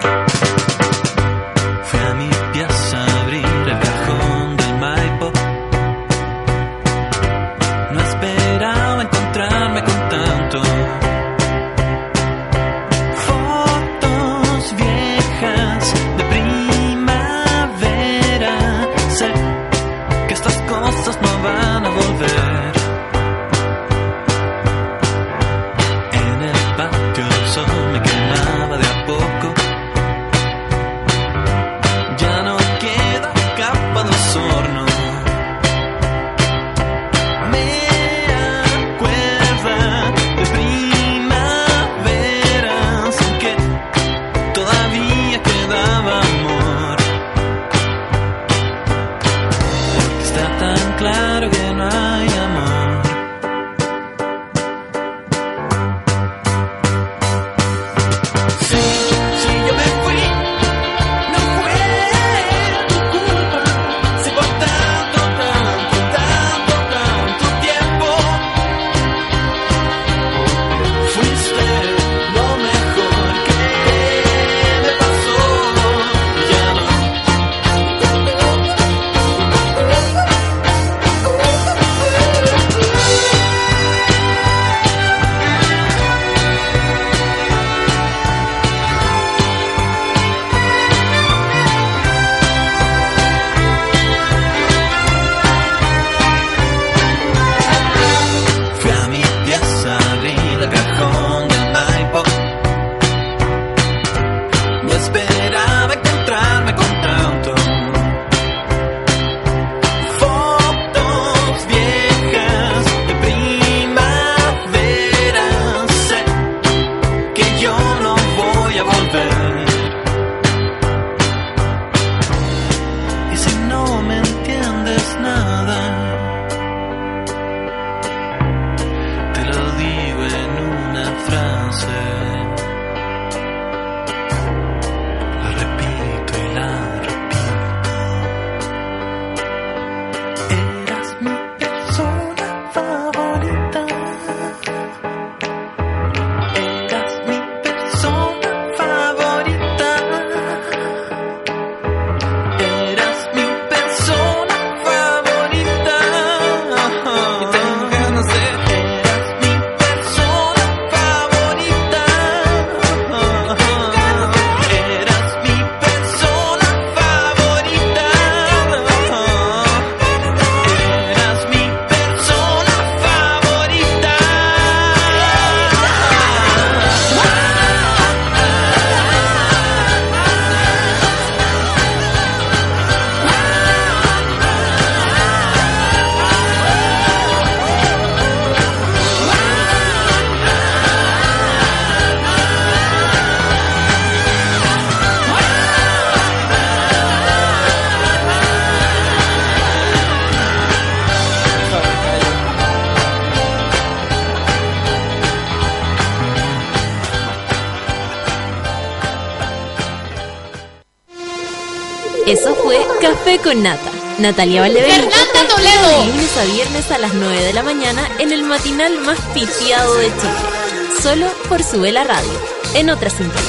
Con Nata. Natalia Valdebenito. Fernanda Toledo. De lunes a viernes a las 9 de la mañana en el matinal más pitiado de Chile. Solo por Sube la Radio. En otra sintonía.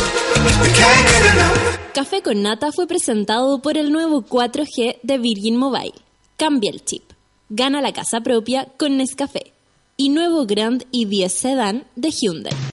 Café con Nata fue presentado por el nuevo 4G de Virgin Mobile. Cambia el chip. Gana la casa propia con Nescafé. Y nuevo Grand i10 Sedan de Hyundai.